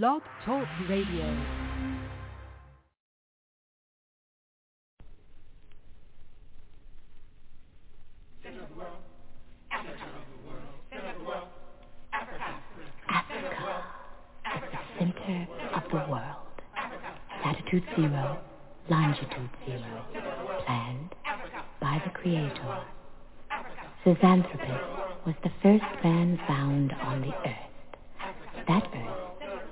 Blog Talk Radio. Center of the world. Latitude zero, longitude zero, planned by the Creator. Zinjanthropus was the first man found on the earth. That earth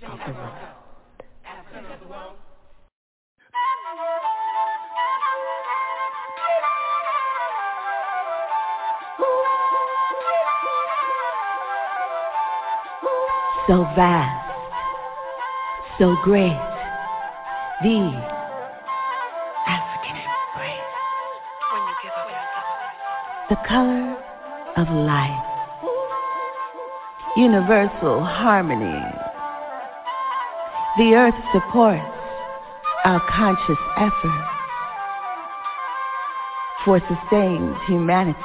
So vast, so great, the. The color of life, universal harmony. The earth supports our conscious effort for sustained humanity.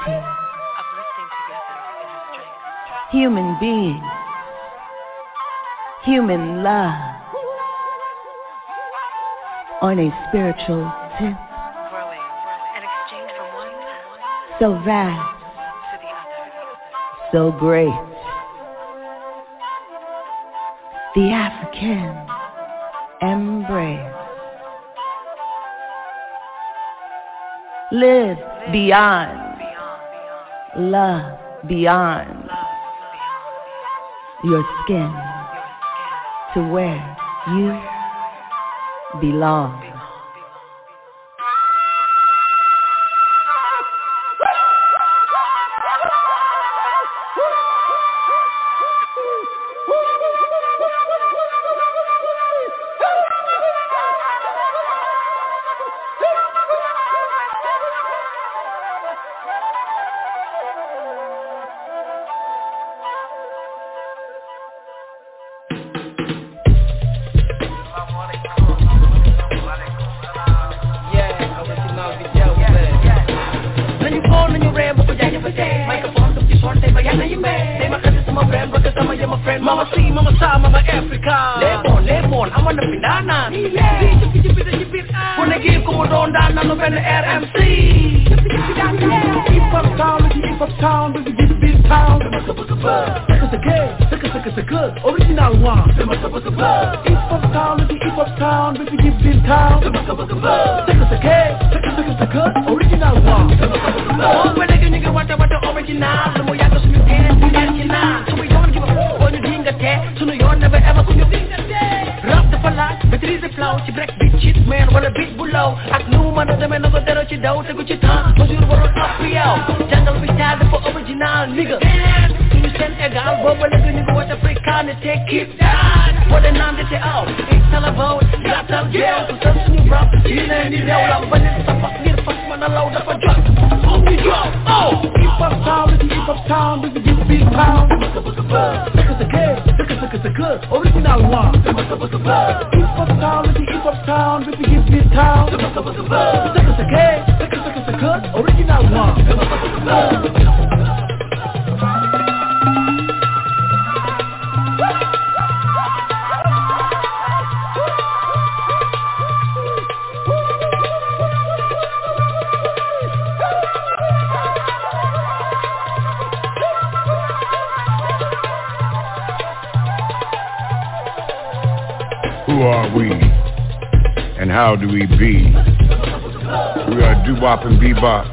Human beings, human love on a spiritual tip. So vast, so great. The African Live beyond, love beyond your skin to where you belong.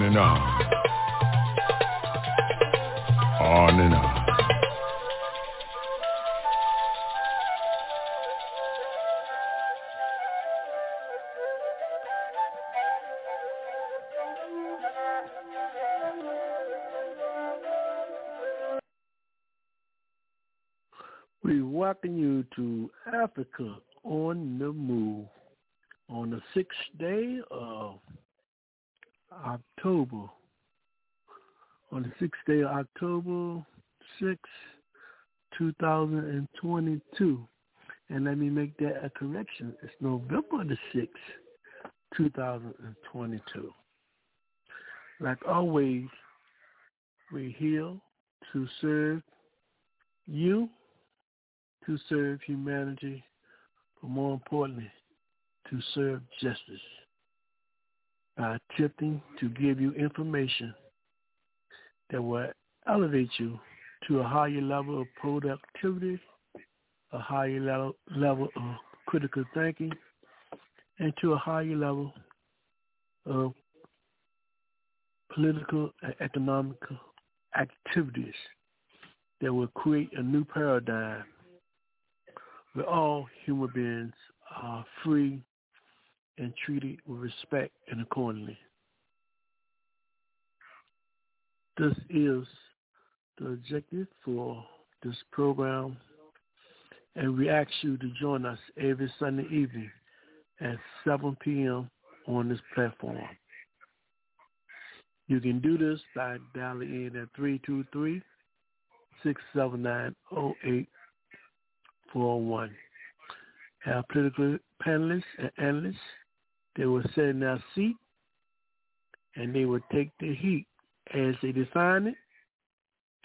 On and on. On and on. We welcome you to Africa on the Move on the sixth day of October. On the sixth day of October 6, 2022. And let me make that a correction. It's November the 6th, 2022. Like always, we're here to serve you, to serve humanity, but more importantly, to serve justice by attempting to give you information that will elevate you to a higher level of productivity, a higher level, level of critical thinking, and to a higher level of political and economic activities that will create a new paradigm where all human beings are free and treated with respect and accordingly. This is the objective for this program, and we ask you to join us every Sunday evening at 7 p.m. on this platform. You can do this by dialing in at 323 679 0841. Our political panelists and analysts they will sit in their seat and they will take the heat. As they define it,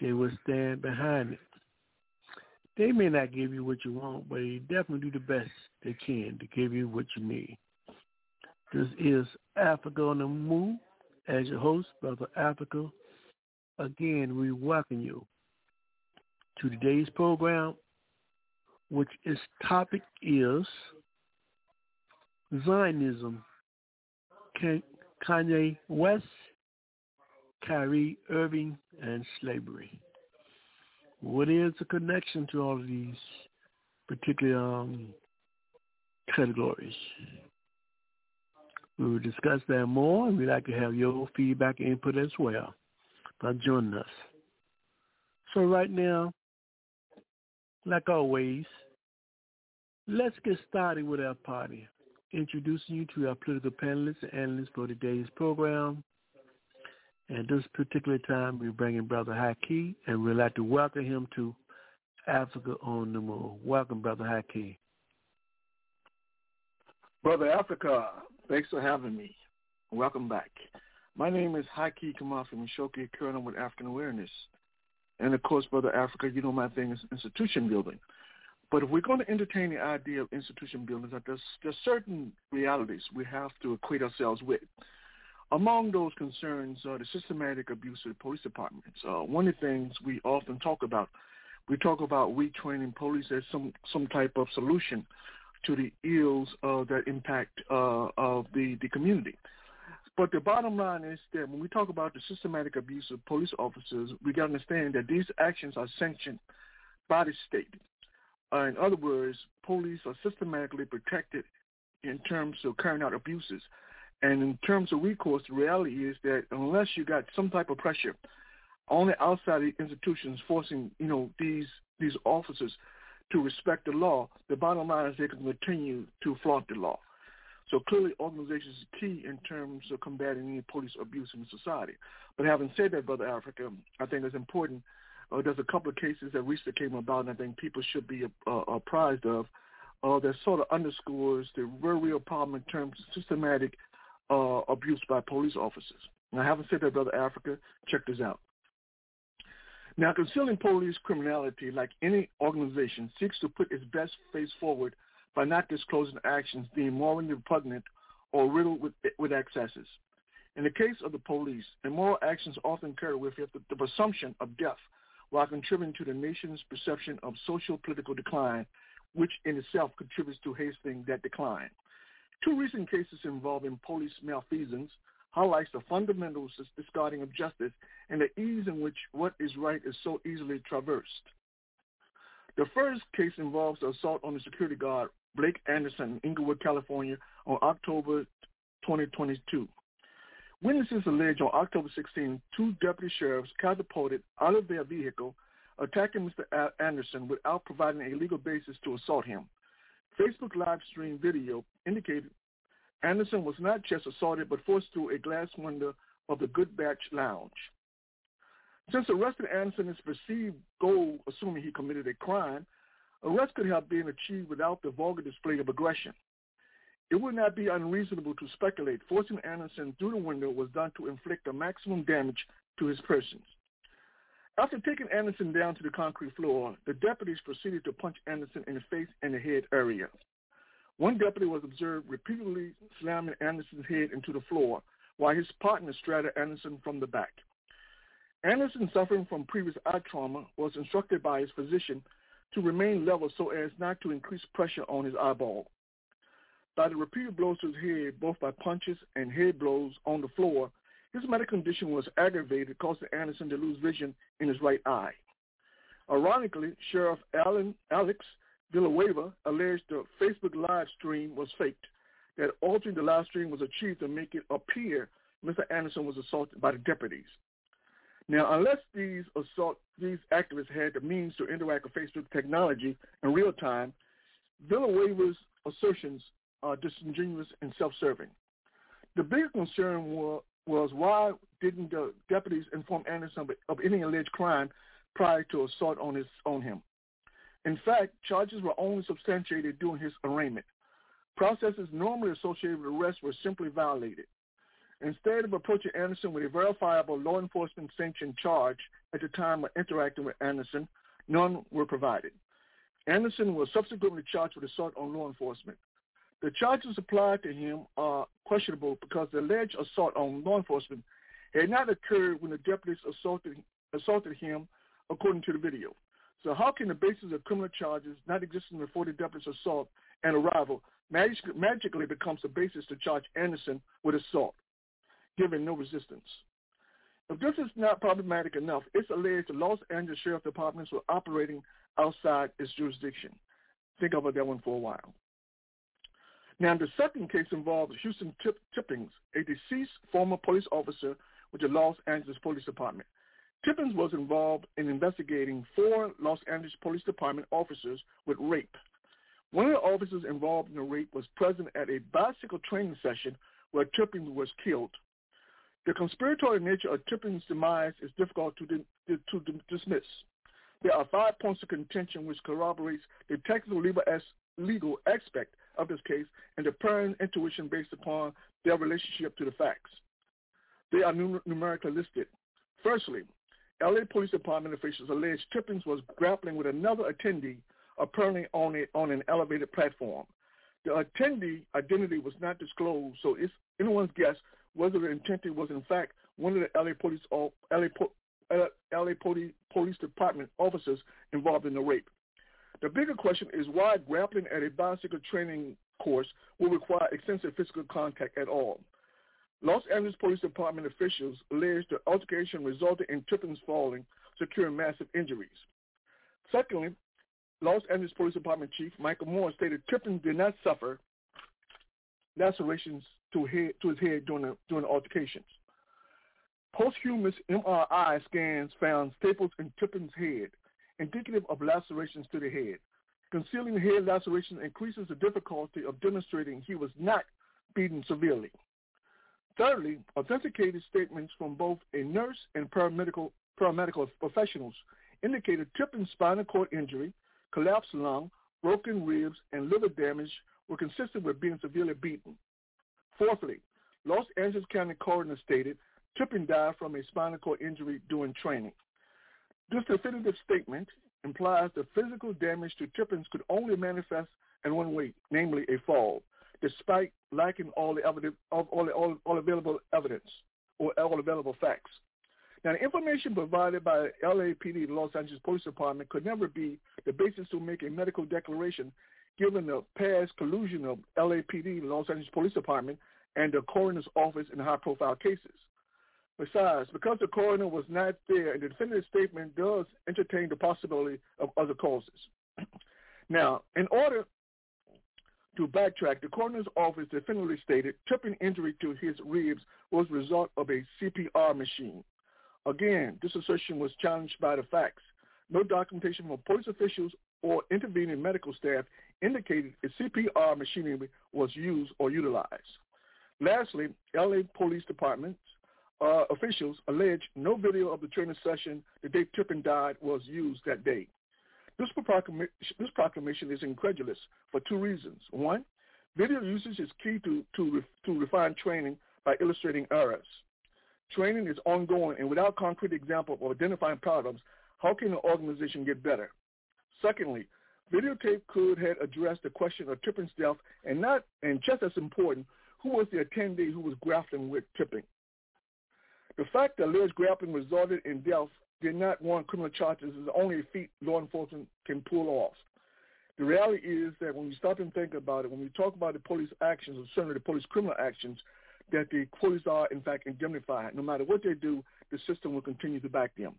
they will stand behind it. They may not give you what you want, but they definitely do the best they can to give you what you need. This is Africa on the Move. As your host, Brother Africa, again, we welcome you to today's program, which its topic is Zionism, Kanye West, Kyrie Irving, and slavery. What is the connection to all of these particular um, categories? We will discuss that more, and we'd like to have your feedback input as well by joining us. So right now, like always, let's get started with our party introducing you to our political panelists and analysts for today's program. At this particular time, we're bringing Brother Haki, and we'd like to welcome him to Africa on the Move. Welcome, Brother Haki. Brother Africa, thanks for having me. Welcome back. My name is Haki Kamafi Mishoki, Colonel with African Awareness. And of course, Brother Africa, you know my thing is institution building. But if we're going to entertain the idea of institution building, there's, there's certain realities we have to equate ourselves with. Among those concerns are the systematic abuse of the police departments. Uh, one of the things we often talk about, we talk about retraining police as some, some type of solution to the ills uh, that impact uh, of the, the community. But the bottom line is that when we talk about the systematic abuse of police officers, we got to understand that these actions are sanctioned by the state. Uh, in other words, police are systematically protected in terms of carrying out abuses. And in terms of recourse, the reality is that unless you got some type of pressure on the outside the institutions forcing, you know, these these officers to respect the law, the bottom line is they can continue to flaunt the law. So clearly organization is key in terms of combating any police abuse in society. But having said that, Brother Africa, I think it's important uh, there's a couple of cases that recently came about, and I think people should be uh, apprised of. uh, that sort of underscores the very real problem in terms of systematic uh, abuse by police officers. Now, having said that, Brother Africa, check this out. Now, concealing police criminality, like any organization, seeks to put its best face forward by not disclosing actions deemed morally repugnant or riddled with, with excesses. In the case of the police, immoral actions often carry with it the, the presumption of death while contributing to the nation's perception of social political decline, which in itself contributes to hastening that decline. Two recent cases involving police malfeasance highlights the fundamental discarding of justice and the ease in which what is right is so easily traversed. The first case involves the assault on the security guard Blake Anderson in Inglewood, California on October 2022. Witnesses allege on October 16, two deputy sheriffs catapulted out of their vehicle, attacking Mr. Anderson without providing a legal basis to assault him. Facebook live stream video indicated Anderson was not just assaulted but forced through a glass window of the Good Batch Lounge. Since arresting Anderson is perceived goal, assuming he committed a crime, arrest could have been achieved without the vulgar display of aggression. It would not be unreasonable to speculate forcing Anderson through the window was done to inflict the maximum damage to his person. After taking Anderson down to the concrete floor, the deputies proceeded to punch Anderson in the face and the head area. One deputy was observed repeatedly slamming Anderson's head into the floor while his partner straddled Anderson from the back. Anderson, suffering from previous eye trauma, was instructed by his physician to remain level so as not to increase pressure on his eyeball. By the repeated blows to his head, both by punches and head blows on the floor, his medical condition was aggravated, causing Anderson to lose vision in his right eye. Ironically, Sheriff Alan Alex Villanueva alleged the Facebook live stream was faked, that altering the live stream was achieved to make it appear Mr. Anderson was assaulted by the deputies. Now, unless these assault these activists had the means to interact with Facebook technology in real time, Villanueva's assertions are disingenuous and self-serving. The bigger concern was, was why didn't the deputies inform Anderson of, any alleged crime prior to assault on his on him? In fact, charges were only substantiated during his arraignment. Processes normally associated with arrest were simply violated. Instead of approaching Anderson with a verifiable law enforcement sanctioned charge at the time of interacting with Anderson, none were provided. Anderson was subsequently charged with assault on law enforcement. The charges applied to him are questionable because the alleged assault on law enforcement had not occurred when the deputies assaulted, assaulted him, according to the video. So how can the basis of criminal charges not existing before the deputy's assault and arrival mag- magically becomes the basis to charge Anderson with assault, given no resistance? If this is not problematic enough, it's alleged the Los Angeles Sheriff Departments were operating outside its jurisdiction. Think about that one for a while. Now, the second case involves Houston Tip- Tippings, a deceased former police officer with the Los Angeles Police Department. Tippins was involved in investigating four Los Angeles Police Department officers with rape. One of the officers involved in the rape was present at a bicycle training session where Tippins was killed. The conspiratorial nature of Tippins' demise is difficult to, di- to dismiss. There are five points of contention which corroborates the technical legal, as- legal aspect of this case and parent intuition based upon their relationship to the facts. They are numerically listed. Firstly, LA Police Department officials allege Tippins was grappling with another attendee, apparently on, a, on an elevated platform. The attendee identity was not disclosed, so it's anyone's guess whether the attendee was in fact one of the LA Police, LA, LA Police Department officers involved in the rape. The bigger question is why grappling at a bicycle training course will require extensive physical contact at all. Los Angeles Police Department officials alleged the altercation resulted in Tippins falling, securing massive injuries. Secondly, Los Angeles Police Department Chief Michel Moore stated Tippins did not suffer lacerations to, head, to his head during the, during the altercations. Posthumous MRI scans found staples in Tippins' head, indicative of lacerations to the head. Concealing head lacerations increases the difficulty of demonstrating he was not beaten severely. Thirdly, authenticated statements from both a nurse and paramedical, paramedical professionals indicated Tippins' spinal cord injury, collapsed lung, broken ribs, and liver damage were consistent with being severely beaten. Fourthly, Los Angeles County coroner stated Tippin died from a spinal cord injury during training. This definitive statement implies the physical damage to Tippins could only manifest in one way, namely a fall, despite lacking all the evidence, all, all, all available evidence or all available facts. Now, the information provided by LAPD, the Los Angeles Police Department, could never be the basis to make a medical declaration given the past collusion of LAPD, the Los Angeles Police Department, and the coroner's office in high-profile cases. Besides, because the coroner was not there, and the definitive statement does entertain the possibility of other causes. now, in order to backtrack, the coroner's office definitively stated tripping injury to his ribs was result of a CPR machine. Again, this assertion was challenged by the facts. No documentation from police officials or intervening medical staff indicated a CPR machinery was used or utilized. Lastly, LA Police Department uh, officials allege no video of the training session the day Tippin died was used that day. This, proclamation, this proclamation is incredulous for two reasons. One, video usage is key to, to, to refine training by illustrating errors. Training is ongoing, and without concrete example of identifying problems, how can an organization get better? Secondly, videotape could have addressed the question of Tippin's death, and not, and just as important, who was the attendee who was grappling with Tipping. The fact that alleged grappling resulted in death did not warrant criminal charges is only a feat law enforcement can pull off. The reality is that when you stop and think about it, when we talk about the police actions, or certainly the police criminal actions, that the police are in fact indemnified. No matter what they do, the system will continue to back them.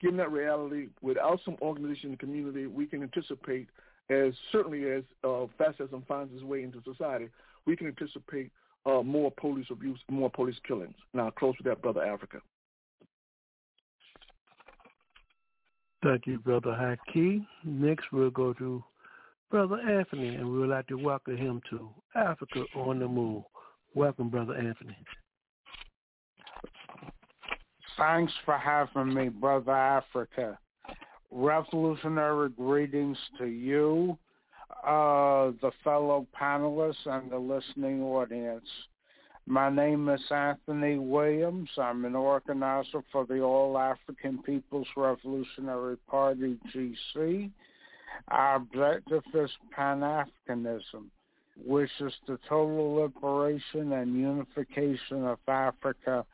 Given that reality, without some organization in the community, we can anticipate, as certainly as uh, fascism finds its way into society, we can anticipate uh, more police abuse, more police killings. Now, close with that, Brother Africa. Thank you, Brother Haki. Next, we'll go to Brother Anthony, and we would like to welcome him to Africa on the Move. Welcome, Brother Anthony. Thanks for having me, Brother Africa. Revolutionary greetings to you, uh, the fellow panelists, and the listening audience. My name is Anthony Williams. I'm an organizer for the All African People's Revolutionary Party, GC. Our objective is Pan-Africanism, which is the total liberation and unification of Africa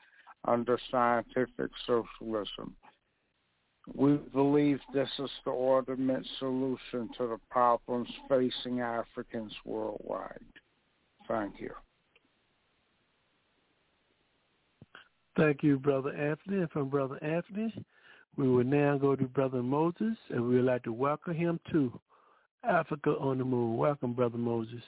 under scientific socialism. We believe this is the ultimate solution to the problems facing Africans worldwide. Thank you. Thank you, Brother Anthony. And from Brother Anthony, we will now go to Brother Moses, and we would like to welcome him to Africa on the Move. Welcome, Brother Moses.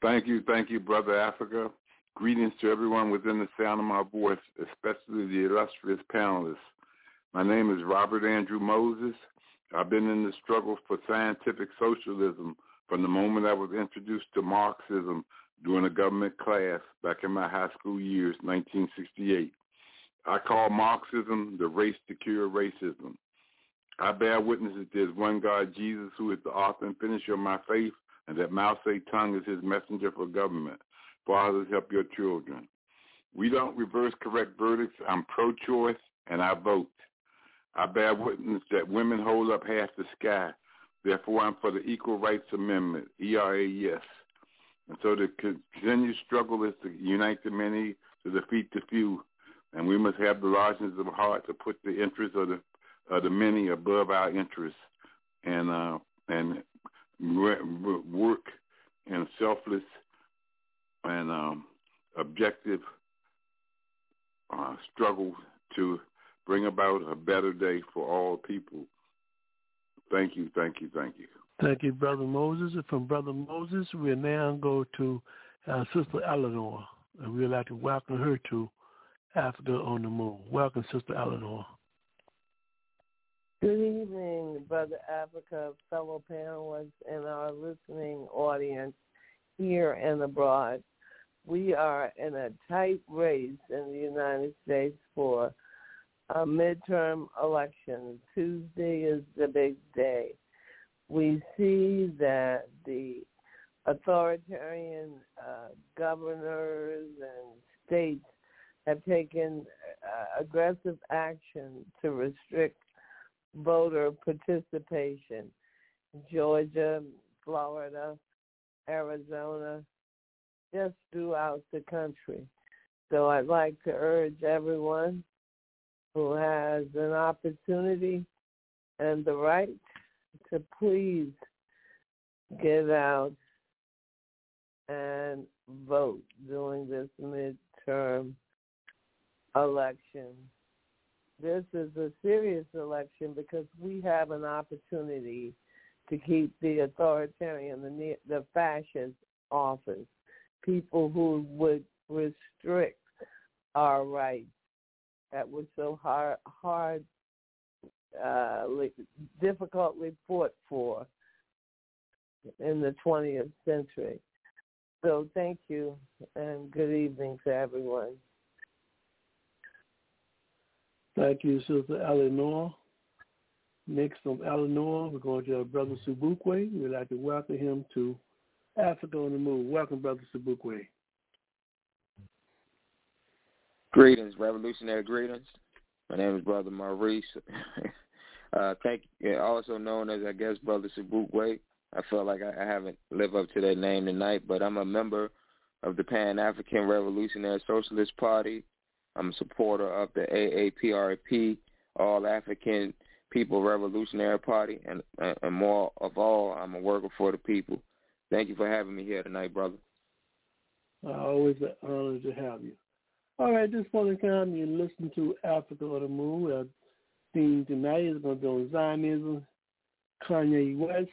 Thank you, thank you, Brother Africa. Greetings to everyone within the sound of my voice, especially the illustrious panelists. My name is Robert Andrew Moses. I've been in the struggle for scientific socialism from the moment I was introduced to Marxism during a government class back in my high school years, 1968. I call Marxism the race to cure racism. I bear witness that there's one God, Jesus, who is the author and finisher of my faith, and that Mao Zedong is his messenger for government. Fathers, help your children. We don't reverse correct verdicts. I'm pro-choice, and I vote. I bear witness that women hold up half the sky. Therefore, I'm for the Equal Rights Amendment, ERA, yes. And so the continued struggle is to unite the many to defeat the few. And we must have the largeness of heart to put the interests of the of the many above our interests, and uh, and work in selfless and um, objective uh, struggle to bring about a better day for all people. Thank you, thank you, thank you. Thank you, Brother Moses. And from Brother Moses, we'll now go to uh, Sister Eleanor, and we'd like to welcome her to Africa on the Move. Welcome, Sister Eleanor. Good evening, Brother Africa, fellow panelists, and our listening audience here and abroad. We are in a tight race in the United States for a midterm election. Tuesday is the big day. we see that the authoritarian uh, governors and states have taken uh, aggressive action to restrict voter participation. Georgia, Florida, Arizona, just throughout the country. So I'd like to urge everyone who has an opportunity and the right to please get out and vote during this midterm election. This is a serious election because we have an opportunity to keep the authoritarian, the, the fascist office, people who would restrict our rights that was so hard, hard, uh, difficultly fought for in the 20th century. So thank you and good evening to everyone. Thank you, Sister Eleanor. Next from Eleanor, we're going to Brother Sobukwe. We'd like to welcome him to Africa on the Move. Welcome, Brother Sobukwe. Greetings, revolutionary greetings. My name is Brother Maurice. uh, thank you, also known as, I guess, Brother Sobukwe. I feel like I, haven't lived up to that name tonight, but I'm a member of the Pan-African Revolutionary Socialist Party. I'm a supporter of the AAPRP, All African People Revolutionary Party, and, and more of all, I'm a worker for the people. Thank you for having me here tonight, brother. Uh, always an honor to have you. All right, this morning time you listen to Africa on the Move. Our theme tonight is going to be on Zionism, Kanye West,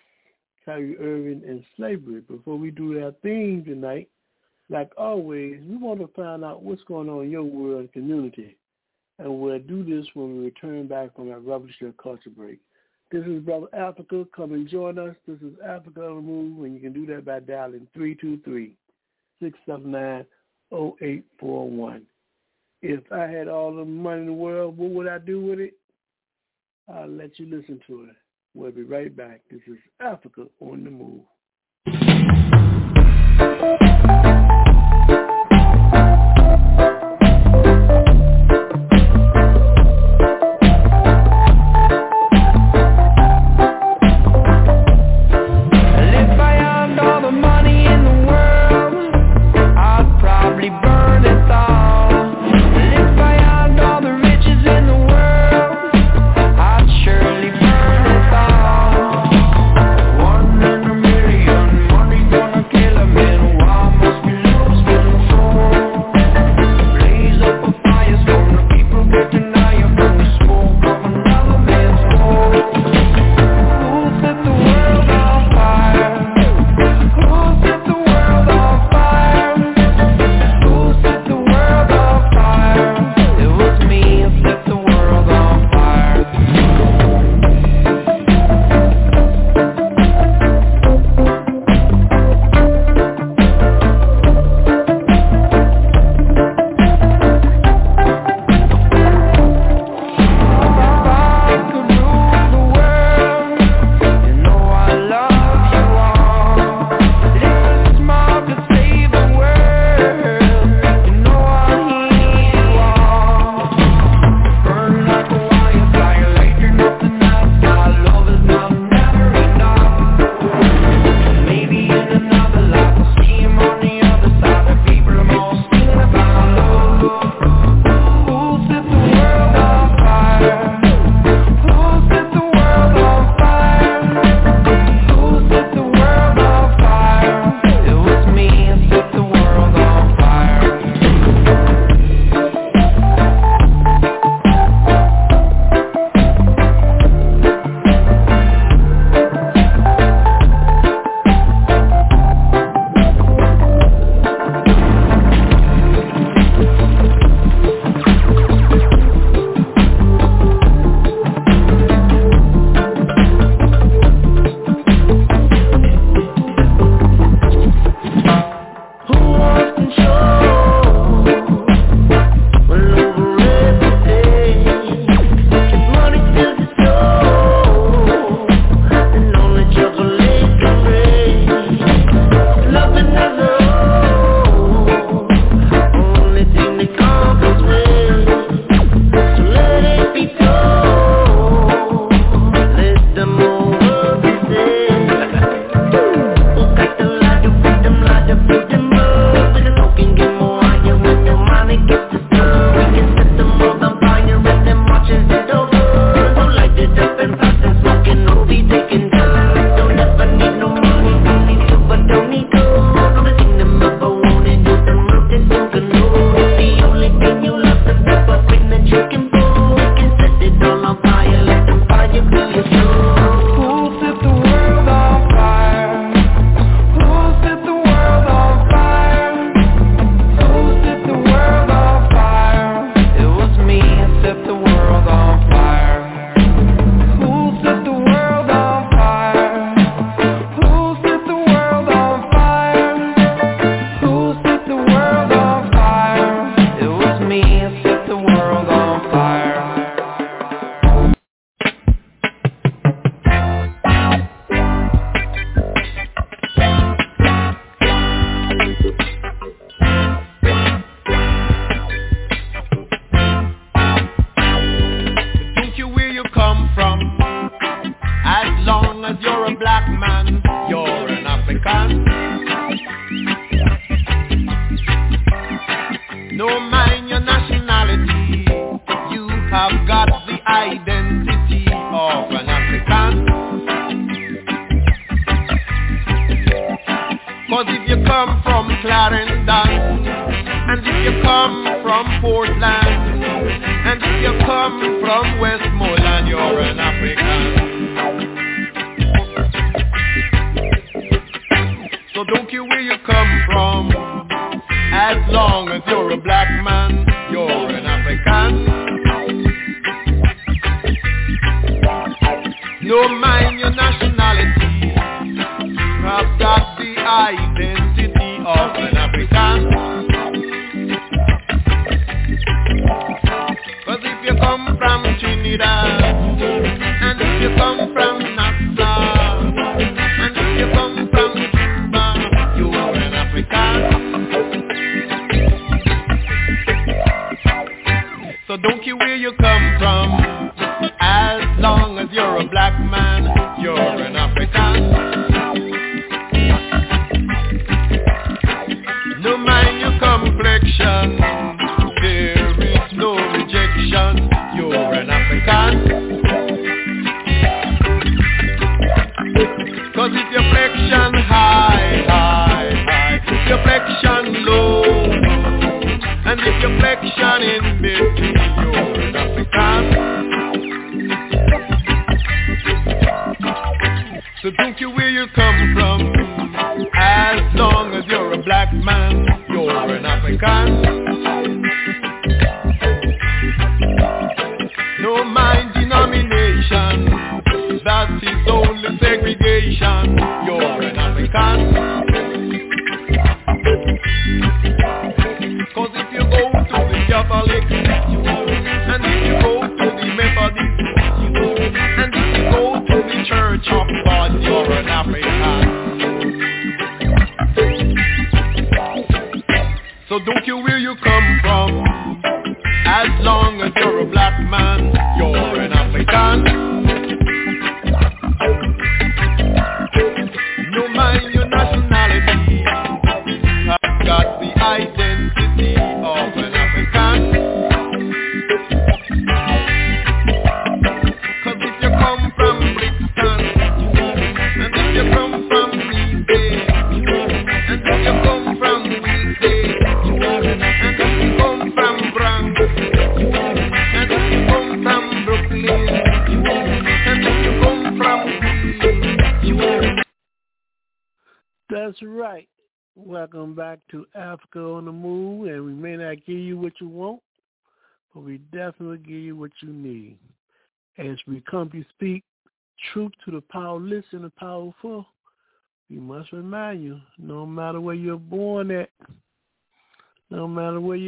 Kyrie Irving, and slavery. Before we do our theme tonight, like always, we want to find out what's going on in your world and community. And we'll do this when we return back from our revolutionary culture break. This is Brother Africa. Come and join us. This is Africa on the Move, and you can do that by dialing 323-679-0841. If I had all the money in the world, what would I do with it? I'll let you listen to it. We'll be right back. This is Africa on the Move.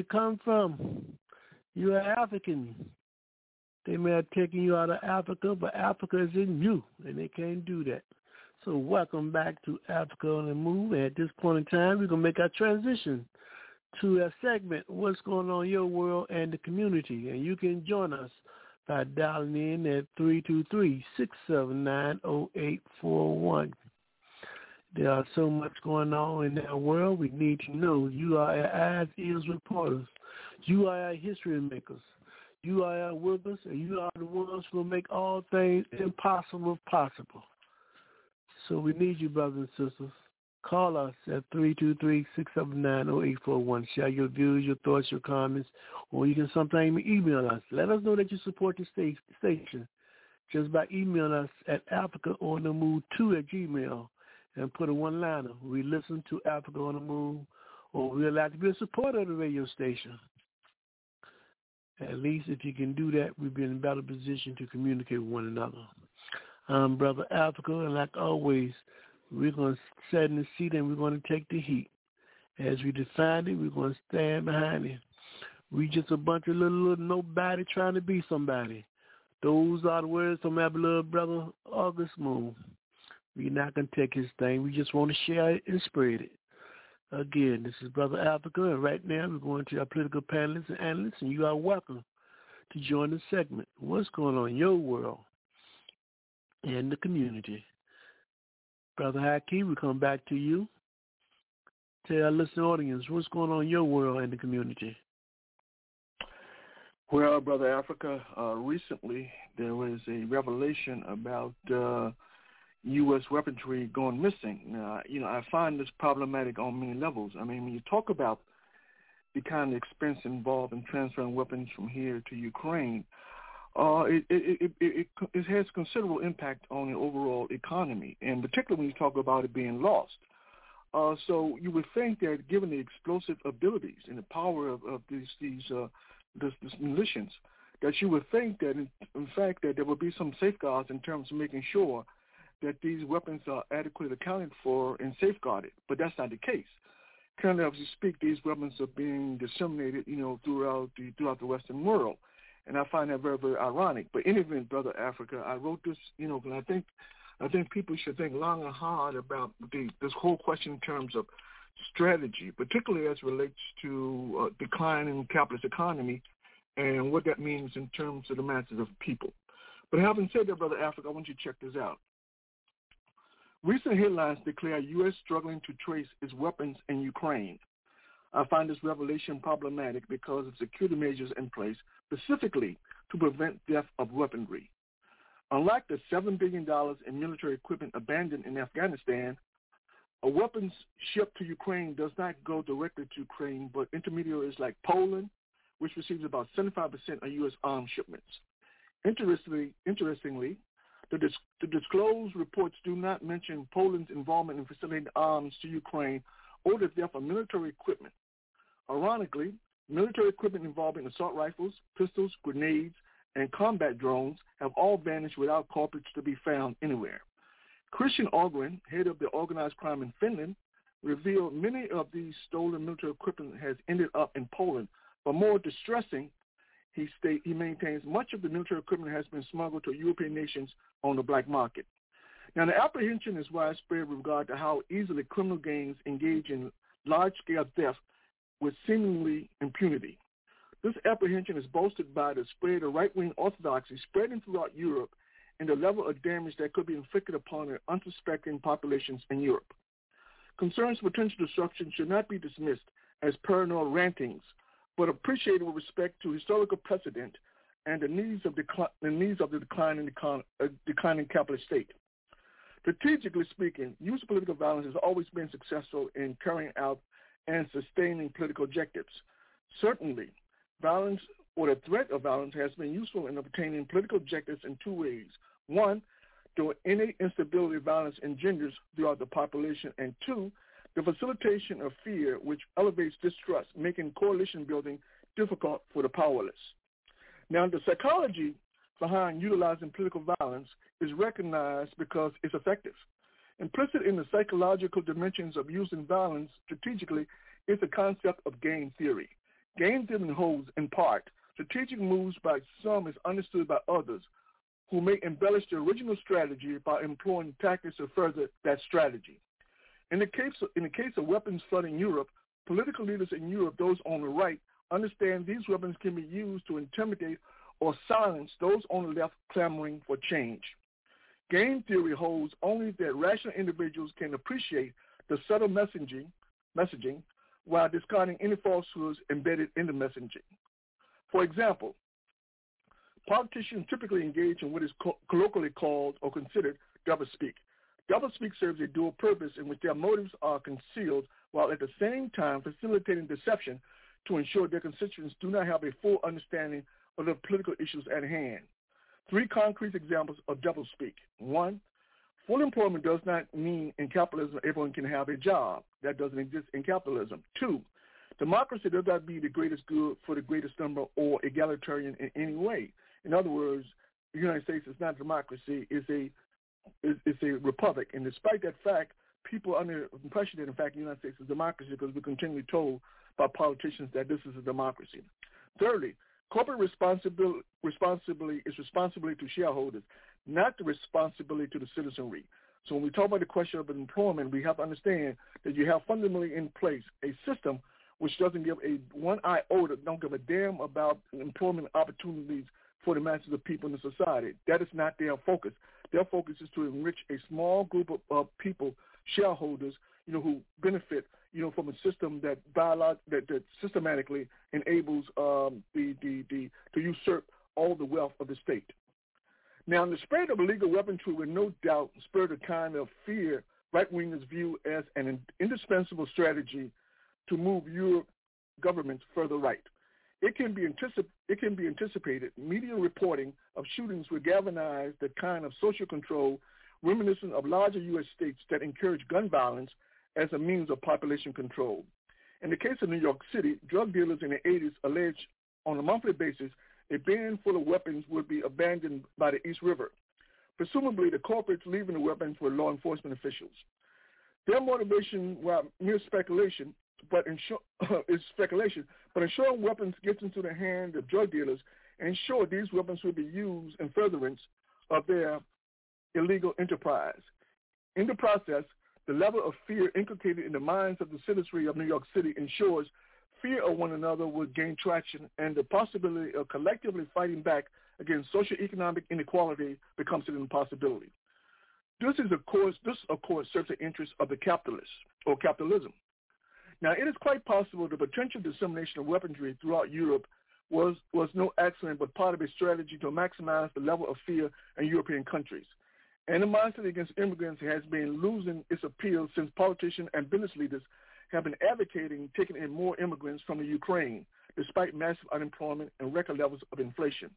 You come from, you are African. They may have taken you out of Africa, but Africa is in you, and they can't do that. So welcome back to Africa on the Move. At this point in time, we're going to make our transition to a segment, What's Going On in Your World and the Community. And you can join us by dialing in at 323-679-0841. There are so much going on in that world. We need to know you are our eyes, ears, reporters. You are our history makers. You are our workers, and you are the ones who will make all things impossible possible. So we need you, brothers and sisters. Call us at 323-679-0841. Share your views, your thoughts, your comments, or you can sometimes email us. Let us know that you support the station just by emailing us at africaonthemove2 at gmail and put a one-liner. We listen to Africa on the Move, or we'd like to be a supporter of the radio station. At least if you can do that, we'll be in a better position to communicate with one another. I'm Brother Africa, and like always, we're going to sit in the seat and we're going to take the heat. As we define it, we're going to stand behind it. We just a bunch of little, little nobody trying to be somebody. Those are the words from my beloved brother August Moon. We're not going to take his thing. We just want to share it and spread it. Again, this is Brother Africa, and right now we're going to our political panelists and analysts, and you are welcome to join the segment. What's going on in your world and the community? Brother Haki, we come back to you. tell our listening audience what's going on in your world and the community. Well, Brother Africa, uh, recently there was a revelation about uh, U.S. weaponry going missing. You know, I find this problematic on many levels. I mean, when you talk about the kind of expense involved in transferring weapons from here to Ukraine, uh, it, it, it, it, has considerable impact on the overall economy, and particularly when you talk about it being lost. Uh, so you would think that given the explosive abilities and the power of, of these these uh, this, that you would think that in, in fact that there would be some safeguards in terms of making sure that these weapons are adequately accounted for and safeguarded. But that's not the case. Currently, as we speak, these weapons are being disseminated, you know, throughout the throughout the Western world, and I find that very very ironic. But in any event, brother Africa, I wrote this, you know, because I think I think people should think long and hard about the, this whole question in terms of strategy, particularly as relates to uh, decline in capitalist economy and what that means in terms of the masses of people. But having said that, Brother Africa, I want you to check this out. Recent headlines declare U.S. struggling to trace its weapons in Ukraine. I find this revelation problematic because of security measures in place specifically to prevent theft of weaponry. Unlike the $7 billion in military equipment abandoned in Afghanistan, a weapons shipped to Ukraine does not go directly to Ukraine, but intermediaries like Poland, which receives about 75% of U.S. arms shipments. Interestingly, interestingly the, dis- the disclosed reports do not mention Poland's involvement in facilitating arms to Ukraine or the theft of military equipment. Ironically, military equipment involving assault rifles, pistols, grenades, and combat drones have all vanished without culprits to be found anywhere. Christian Ahlgren, head of the organized crime in Finland, revealed many of these stolen military equipment has ended up in Poland. But more distressing, he state he maintains much of the military equipment has been smuggled to European nations on the black market. Now, the apprehension is widespread with regard to how easily criminal gangs engage in large-scale theft with seemingly impunity. This apprehension is bolstered by the spread of right-wing orthodoxy spreading throughout Europe and the level of damage that could be inflicted upon unsuspecting populations in Europe. Concerns of potential destruction should not be dismissed as paranoid rantings, but appreciated with respect to historical precedent and the needs of, decli- the, needs of the declining, econ- uh, declining capitalist state. Strategically speaking, use of political violence has always been successful in carrying out and sustaining political objectives. Certainly, violence or the threat of violence has been useful in obtaining political objectives in two ways. One, through any instability violence engenders throughout the population, and two, the facilitation of fear, which elevates distrust, making coalition building difficult for the powerless. Now, the psychology behind utilizing political violence is recognized because it's effective. Implicit in the psychological dimensions of using violence strategically is the concept of game theory. Game theory holds, in part, strategic moves by some is understood by others who may embellish the original strategy by employing tactics to further that strategy. In the case of, in the case of weapons flooding Europe, political leaders in Europe, those on the right, understand these weapons can be used to intimidate or silence those on the left clamoring for change. Game theory holds only that rational individuals can appreciate the subtle messaging, messaging while discarding any falsehoods embedded in the messaging. For example, Politicians typically engage in what is co- colloquially called or considered doublespeak. Doublespeak serves a dual purpose in which their motives are concealed while at the same time facilitating deception to ensure their constituents do not have a full understanding of the political issues at hand. Three concrete examples of doublespeak. One, full employment does not mean in capitalism everyone can have a job. That doesn't exist in capitalism. Two, democracy does not be the greatest good for the greatest number or egalitarian in any way. In other words, the United States is not democracy; it's a it's a republic. And despite that fact, people are under the impression that in fact the United States is a democracy because we're continually told by politicians that this is a democracy. Thirdly, corporate responsibility, responsibility is responsibility to shareholders, not the responsibility to the citizenry. So when we talk about the question of employment, we have to understand that you have fundamentally in place a system which doesn't give a one iota, don't give a damn about employment opportunities for the masses of people in the society. That is not their focus. Their focus is to enrich a small group of, of people, shareholders, you know, who benefit, you know, from a system that biolog- that, that systematically enables um, the, the, the, to usurp all the wealth of the state. Now, in the spread of illegal weaponry will no doubt spur a kind of fear right-wingers view as an indispensable strategy to move Europe governments further right. It can be anticip- it can be anticipated media reporting of shootings will galvanize the kind of social control reminiscent of larger U.S. states that encourage gun violence as a means of population control. In the case of New York City, drug dealers in the 80s alleged on a monthly basis a bin full of weapons would be abandoned by the East River. Presumably, the corporates leaving the weapons were law enforcement officials. Their motivation, while mere speculation, but ensure, is speculation, but ensuring weapons gets into the hands of drug dealers and ensure these weapons will be used in furtherance of their illegal enterprise. In the process, the level of fear inculcated in the minds of the citizenry of New York City ensures fear of one another will gain traction and the possibility of collectively fighting back against socioeconomic inequality becomes an impossibility. This is of course this of course serves the interests of the capitalists or capitalism. Now it is quite possible the potential dissemination of weaponry throughout Europe was was no accident but part of a strategy to maximize the level of fear in European countries. Animosity against immigrants has been losing its appeal since politicians and business leaders have been advocating taking in more immigrants from the Ukraine, despite massive unemployment and record levels of inflation.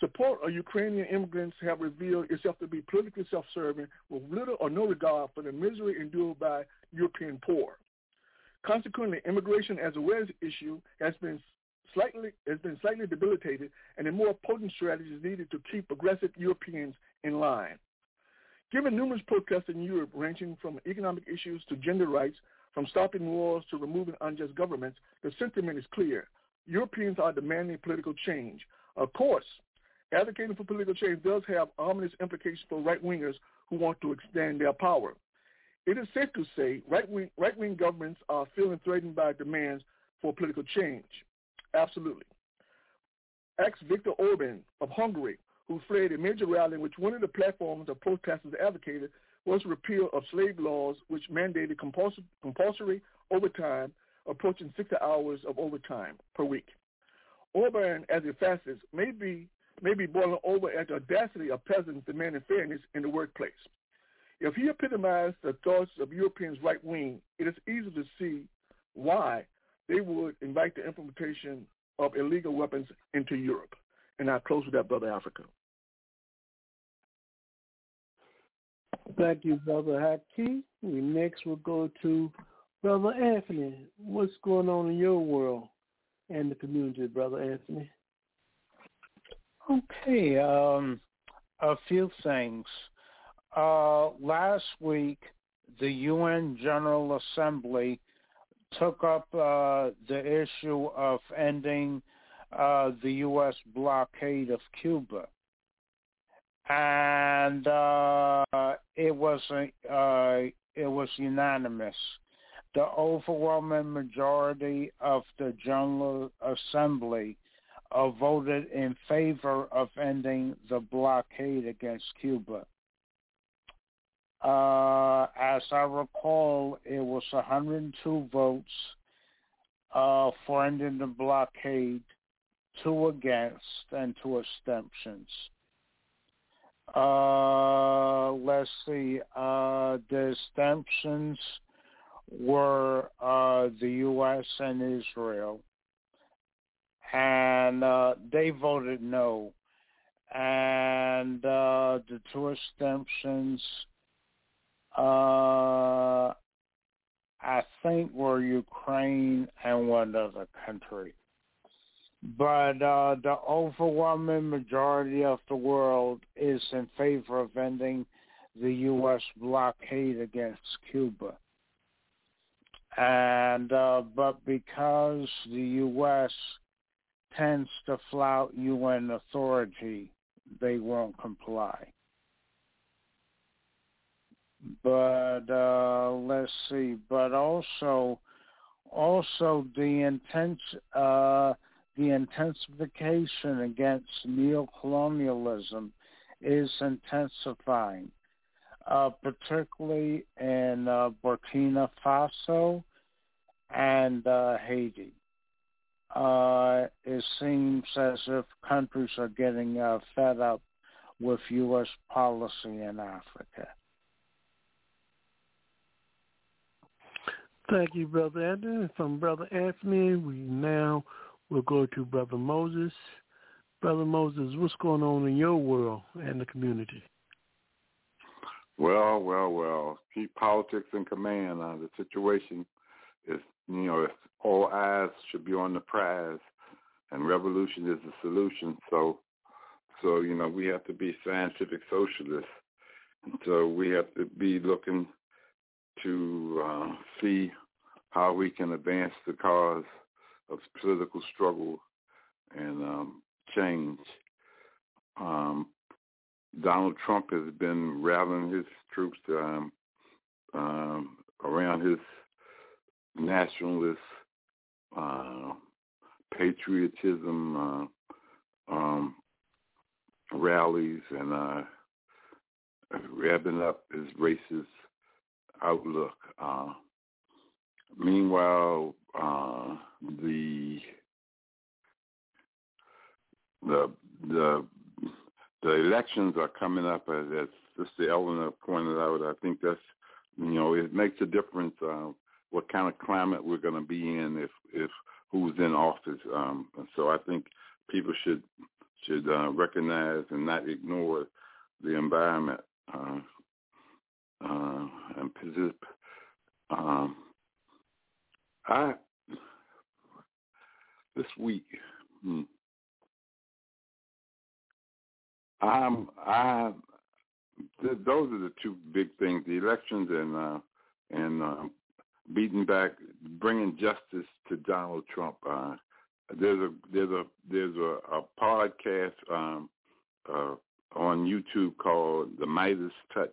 Support of Ukrainian immigrants have revealed itself to be politically self-serving with little or no regard for the misery endured by European poor. Consequently, immigration as a awareness issue has been slightly has been slightly debilitated, and a more potent strategy is needed to keep aggressive Europeans in line. Given numerous protests in Europe ranging from economic issues to gender rights, from stopping wars to removing unjust governments, the sentiment is clear. Europeans are demanding political change. Of course, advocating for political change does have ominous implications for right-wingers who want to extend their power. It is safe to say right-wing, right-wing governments are feeling threatened by demands for political change. Absolutely. Ex-Viktor Orban of Hungary who fled a major rally in which one of the platforms of protesters advocated was repeal of slave laws which mandated compulsory, compulsory overtime approaching 60 hours of overtime per week. Orban, as a fascist, may be, may be boiling over at the audacity of peasants demanding fairness in the workplace. If he epitomized the thoughts of Europeans' right wing, it is easy to see why they would invite the implementation of illegal weapons into Europe. And I close with that, Brother Africa. Thank you, Brother Haki. We next will go to Brother Anthony. What's going on in your world and the community, Brother Anthony? Okay, um, a few things. Uh, last week, the UN General Assembly took up uh, the issue of ending uh, the U.S. blockade of Cuba, and uh, it was uh, it was unanimous. The overwhelming majority of the General Assembly uh, voted in favor of ending the blockade against Cuba. Uh, as I recall, it was 102 votes uh, for ending the blockade two against, and two abstentions. Uh, let's see. Uh, the abstentions were uh, the U.S. and Israel, and uh, they voted no. And uh, the two abstentions, uh, I think, were Ukraine and one other country but uh, the overwhelming majority of the world is in favor of ending the U.S. blockade against Cuba. And uh, but because the U.S. tends to flout UN authority, they won't comply. But uh, let's see. But also, also the intention. Uh, the intensification against neocolonialism is intensifying. uh, particularly in uh, Burkina Faso and uh, Haiti. Uh, it seems as if countries are getting fed up with U.S. policy in Africa. Thank you, Brother Anthony. From Brother Anthony, we now will go to Brother Moses. Brother Moses, what's going on in your world and the community? Well, well, well. Keep politics in command. Uh, the situation is, you know, all eyes should be on the prize, and revolution is the solution. So, so you know, we have to be scientific socialists. And so we have to be looking to uh, see how we can advance the cause of political struggle and um, change. Um, Donald Trump has been rallying his troops um, um, around his nationalist uh, patriotism uh, um, rallies and uh, revving up his racist outlook. Uh, meanwhile, uh, the the the the elections are coming up as, as Sister Eleanor pointed out. I think that's you know it makes a difference uh, what kind of climate we're going to be in if if who's in office. Um, so I think people should should uh, recognize and not ignore the environment uh, uh, and persist. Um, I this week. Hmm, I'm I th- those are the two big things: the elections and uh, and uh, beating back, bringing justice to Donald Trump. Uh, there's a there's a there's a, a podcast um, uh, on YouTube called The Midas Touch,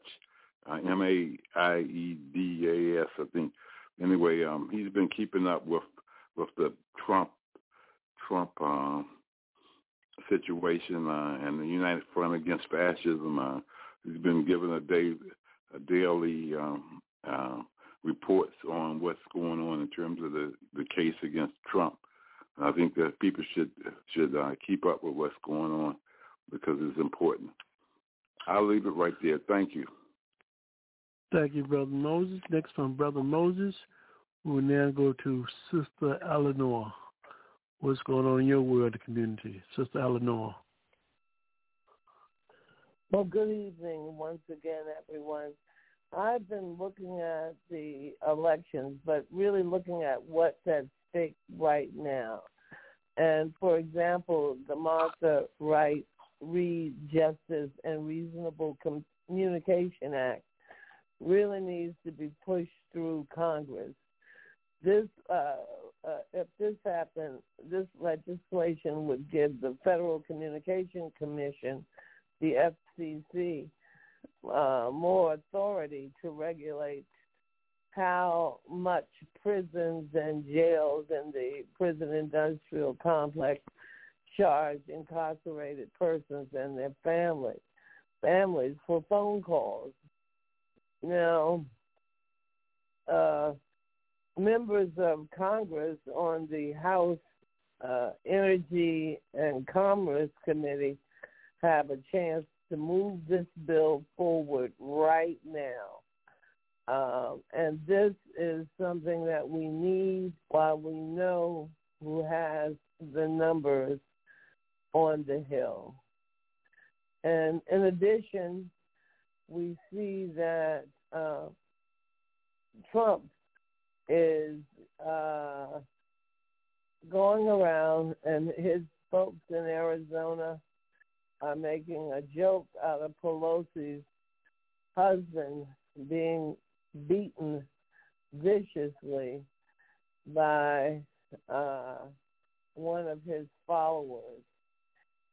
uh, M A I think. Anyway, um, he's been keeping up with with the Trump Trump. Uh, situation uh, and the United Front Against Fascism. Uh, he's been given a day, a daily um, uh, reports on what's going on in terms of the, the case against Trump. I think that people should should uh, keep up with what's going on because it's important. I'll leave it right there. Thank you. Thank you, Brother Moses. Next from Brother Moses, we'll now go to Sister Eleanor what's going on in your world, community. Sister Eleanor. Well, good evening once again, everyone. I've been looking at the elections, but really looking at what's at stake right now. And for example, the Martha Wright Reed Justice and Reasonable Communication Act really needs to be pushed through Congress. This uh, uh, if this happened, this legislation would give the Federal Communication Commission, the FCC, uh, more authority to regulate how much prisons and jails and the prison industrial complex charge incarcerated persons and their families families for phone calls. Now, uh, members of Congress on the House uh, Energy and Commerce Committee have a chance to move this bill forward right now. Um, and this is something that we need while we know who has the numbers on the Hill. And in addition, we see that uh, Trump is uh, going around, and his folks in Arizona are making a joke out of Pelosi's husband being beaten viciously by uh, one of his followers.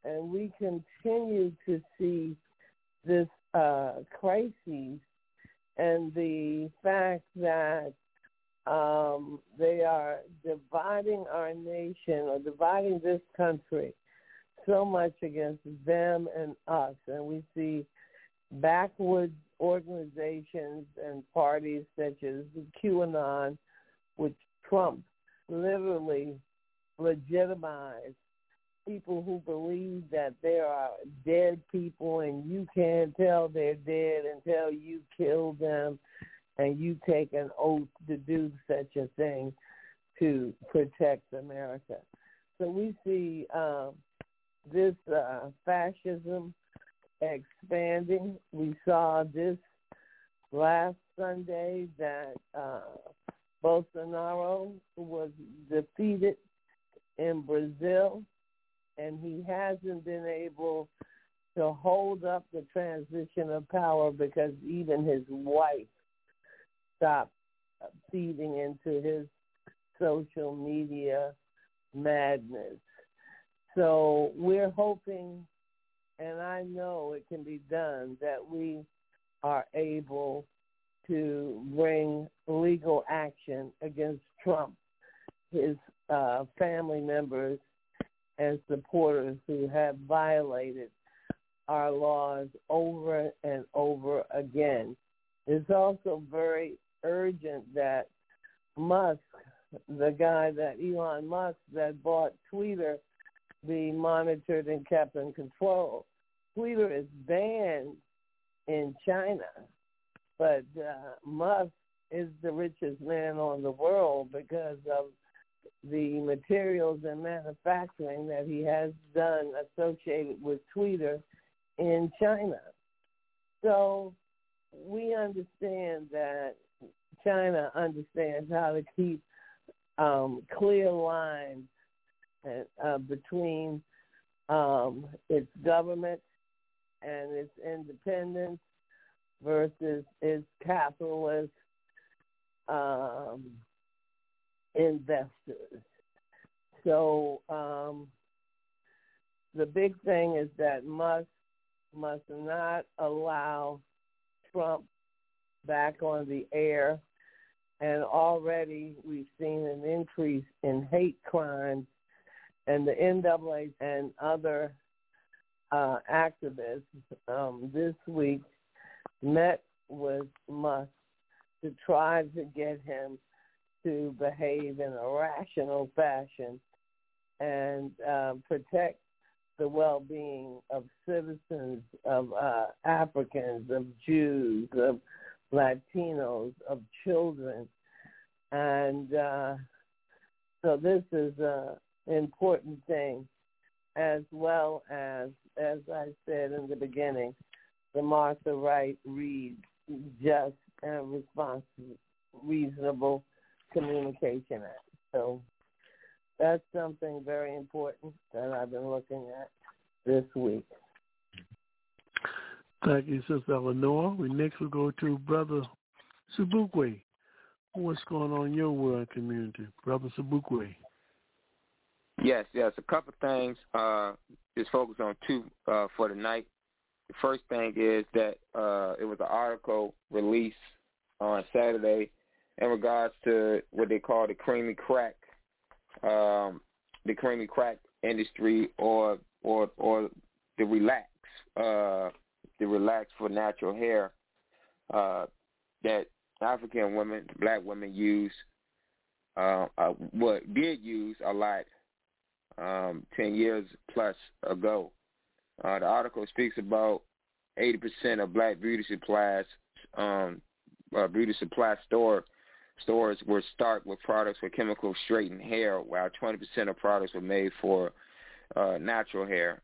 And we continue to see this uh, crisis and the fact that um, they are dividing our nation or dividing this country so much against them and us. And we see backwoods organizations and parties such as QAnon, which Trump literally legitimized people who believe that there are dead people and you can't tell they're dead until you kill them and you take an oath to do such a thing to protect America. So we see um, this uh, fascism expanding. We saw this last Sunday that uh, Bolsonaro was defeated in Brazil, and he hasn't been able to hold up the transition of power because even his wife stopped feeding into his social media madness. So we're hoping, and I know it can be done, that we are able to bring legal action against Trump, his uh, family members, and supporters who have violated our laws over and over again. It's also very urgent that Musk, the guy that Elon Musk that bought Twitter, be monitored and kept in control. Twitter is banned in China, but uh, Musk is the richest man on the world because of the materials and manufacturing that he has done associated with Twitter in China. So we understand that China understands how to keep um, clear lines uh, between um, its government and its independence versus its capitalist um, investors. So um, the big thing is that Musk must not allow Trump back on the air. And already we've seen an increase in hate crimes and the NAA and other uh, activists um, this week met with Musk to try to get him to behave in a rational fashion and uh, protect the well-being of citizens, of uh, Africans, of Jews, of Latinos, of children. And uh, so this is an important thing, as well as, as I said in the beginning, the Martha Wright Reed Just and Responsible, Reasonable Communication Act. So that's something very important that I've been looking at this week. Thank you, Sister Eleanor. We next will go to Brother Sobukwe. What's going on in your world community, Brother Sobukwe? Yes, yes. A couple things. Uh, just focus on two uh, for tonight. The first thing is that uh, it was an article released on Saturday in regards to what they call the creamy crack, um, the creamy crack industry, or or or the relax, uh, the relax for natural hair uh, that African women, black women use, uh, uh, what did use a lot um, ten years plus ago. Uh, the article speaks about 80% of black beauty supplies, um, uh, beauty supply store stores were stocked with products for chemical straightened hair, while 20% of products were made for uh, natural hair.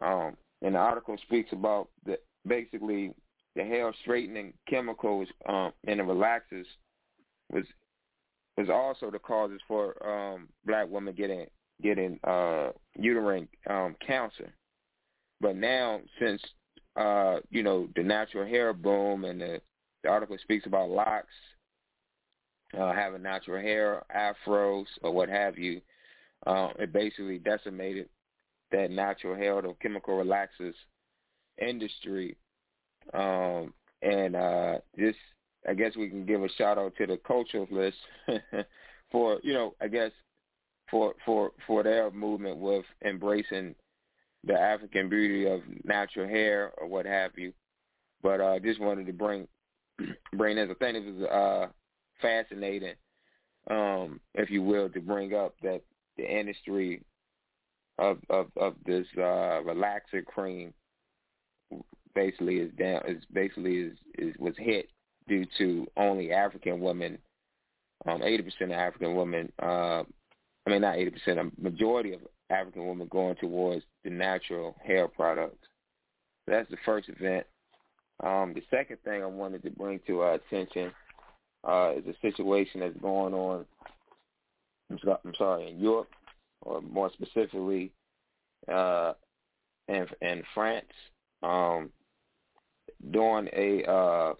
Um, and the article speaks about the basically the hair straightening chemicals um, and the relaxers was was also the causes for um, black women getting getting uh, uterine um, cancer. But now, since uh, you know the natural hair boom, and the, the article speaks about locks, uh, having natural hair, afros, or what have you, uh, it basically decimated that natural hair, the chemical relaxers industry. Um, and uh, this, I guess we can give a shout out to the culturalists for, you know, I guess for for for their movement with embracing the African beauty of natural hair or what have you. But I uh, just wanted to bring bring this. a thing. was uh, fascinating, um, if you will, to bring up that the industry of of of this uh, relaxer cream basically is down is basically is, is was hit due to only African women. Um, eighty percent of African women, uh, I mean not eighty percent, a majority of African women going towards the natural hair products. So that's the first event. Um, the second thing I wanted to bring to our attention uh, is a situation that's going on. I'm, I'm sorry, in Europe, or more specifically, uh, in in France. Um, during a uh,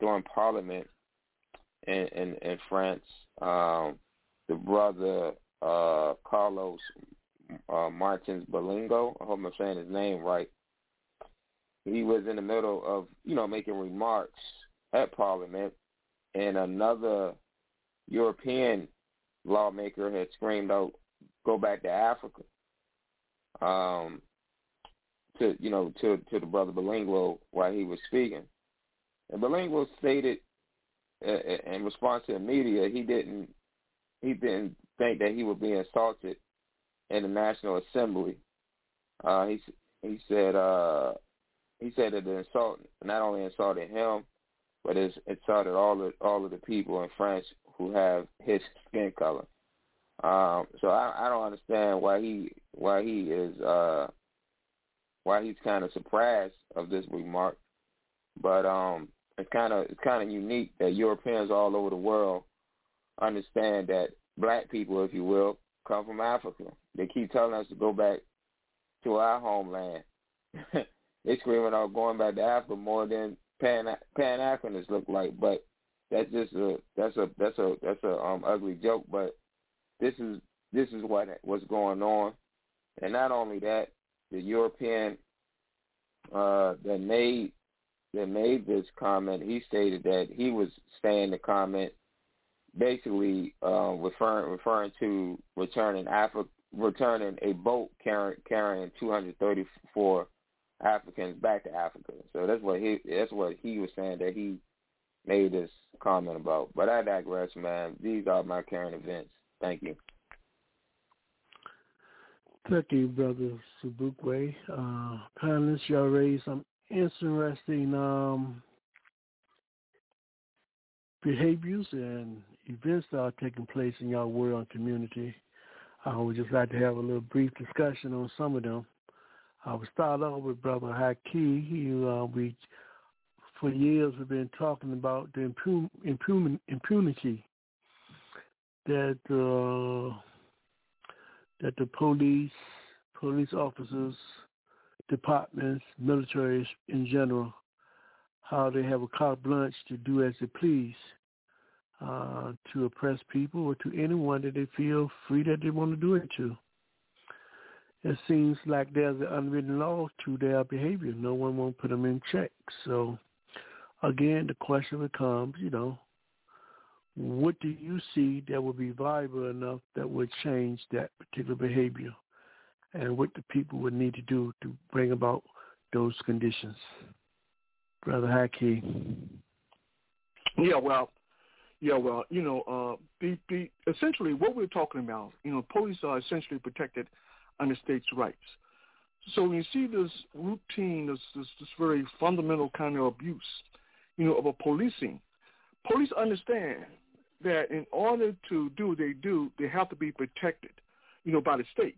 during Parliament in in, in France, um, the brother uh, Carlos uh, Martens Bilongo, I hope I'm saying his name right. He was in the middle of you know making remarks at Parliament, and another European lawmaker had screamed out, "Go back to Africa." Um, to you know to to the brother Bilongo while he was speaking, and Bilongo stated uh, uh, in response to the media he didn't he didn't think that he would be insulted in the National Assembly. Uh, he he said uh, he said that the insult not only insulted him, but it insulted all of all of the people in France who have his skin color. Um, so I, I don't understand why he why he is uh, why he's kind of surprised of this remark. But um, it's kind of it's kind of unique that Europeans all over the world understand that black people, if you will, come from Africa. They keep telling us to go back to our homeland. they screaming out going back to Africa more than Pan Africanists look like. But that's just a that's a that's a that's a um ugly joke. But this is this is what what's going on, and not only that, the European uh, that made that made this comment, he stated that he was saying the comment basically uh, referring referring to returning Africa returning a boat carrying carrying 234 Africans back to Africa. So that's what he that's what he was saying that he made this comment about. But I digress, man. These are my current events. Thank you. Thank you, Brother Sobukwe. Uh, panelists, y'all raised some interesting um, behaviors and events that are taking place in your world and community. I would just like to have a little brief discussion on some of them. I will start off with Brother Haki. He, uh, we, for years, we've been talking about the impun- impun- impunity that uh, that the police, police officers, departments, militaries in general, how they have a carte blanche to do as they please uh, to oppress people or to anyone that they feel free that they want to do it to. It seems like there's an unwritten law to their behavior. No one won't put them in check. So, again, the question becomes, you know, what do you see that would be viable enough that would change that particular behavior and what the people would need to do to bring about those conditions? Brother Haki. Yeah, well, yeah, well, you know, uh, the, the, essentially what we're talking about, you know, police are essentially protected under states' rights. So when you see this routine, this, this, this very fundamental kind of abuse, you know, of a policing, police understand that in order to do what they do, they have to be protected, you know, by the state.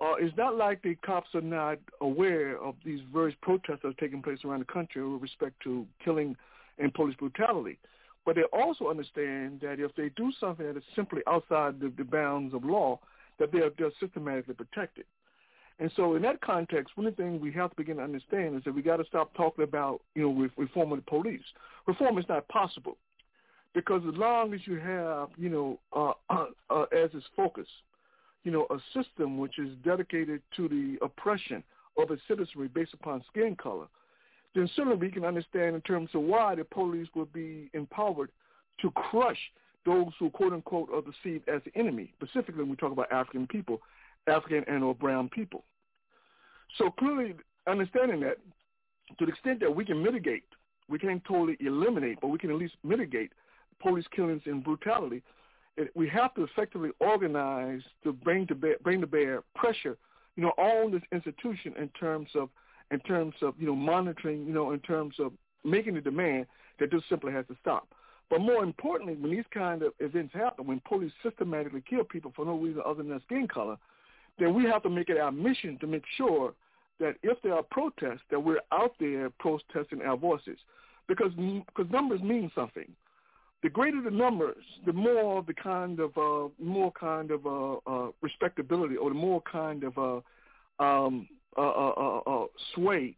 Uh, it's not like the cops are not aware of these various protests that are taking place around the country with respect to killing and police brutality. But they also understand that if they do something that is simply outside the, the bounds of law, that they are they're systematically protected. And so in that context, one of the things we have to begin to understand is that we got to stop talking about, you know, reform of the police. Reform is not possible because as long as you have, you know, uh, uh, uh, as its focus, you know, a system which is dedicated to the oppression of its citizenry based upon skin color, then certainly we can understand in terms of why the police would be empowered to crush those who quote unquote are perceived as the enemy, specifically when we talk about African people, African and or brown people. So clearly understanding that, to the extent that we can mitigate, we can't totally eliminate, but we can at least mitigate police killings and brutality. It, we have to effectively organize to bring to bear, bring to bear pressure, you know, on this institution in terms of in terms of you know monitoring, you know, in terms of making the demand that this simply has to stop. But more importantly, when these kind of events happen, when police systematically kill people for no reason other than their skin color, then we have to make it our mission to make sure that if there are protests, that we're out there protesting our voices, because because numbers mean something. The greater the numbers, the more the kind of uh, more kind of uh, uh, respectability, or the more kind of uh, um, uh, uh, sway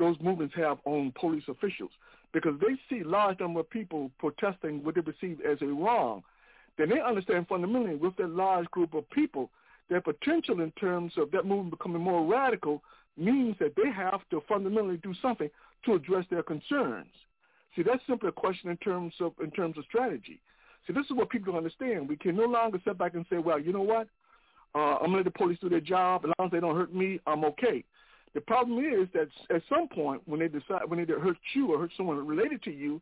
those movements have on police officials, because they see large number of people protesting what they perceive as a wrong. Then they understand fundamentally with that large group of people their potential in terms of that movement becoming more radical means that they have to fundamentally do something to address their concerns. See, that's simply a question in terms of in terms of strategy. See, this is what people understand. We can no longer sit back and say, well, you know what? Uh, I'm going to let the police do their job. As long as they don't hurt me, I'm okay. The problem is that at some point when they decide when they hurt you or hurt someone related to you,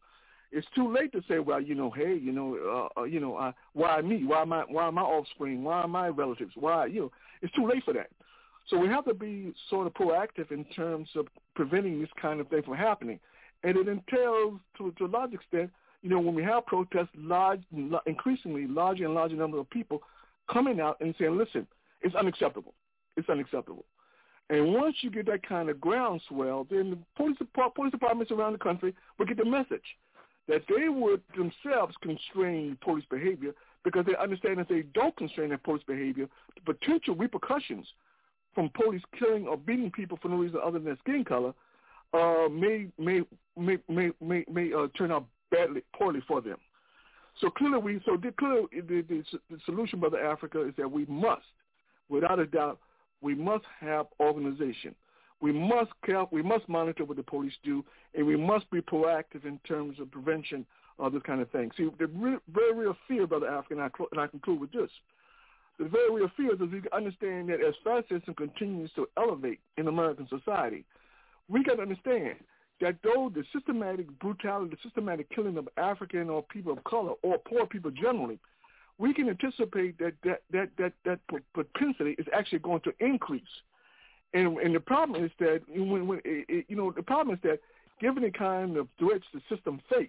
it's too late to say, well, you know, hey, you know, uh, uh, you know, uh, why me? Why my why my offspring? Why my relatives? Why you know? It's too late for that. So we have to be sort of proactive in terms of preventing this kind of thing from happening, and it entails, to, to a large extent, you know, when we have protests, large, increasingly larger and larger number of people coming out and saying, listen, it's unacceptable. It's unacceptable. And once you get that kind of groundswell, then the police, police departments around the country will get the message that they would themselves constrain police behavior because they understand that if they don't constrain their police behavior, the potential repercussions from police killing or beating people for no reason other than their skin color uh, may may may may may, may uh, turn out badly poorly for them. So clearly, we so the, clearly the, the, the solution, Brother Africa, is that we must, without a doubt, we must have organization. We must we must monitor what the police do, and we must be proactive in terms of prevention of this kind of thing. See, the very real fear, Brother Africa, and I, cl- and I conclude with this. The very real fear is we understand that as fascism continues to elevate in American society, we got to understand that though the systematic brutality, the systematic killing of African or people of color or poor people generally, we can anticipate that that that that, that propensity is actually going to increase and and the problem is that when, when it, it, you know the problem is that given the kind of threats the system face,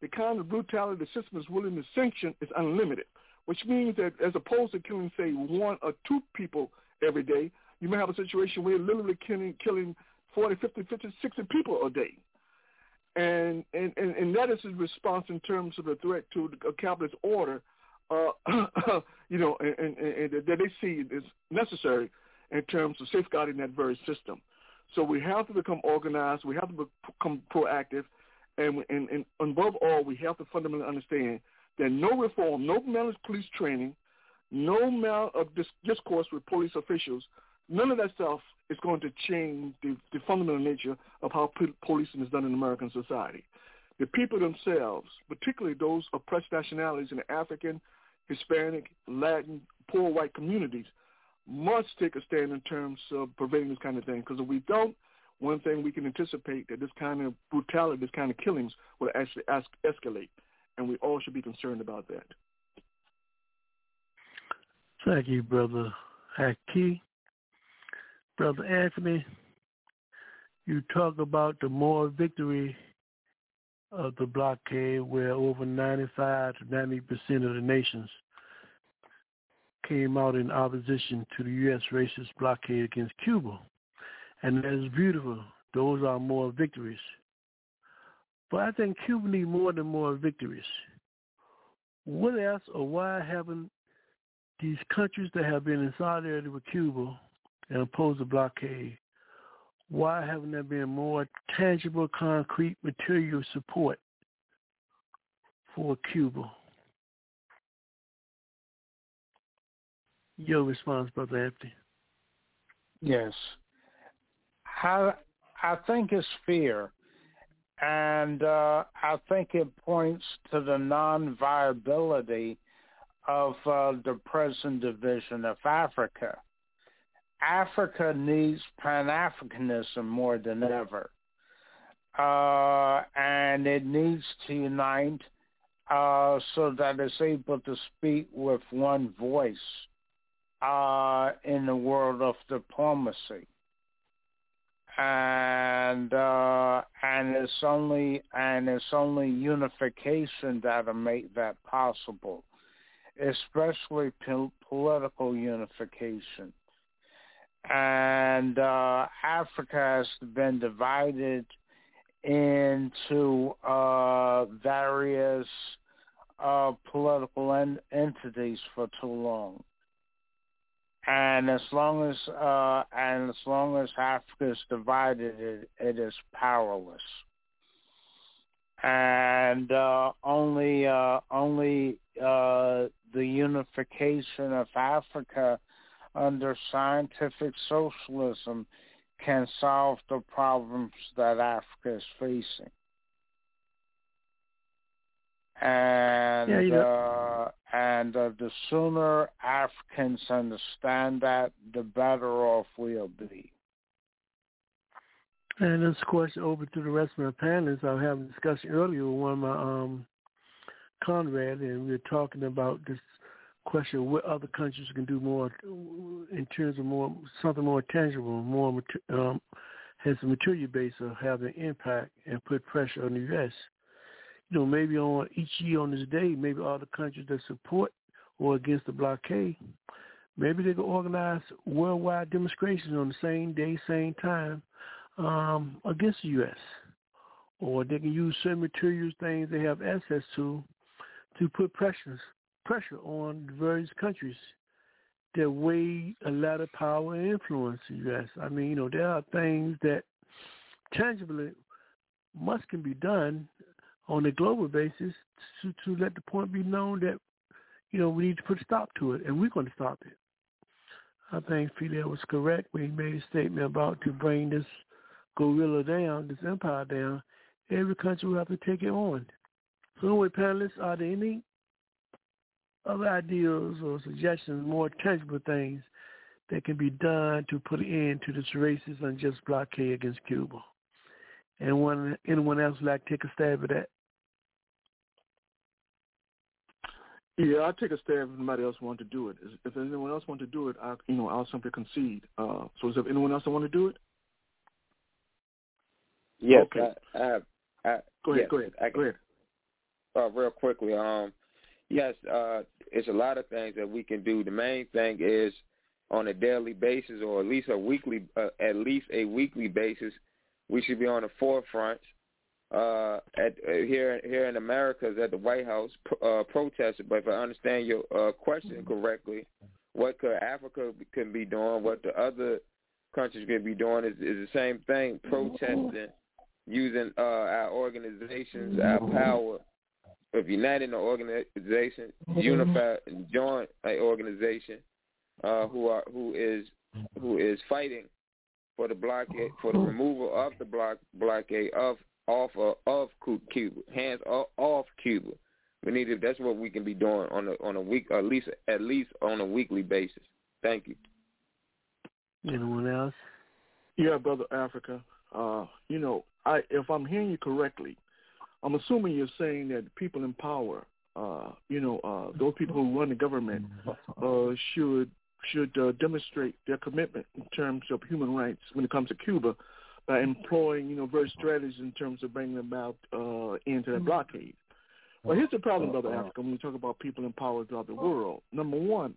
the kind of brutality the system is willing to sanction is unlimited. Which means that as opposed to killing say one or two people every day, you may have a situation where you're literally killing killing 40, 50, 50, 60 people a day. And and, and, and that is his response in terms of the threat to a capitalist order, uh, you know, and, and, and that they see is necessary in terms of safeguarding that very system. So we have to become organized. We have to become proactive. And, and, and above all, we have to fundamentally understand that no reform, no malice police training, no amount of discourse with police officials, none of that stuff is going to change the, the fundamental nature of how policing is done in American society. The people themselves, particularly those oppressed nationalities in African, Hispanic, Latin, poor white communities, must take a stand in terms of preventing this kind of thing. Because if we don't, one thing we can anticipate that this kind of brutality, this kind of killings will actually ask, escalate, and we all should be concerned about that. Thank you, Brother Haki. Brother Anthony, you talk about the moral victory of the blockade where over 95 to 90 percent of the nations came out in opposition to the U.S. racist blockade against Cuba. And that is beautiful. Those are more victories. But I think Cuba needs more than more victories. What else or why haven't these countries that have been in solidarity with Cuba and opposed the blockade, why haven't there been more tangible, concrete, material support for Cuba? Your response, Brother Anthony. Yes. I, I think it's fear. And uh, I think it points to the non-viability of uh, the present division of Africa. Africa needs Pan-Africanism more than ever. Uh, and it needs to unite uh, so that it's able to speak with one voice uh, in the world of diplomacy. And uh, and it's only and it's only unification that'll make that possible, especially po- political unification. And uh, Africa has been divided into uh, various uh, political en- entities for too long. And as long as uh, and as long as Africa is divided, it, it is powerless. And uh, only uh, only the unification of Africa under scientific socialism can solve the problems that Africa is facing. And Yeah, you know- uh, and uh, the sooner Africans understand that, the better off we'll be. And this question over to the rest of my panelists. I was having a discussion earlier with one of my um Conrad and we were talking about this question what other countries can do more in terms of more something more tangible, more um, has a material base of having impact and put pressure on the U.S. You know, maybe on each year on this day, maybe all the countries that support or against the blockade, maybe they could organize worldwide demonstrations on the same day, same time um, against the U.S. Or they can use certain materials, things they have access to, to put pressures pressure on various countries that weigh a lot of power and influence U.S. I mean, you know, there are things that tangibly must can be done on a global basis to, to let the point be known that, you know, we need to put a stop to it, and we're going to stop it. I think Fidel was correct when he made a statement about to bring this gorilla down, this empire down. Every country will have to take it on. So anyway, panelists, are there any other ideas or suggestions, more tangible things that can be done to put an end to this racist unjust blockade against Cuba? Anyone, anyone else like to take a stab at that? Yeah, I'll take a stab if anybody else want to do it. If anyone else want to do it, I, you know, I'll simply concede. Uh, so is there anyone else that want to do it? Yes, Okay. I, I, I, Go ahead, yes, go ahead, I, go ahead. uh, real quickly. Um, yes, uh, it's a lot of things that we can do. The main thing is on a daily basis, or at least a weekly, uh, at least a weekly basis, we should be on the forefront. Uh, at uh, here here in America, is at the White House uh, protesting. But if I understand your uh, question correctly, what could Africa can be doing? What the other countries could be doing is, is the same thing: protesting, using uh, our organizations, our power of uniting the organization, unify and join an organization uh, who are who is who is fighting for the blockade for the removal of the block blockade of off of, of Cuba, hands off, off Cuba. We need to, that's what we can be doing on a on a week at least at least on a weekly basis. Thank you. Anyone else? Yeah, brother Africa. Uh, you know, I if I'm hearing you correctly, I'm assuming you're saying that people in power, uh, you know, uh, those people who run the government, uh, should should uh, demonstrate their commitment in terms of human rights when it comes to Cuba by employing, you know, various strategies in terms of bringing about uh, into that blockade. Well, here's the problem, brother Africa, when we talk about people in power throughout the world. Number one,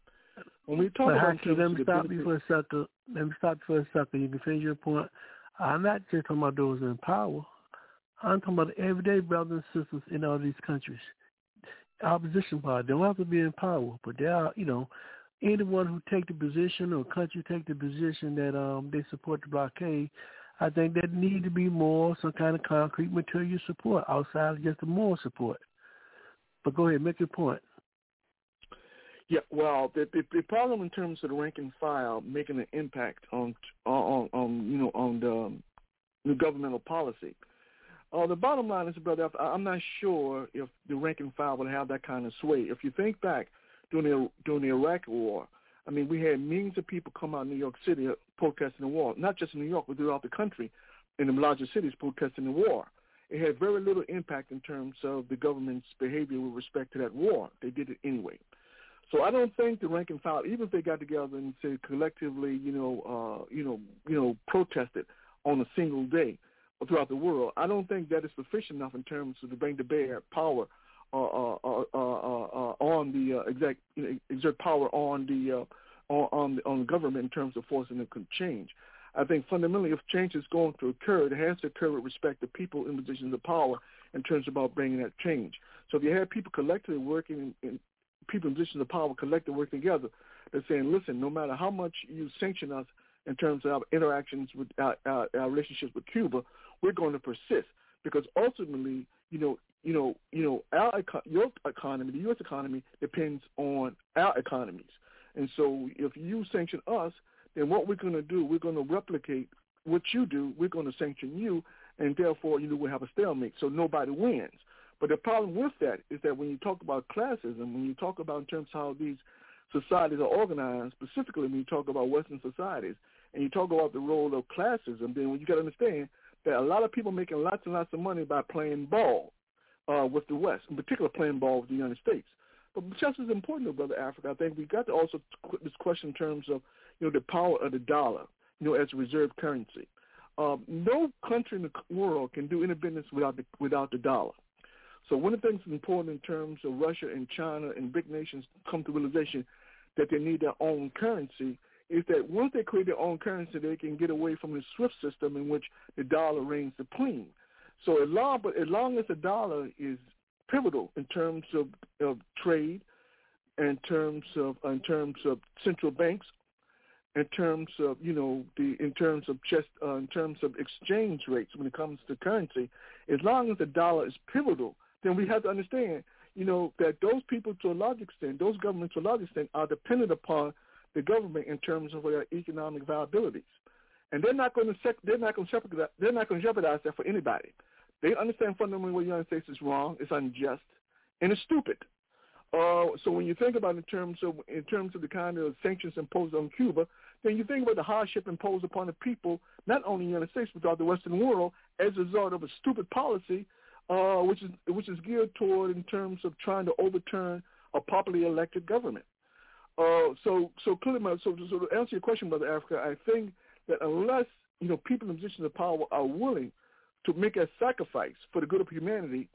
when we talk But about Haki, let me the stop you for a second. Let me stop you for a second. You can finish your point. I'm not just talking about those in power. I'm talking about everyday brothers and sisters in all these countries. Opposition party. They don't have to be in power, but they are, you know, anyone who take the position or country take the position that um they support the blockade, I think there need to be more some kind of concrete material support outside of just the moral support. But go ahead, make your point. Yeah, well, the, the the problem in terms of the rank and file making an impact on on on you know on the, um, the governmental policy. Uh, the bottom line is, brother, I- I'm not sure if the rank and file would have that kind of sway. If you think back during the during the Iraq War, I mean, we had millions of people come out in New York City protesting the war, not just in New York, but throughout the country, in the larger cities protesting the war. It had very little impact in terms of the government's behavior with respect to that war. They did it anyway. So I don't think the rank and file, even if they got together and said collectively, you know, uh, you know, you know, protested on a single day throughout the world, I don't think that is sufficient enough in terms of to bring to bear power uh, uh, uh, uh, on the uh, know, exert power on the uh, on on the, on the government in terms of forcing them to change. I think fundamentally, if change is going to occur, it has to occur with respect to people in positions of power in terms of about bringing that change. So if you have people collectively working in, in people in positions of power collectively working together, they're saying, listen, no matter how much you sanction us in terms of our interactions with our, our, our relationships with Cuba, we're going to persist because ultimately, you know, you know, you know, our your economy, the U.S. economy depends on our economies, and so if you sanction us, then what we're going to do, we're going to replicate what you do. We're going to sanction you, and therefore, you know, we have a stalemate. So nobody wins. But the problem with that is that when you talk about classism, when you talk about in terms of how these societies are organized, specifically when you talk about Western societies, and you talk about the role of classism, then you got to understand that a lot of people making lots and lots of money by playing ball uh, with the West, in particular playing ball with the United States. But just as important, though, Brother Africa, I think we got to also this question in terms of you know the power of the dollar, you know, as a reserve currency. Um, no country in the world can do any business without the, without the dollar. So one of the things important in terms of Russia and China and big nations come to realization that they need their own currency is that once they create their own currency, they can get away from the SWIFT system in which the dollar reigns supreme. So as long, but as long as the dollar is pivotal in terms of, of trade, in terms of in terms of central banks, in terms of you know the in terms of just uh, in terms of exchange rates when it comes to currency, as long as the dollar is pivotal, then we have to understand you know that those people to a large extent, those governments to a large extent, are dependent upon the government in terms of their economic viabilities, and they're not going to sec- they're not going to jeopardize they're not going to jeopardize that for anybody. They understand fundamentally what the United States is wrong, it's unjust, and it's stupid. Uh, so when you think about in terms of in terms of the kind of sanctions imposed on Cuba, then you think about the hardship imposed upon the people, not only in the United States but throughout the Western world, as a result of a stupid policy, uh, which is which is geared toward in terms of trying to overturn a popularly elected government. Uh, so so clearly, so, so to answer your question, Brother Africa, I think that unless you know people in positions of power are willing to make a sacrifice for the good of humanity,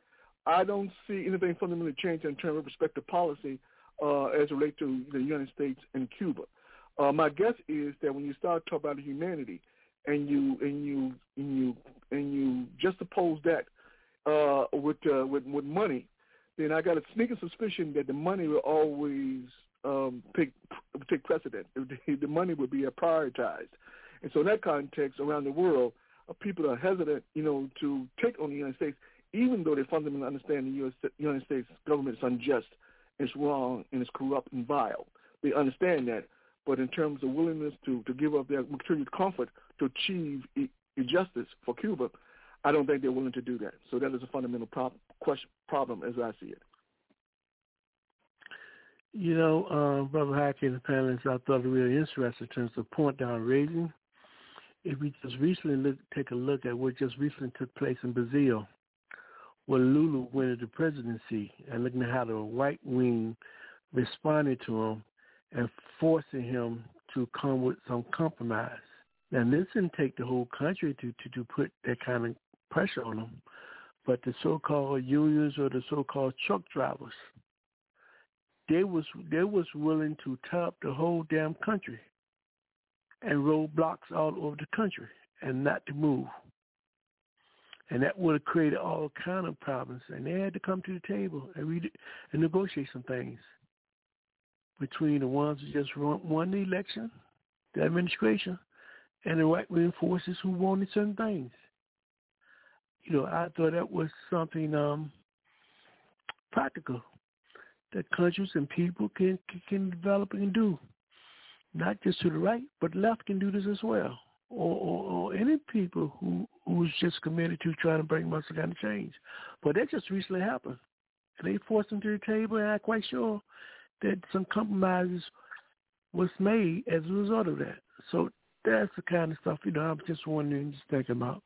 I don't see anything fundamentally changing in terms of respect to policy uh, as relates to the United States and Cuba. Uh, my guess is that when you start talking about humanity and you and you and you and you just oppose that uh, with, uh, with with money, then I got a sneaking suspicion that the money will always um, take take precedent. The money would be prioritized, and so in that context, around the world, people are hesitant, you know, to take on the United States, even though they fundamentally understand the US, United States government is unjust, it's wrong, and it's corrupt and vile. They understand that, but in terms of willingness to, to give up their material comfort to achieve e- justice for Cuba, I don't think they're willing to do that. So that is a fundamental prob- question, problem as I see it. You know, uh, Brother Haki and the panelists, I thought it really interesting in terms of point down raising if we just recently look, take a look at what just recently took place in Brazil, where Lula won the presidency, and looking at how the right wing responded to him and forcing him to come with some compromise. Now, this didn't take the whole country to, to, to put that kind of pressure on him, but the so-called unions or the so-called truck drivers, they was they was willing to top the whole damn country and roadblocks all over the country and not to move. And that would have created all kind of problems. And they had to come to the table and read and negotiate some things between the ones who just won the election, the administration, and the right wing forces who wanted certain things. You know, I thought that was something um, practical that countries and people can can develop and do not just to the right, but left can do this as well. Or, or, or any people who who's just committed to trying to bring about some kind of change. But that just recently happened. And they forced them to the table, and I'm quite sure that some compromises was made as a result of that. So that's the kind of stuff, you know, I'm just wondering, just thinking about.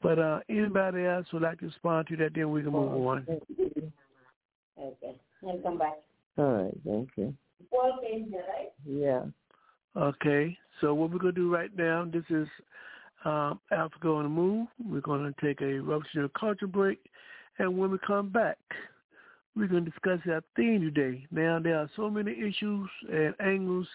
But uh, anybody else would like to respond to that, then we can move on. Okay. I'll come back. All right, thank you. Four pages, right? Yeah. Okay, so what we're going to do right now, this is um, Africa on the Move. We're going to take a revolutionary culture break, and when we come back, we're going to discuss our theme today. Now, there are so many issues and angles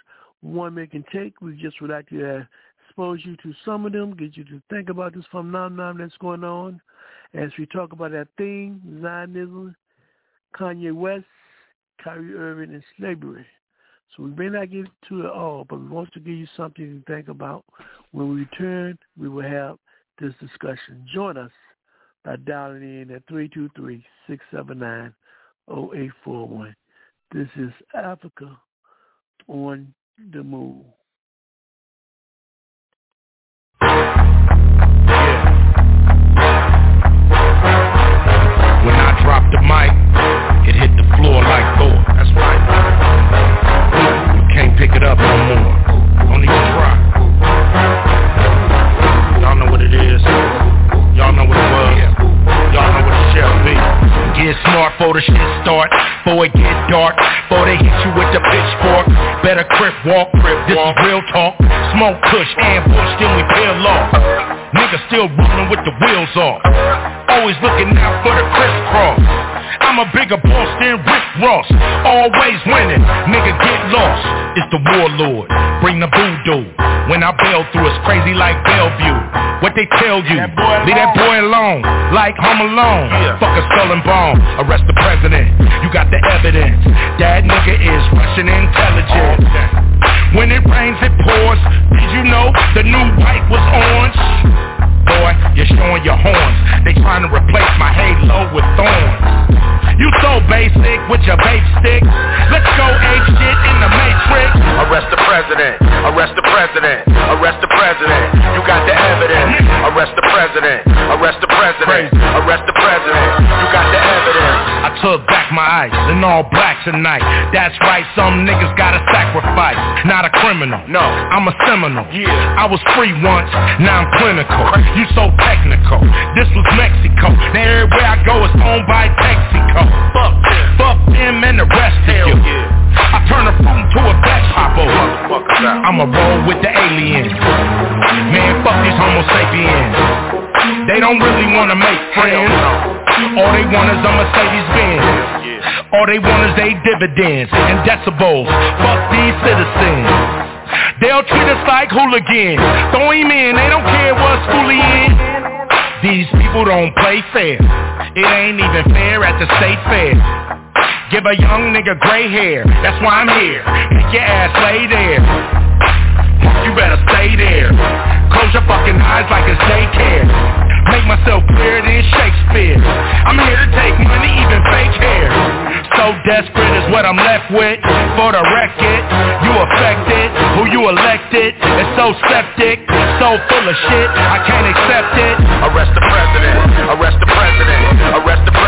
one may can take. We just would like to uh, expose you to some of them, get you to think about this phenomenon that's going on as we talk about that theme, Zionism, Kanye West, Kyrie Irving, and slavery. So we may not get to it all, but we want to give you something to think about. When we return, we will have this discussion. Join us by dialing in at 323-679-0841. This is Africa on the move. Like Thor. That's right. You can't pick it up no more. Don't even try. Y'all know what it is. Y'all know what it was. Y'all know what it shall be. Get smart for the shit start. Before it get dark. Before they hit you with the pitchfork. Better crip walk. crip This is real talk. Smoke push, ambush, then we peel off. Niggas still rolling with the wheels off. Always looking out for the crisscross. I'm a bigger boss than Rick Ross. Always winning. Nigga get lost. It's the warlord. Bring the voodoo. When I bail through, it's crazy like Bellevue. What they tell you? Leave that boy alone. Like Home Alone. Fuck a skull and bone. Arrest the president. You got the evidence. That nigga is Russian intelligence. When it rains, it pours. Did you know the new white was orange? Boy, you're showing your horns. They trying to replace my halo with thorns. You so basic with your vape stick. Let's go ape shit in the matrix. Arrest the president. Arrest the president. Arrest the president. You got the evidence. Arrest the president. Arrest the president. Arrest the president. You got the evidence. I took back my ice in all black tonight. That's right, some niggas gotta sacrifice. Not a criminal. No, I'm a seminal. Yeah. I was free once, now I'm clinical. You so technical. This was Mexico. Now everywhere I go it's owned by Texaco. Fuck them. Fuck them and the rest of you. I turn a phone to a back popo. I'ma roll with the aliens. Man, fuck these homo sapiens. They don't really wanna make friends. All they want is a Mercedes Benz. All they want is they dividends and decibels. Fuck these citizens. They'll treat us like hooligans. Throw him in, they don't care what school he in. These people don't play fair. It ain't even fair at the state fair. Give a young nigga gray hair. That's why I'm here. Make your ass lay there. You better stay there. Close your fucking eyes like it's daycare. Make myself clearer than Shakespeare. I'm here to take money, even fake hair. So desperate is what I'm left with. For the record, elected is so septic, so full of shit. I can't accept it. Arrest the president. Arrest the president. Arrest the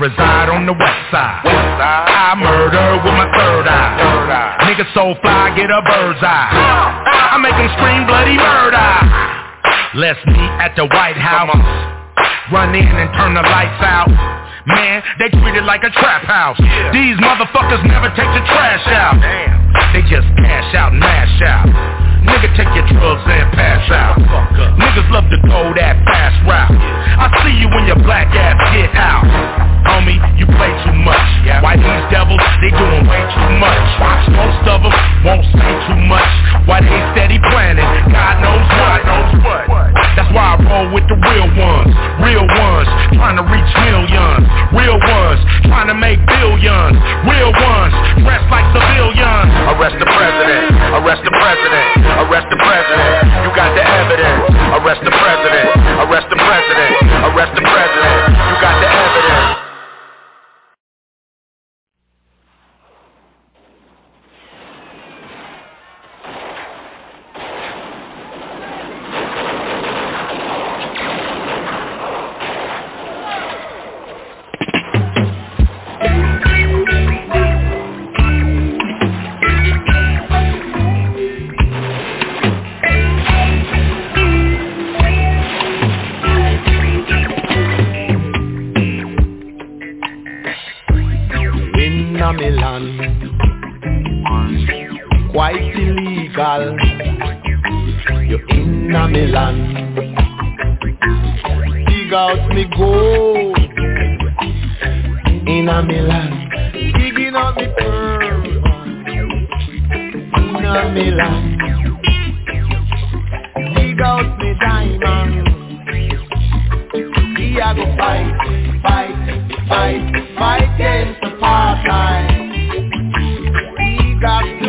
reside on the west side. West side. I murder with my third eye. Third eye. Nigga so fly, get a bird's eye. I make them scream bloody murder. Let's meet at the White House. Run in and turn the lights out. Man, they treat it like a trap house. These motherfuckers never take the trash out. They just cash out and mash out. Nigga, take your drugs and pass out. Niggas love to go that fast route. I see you when your black ass get out. Homie, you play too much. Why these devils, they doing way too much. Most of them won't say too much. Why they steady planning, God knows what. knows what. That's why I roll with the real ones. Real ones, trying to reach millions. Real ones, trying to make billions. Real ones, dressed like civilians. Arrest the president. Arrest the president. Arrest the president. You got the evidence. Arrest the president. Arrest the president. Arrest the president. gal You're in a Milan. Dig out me gold. In a Milan. Digging out me pearl In a Milan. Dig out me diamond We are go fight, fight, fight, fight against apartheid. We got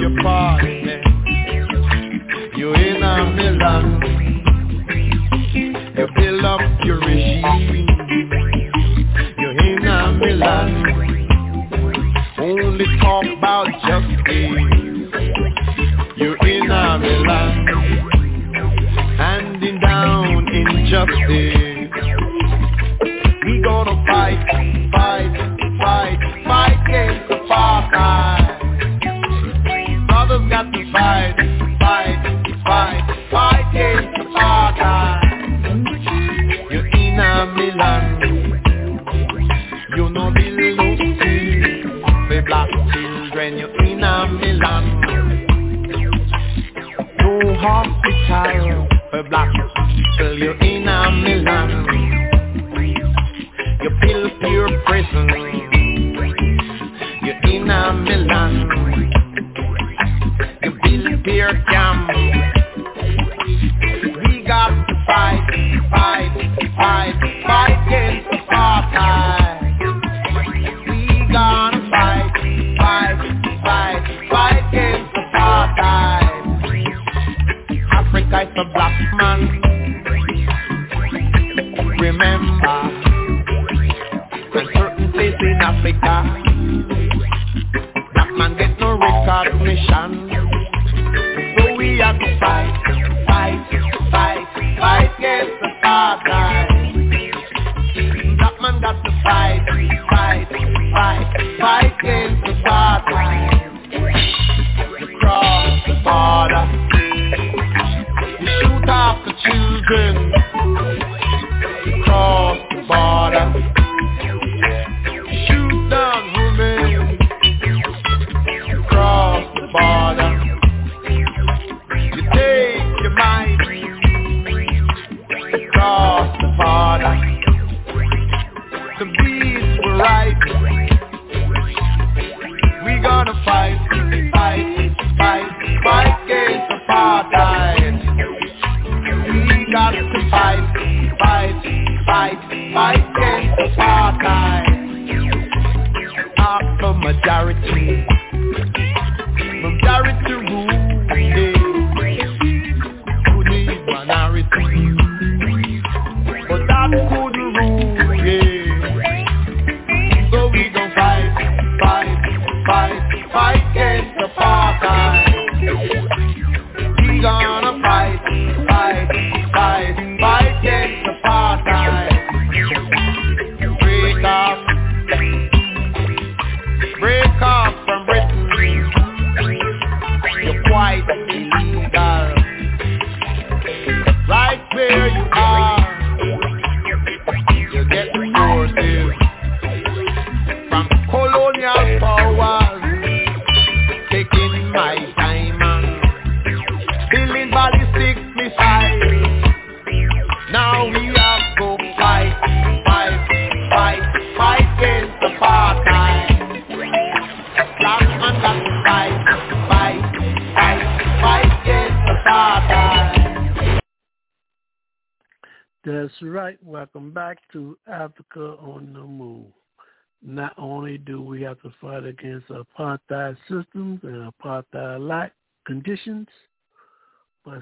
your party. You're in a Milan. You build up your regime. You're in a Milan. Only talk about justice. You're in a Milan. Handing down injustice. block. Girl, you're in a Milan.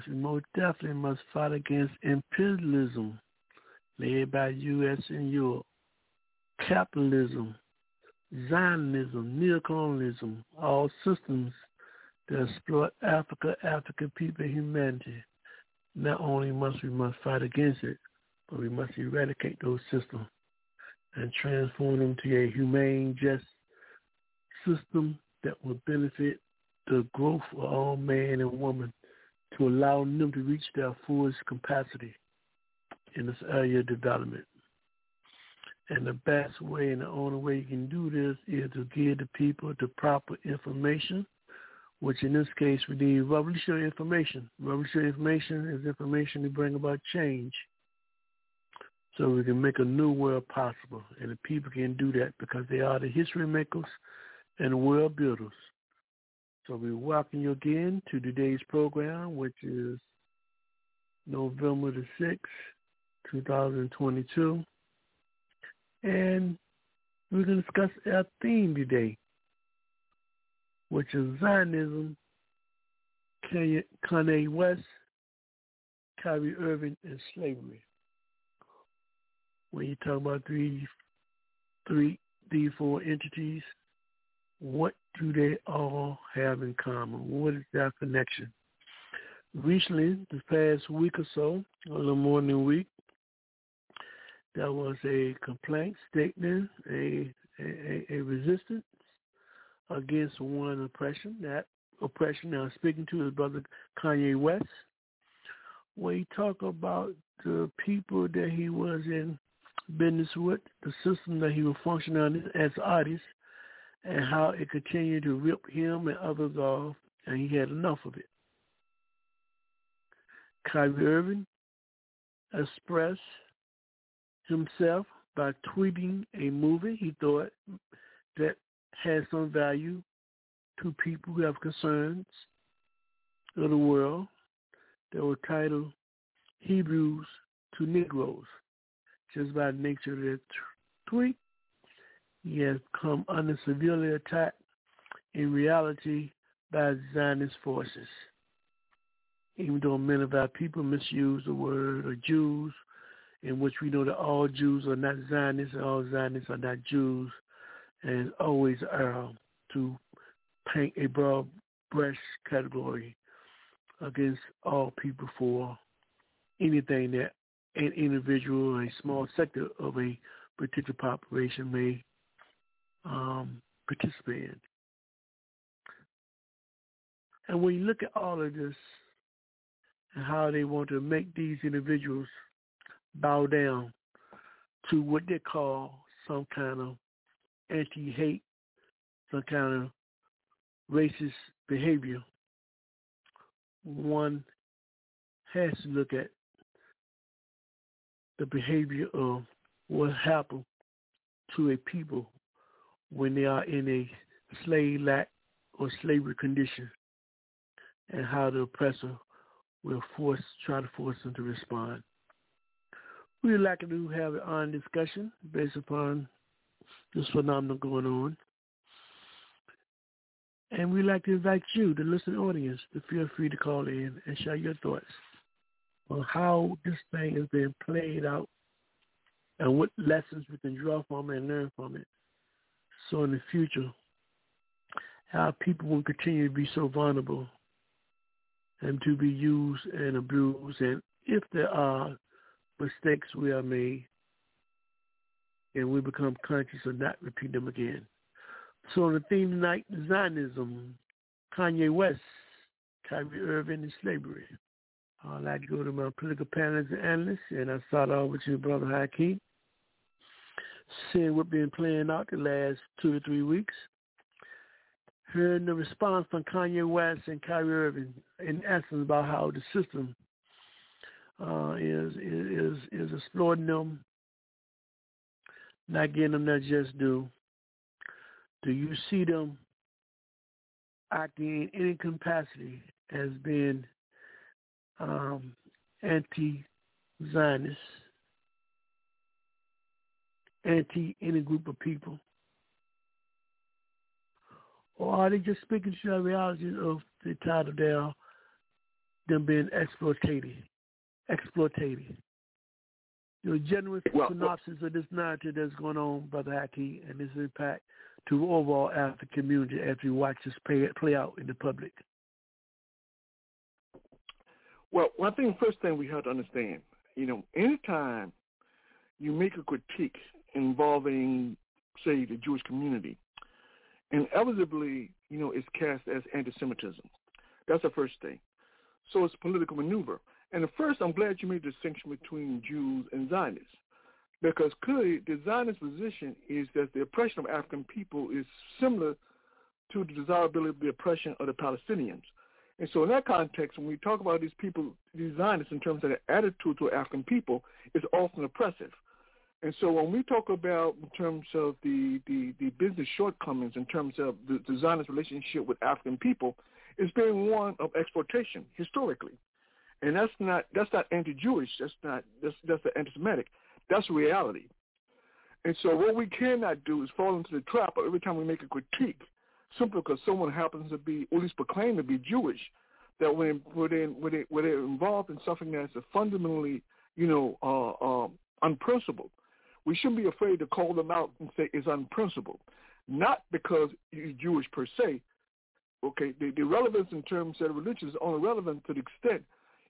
most definitely must fight against imperialism led by U.S. and Europe, capitalism, Zionism, neocolonialism, all systems that exploit Africa, African people, humanity. Not only must we must fight against it, but we must eradicate those systems and transform them to a humane, just system that will benefit the growth of all man and woman to allow them to reach their fullest capacity in this area of development. And the best way and the only way you can do this is to give the people the proper information, which in this case we need revolutionary information. Revolutionary information is information to bring about change so we can make a new world possible. And the people can do that because they are the history makers and world builders. So we welcome you again to today's program, which is November the 6th, 2022. And we're going to discuss our theme today, which is Zionism, Kanye West, Kyrie Irving, and slavery. When you talk about three, three, three, four entities, what do they all have in common? What is their connection? Recently, the past week or so, a little more than a week, there was a complaint statement, a, a, a resistance against one oppression. That oppression now speaking to his brother Kanye West, where he talked about the people that he was in business with, the system that he was functioning on as artist, and how it continued to rip him and others off, and he had enough of it. Kyrie Irving expressed himself by tweeting a movie he thought that had some value to people who have concerns of the world that were titled Hebrews to Negroes. Just by nature of that tweet, he has come under severely attack in reality by Zionist forces. Even though many of our people misuse the word or Jews in which we know that all Jews are not Zionists and all Zionists are not Jews, and always are to paint a broad brush category against all people for anything that an individual or a small sector of a particular population may um, participate in. And when you look at all of this and how they want to make these individuals bow down to what they call some kind of anti-hate, some kind of racist behavior, one has to look at the behavior of what happened to a people when they are in a slave lack or slavery condition and how the oppressor will force try to force them to respond. We'd like to have an on discussion based upon this phenomenon going on. And we'd like to invite you, the listening audience, to feel free to call in and share your thoughts on how this thing is being played out and what lessons we can draw from it and learn from it. So in the future, how people will continue to be so vulnerable and to be used and abused. And if there are mistakes we have made and we become conscious of not repeat them again. So on the theme tonight, Zionism, Kanye West, Kyrie Irving, and slavery. I'd like to go to my political panelists and analysts, and I start off with you, Brother Hakeem. Seeing what's been playing out the last two to three weeks, hearing the response from Kanye West and Kyrie Irving, in essence, about how the system uh, is is is exploiting them, not getting them their just due. Do you see them acting in any capacity as being um, anti-Zionist, anti any group of people? Or are they just speaking to the reality of the title there, them being exploited? exploitated. You know, general well, synopsis well, of this narrative that's going on, Brother Haki, and its impact to overall African community as we watch this play, play out in the public. Well, one thing, first thing we have to understand, you know, anytime you make a critique involving, say, the Jewish community, inevitably, you know, it's cast as anti-Semitism. That's the first thing. So it's a political maneuver. And at first, I'm glad you made the distinction between Jews and Zionists, because clearly the Zionist position is that the oppression of African people is similar to the desirability of the oppression of the Palestinians. And so in that context, when we talk about these people, these Zionists, in terms of their attitude to African people, is often oppressive. And so when we talk about in terms of the, the, the business shortcomings in terms of the, Zionist relationship with African people, it's been one of exploitation historically. And that's not that's not anti-Jewish. That's not that's that's anti-Semitic. That's reality. And so what we cannot do is fall into the trap of every time we make a critique, simply because someone happens to be, or at least proclaim to be Jewish, that when when they when they when they're involved in something that's fundamentally you know uh, uh, unprincipled, we shouldn't be afraid to call them out and say it's unprincipled, not because you're Jewish per se. Okay, the, the relevance in terms of religion is only relevant to the extent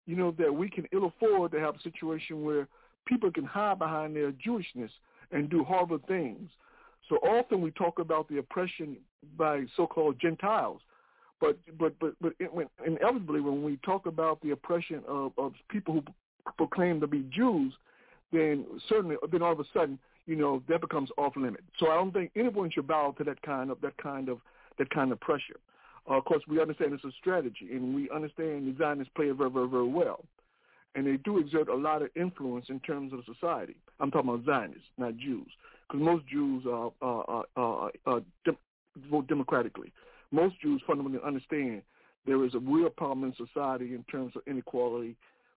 you know, that we can ill afford to have a situation where people can hide behind their Jewishness and do horrible things. So often we talk about the oppression by so-called Gentiles, but but but but it, when, inevitably when we talk about the oppression of, of people who proclaim to be Jews, then certainly then all of a sudden you know that becomes off limit. So I don't think anyone should bow to that kind of that kind of that kind of pressure. Uh, of course, we understand it's a strategy, and we understand the Zionists play it very, very, very well. And they do exert a lot of influence in terms of society. I'm talking about Zionists, not Jews, because most Jews are, are, are, are dem- vote democratically. Most Jews fundamentally understand there is a real problem in society in terms of inequality,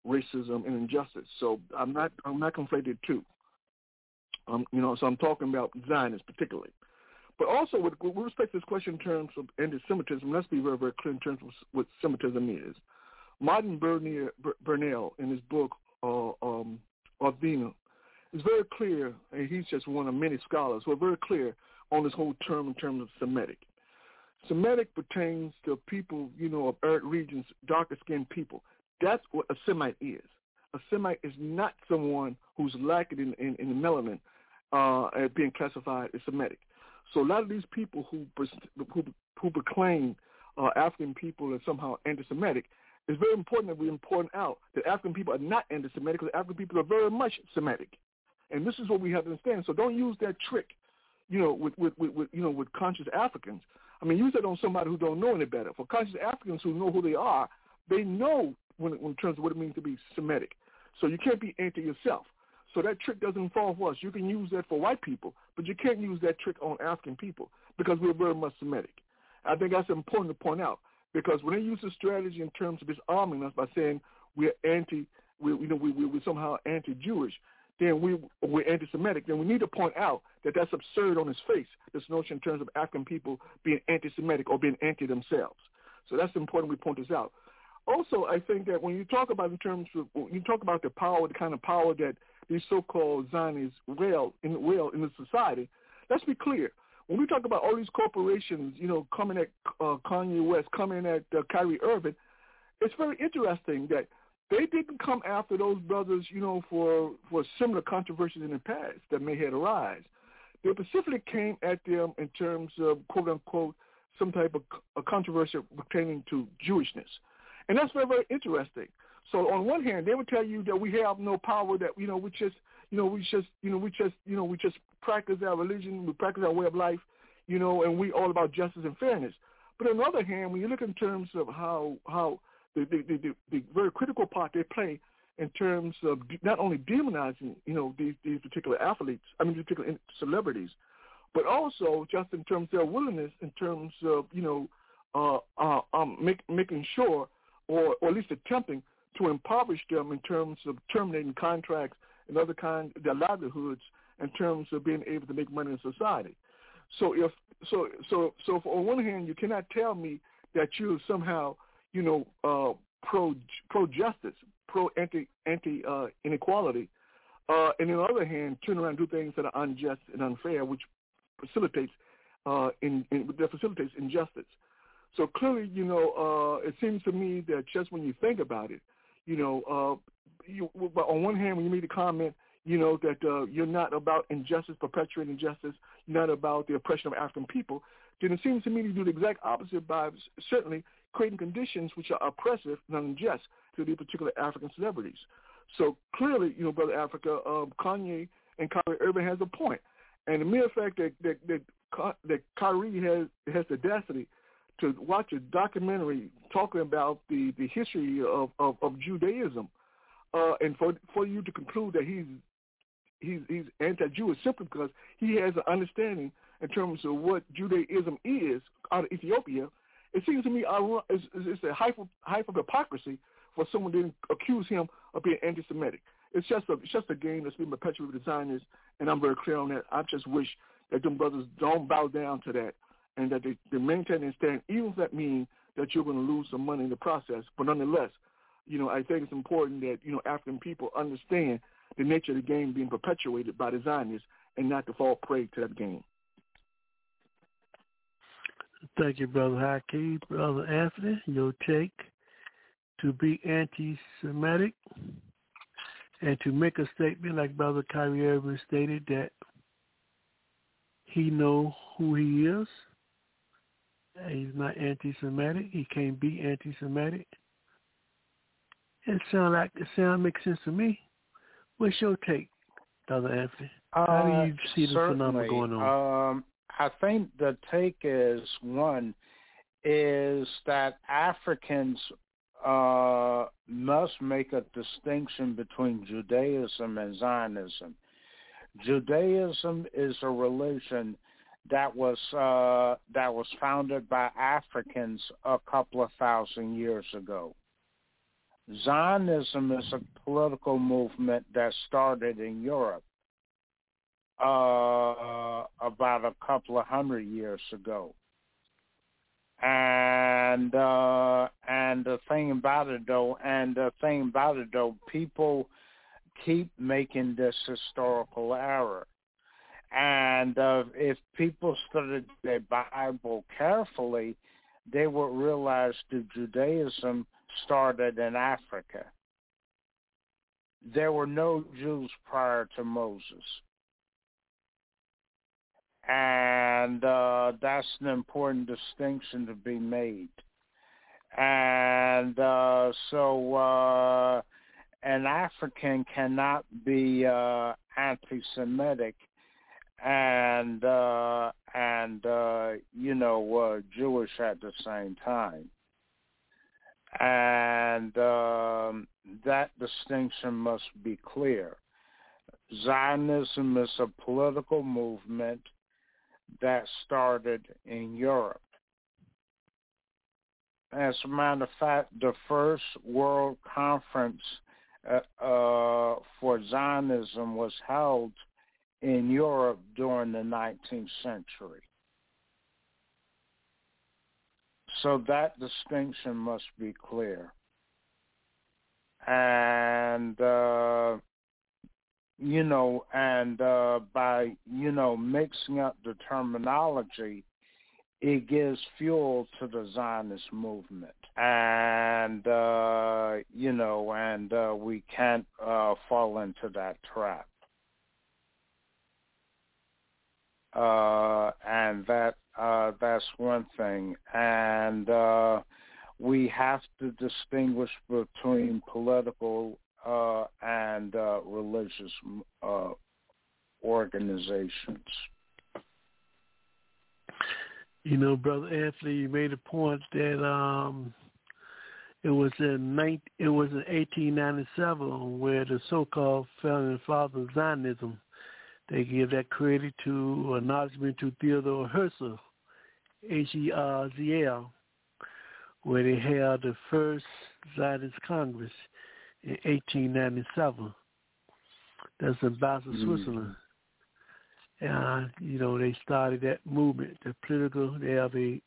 racism, and injustice. So I'm not I'm not conflated too. Um, you know, so I'm talking about Zionists particularly. But also, with, with respect to this question in terms of anti-Semitism, let's be very, very clear in terms of what Semitism is. Martin Bernal, in his book, uh, um, Athena, is very clear, and he's just one of many scholars who are very clear on this whole term in terms of Semitic. Semitic pertains to people, you know, of arid regions, darker-skinned people. That's what a Semite is. A Semite is not someone who's lacking in, in, in melanin uh, being classified as Semitic. So a lot of these people who who, who proclaim uh, African people as somehow anti-Semitic, it's very important that we point out that African people are not anti-Semitic because African people are very much Semitic, and this is what we have to understand. So don't use that trick, you know, with with, with, with you know with conscious Africans. I mean, use that on somebody who don't know any better. For conscious Africans who know who they are, they know when, in terms of what it means to be Semitic. So you can't be anti yourself. So that trick doesn't fall for us. You can use that for white people, but you can't use that trick on African people because we're very much Semitic. I think that's important to point out because when they use the strategy in terms of disarming us by saying we're anti, we, you know, we, we, we're somehow anti-Jewish, then we, we're anti-Semitic, then we need to point out that that's absurd on its face, this notion in terms of African people being anti-Semitic or being anti themselves. So that's important we point this out. Also, I think that when you talk about in terms of, you talk about the power, the kind of power that these so-called Zionists will in in the society. Let's be clear. When we talk about all these corporations, you know, coming at uh, Kanye West, coming at uh, Kyrie Irving, it's very interesting that they didn't come after those brothers, you know, for for similar controversies in the past that may have arisen. They specifically came at them in terms of quote unquote some type of a controversy pertaining to Jewishness, and that's very very interesting. So on one hand, they would tell you that we have no power, that you know we just you know we just you know we just you know we just practice our religion, we practice our way of life, you know, and we all about justice and fairness. But on the other hand, when you look in terms of how how the the, the, the very critical part they play in terms of not only demonizing you know these these particular athletes, I mean these particular celebrities, but also just in terms of their willingness in terms of you know uh, uh, um, make, making sure or, or at least attempting to impoverish them in terms of terminating contracts and other kind their livelihoods in terms of being able to make money in society. So if so so so on one hand you cannot tell me that you're somehow you know uh, pro pro justice, pro anti anti uh, inequality, uh, and on the other hand turn around and do things that are unjust and unfair, which facilitates uh, in, in that facilitates injustice. So clearly, you know, uh, it seems to me that just when you think about it, you know, uh, you, on one hand, when you made the comment, you know, that uh, you're not about injustice, perpetuating injustice, not about the oppression of African people, then it seems to me you do the exact opposite by certainly creating conditions which are oppressive and unjust to the particular African celebrities. So clearly, you know, Brother Africa, um, Kanye and Kyrie Irving has a point. And the mere fact that that that, that Kyrie has has the audacity to watch a documentary talking about the, the history of, of, of Judaism, uh, and for for you to conclude that he's he's he's anti-Jewish simply because he has an understanding in terms of what Judaism is out of Ethiopia, it seems to me it's, it's a hype of, hype of hypocrisy for someone to accuse him of being anti-Semitic. It's just a it's just a game that's been perpetuated with Zionists, and I'm very clear on that. I just wish that them brothers don't bow down to that, and that they, they maintain and stand, even if that means that you're going to lose some money in the process. But nonetheless, you know, I think it's important that you know African people understand the nature of the game being perpetuated by the Zionists and not to fall prey to that game. Thank you, Brother Haki. Brother Anthony, your take to be anti-Semitic and to make a statement like Brother Kyrie Irving stated that he know who he is. He's not anti-Semitic. He can't be anti-Semitic. It sound like it sound makes sense to me. What's your take, Brother Anthony? How do you see the phenomenon going on? Um, I think the take is one is that Africans uh, must make a distinction between Judaism and Zionism. Judaism is a religion that was uh, that was founded by Africans a couple of thousand years ago. Zionism is a political movement that started in Europe uh, about a couple of hundred years ago. And uh, and the thing about it though, and the thing about it though, people keep making this historical error. And uh, if people studied the Bible carefully, they would realize that Judaism started in Africa. There were no Jews prior to Moses and uh, that's an important distinction to be made. And uh, so, uh, an African cannot be uh, anti-Semitic and uh, and uh, you know uh, Jewish at the same time, and um, that distinction must be clear. Zionism is a political movement that started in Europe. As a matter of fact, the first World Conference uh, uh, for Zionism was held in Europe during the 19th century. So that distinction must be clear. And uh, you know, and uh, by, you know, mixing up the terminology, it gives fuel to the Zionist movement. And, uh, you know, and uh, we can't uh, fall into that trap. Uh, and that uh, that's one thing. And uh, we have to distinguish between political uh, and uh, religious uh, organizations. You know, brother Anthony, you made a point that um, it was in 19, it was in 1897 where the so-called founding father of Zionism they give that credit to acknowledgement to Theodore Herzl, H-E-R-Z-L, where they held the first Zionist Congress in 1897. That's in Basel, mm. Switzerland. And, you know, they started that movement, the political, they have a,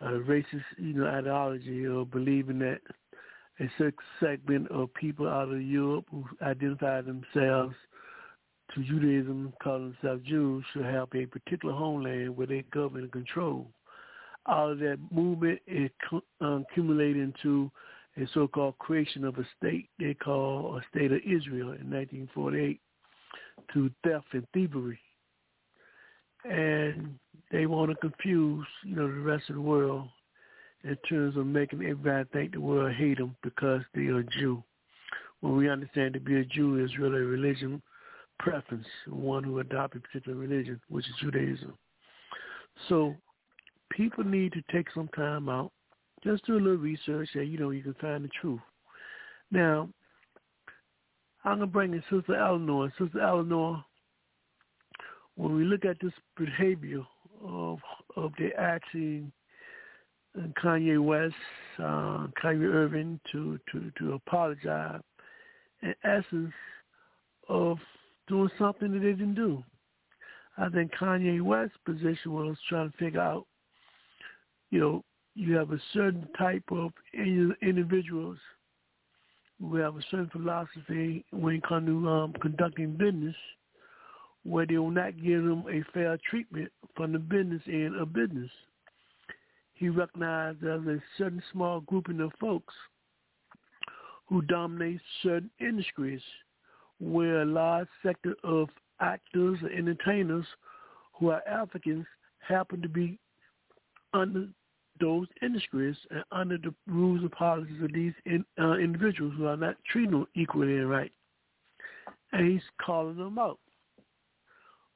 a racist, you know, ideology of believing that a certain segment of people out of Europe who identify themselves to Judaism, call themselves Jews, should have a particular homeland where they govern and control. All of that movement is um, accumulating into a so-called creation of a state they call a state of Israel in 1948 to theft and thievery. And they want to confuse, you know, the rest of the world, in terms of making everybody think the world hate them because they are Jew. When we understand to be a Jew is really a religion preference, one who adopted a particular religion, which is Judaism. So people need to take some time out, just do a little research and, you know, you can find the truth. Now, I'm going to bring in Sister Eleanor. Sister Eleanor, when we look at this behavior of of the acting Kanye West, uh, Kyrie Irving to, to, to apologize in essence of doing something that they didn't do. I think Kanye West's position was trying to figure out, you know, you have a certain type of individuals who have a certain philosophy when it comes to um, conducting business, where they will not give them a fair treatment from the business end of business. He recognized there's a certain small grouping of folks who dominate certain industries where a large sector of actors or entertainers who are Africans happen to be under those industries and under the rules and policies of these in, uh, individuals who are not treating them equally and right. And he's calling them out.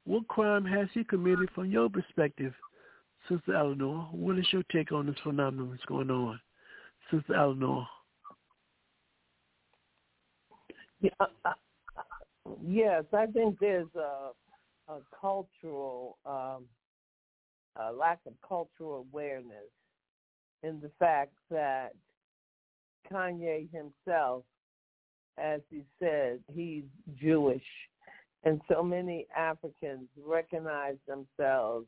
What crime has he committed from your perspective, Sister Eleanor? What is your take on this phenomenon that's going on, Sister Eleanor? Yeah, uh, yes, I think there's a, a cultural um, a lack of cultural awareness in the fact that Kanye himself, as he said, he's Jewish and so many Africans recognize themselves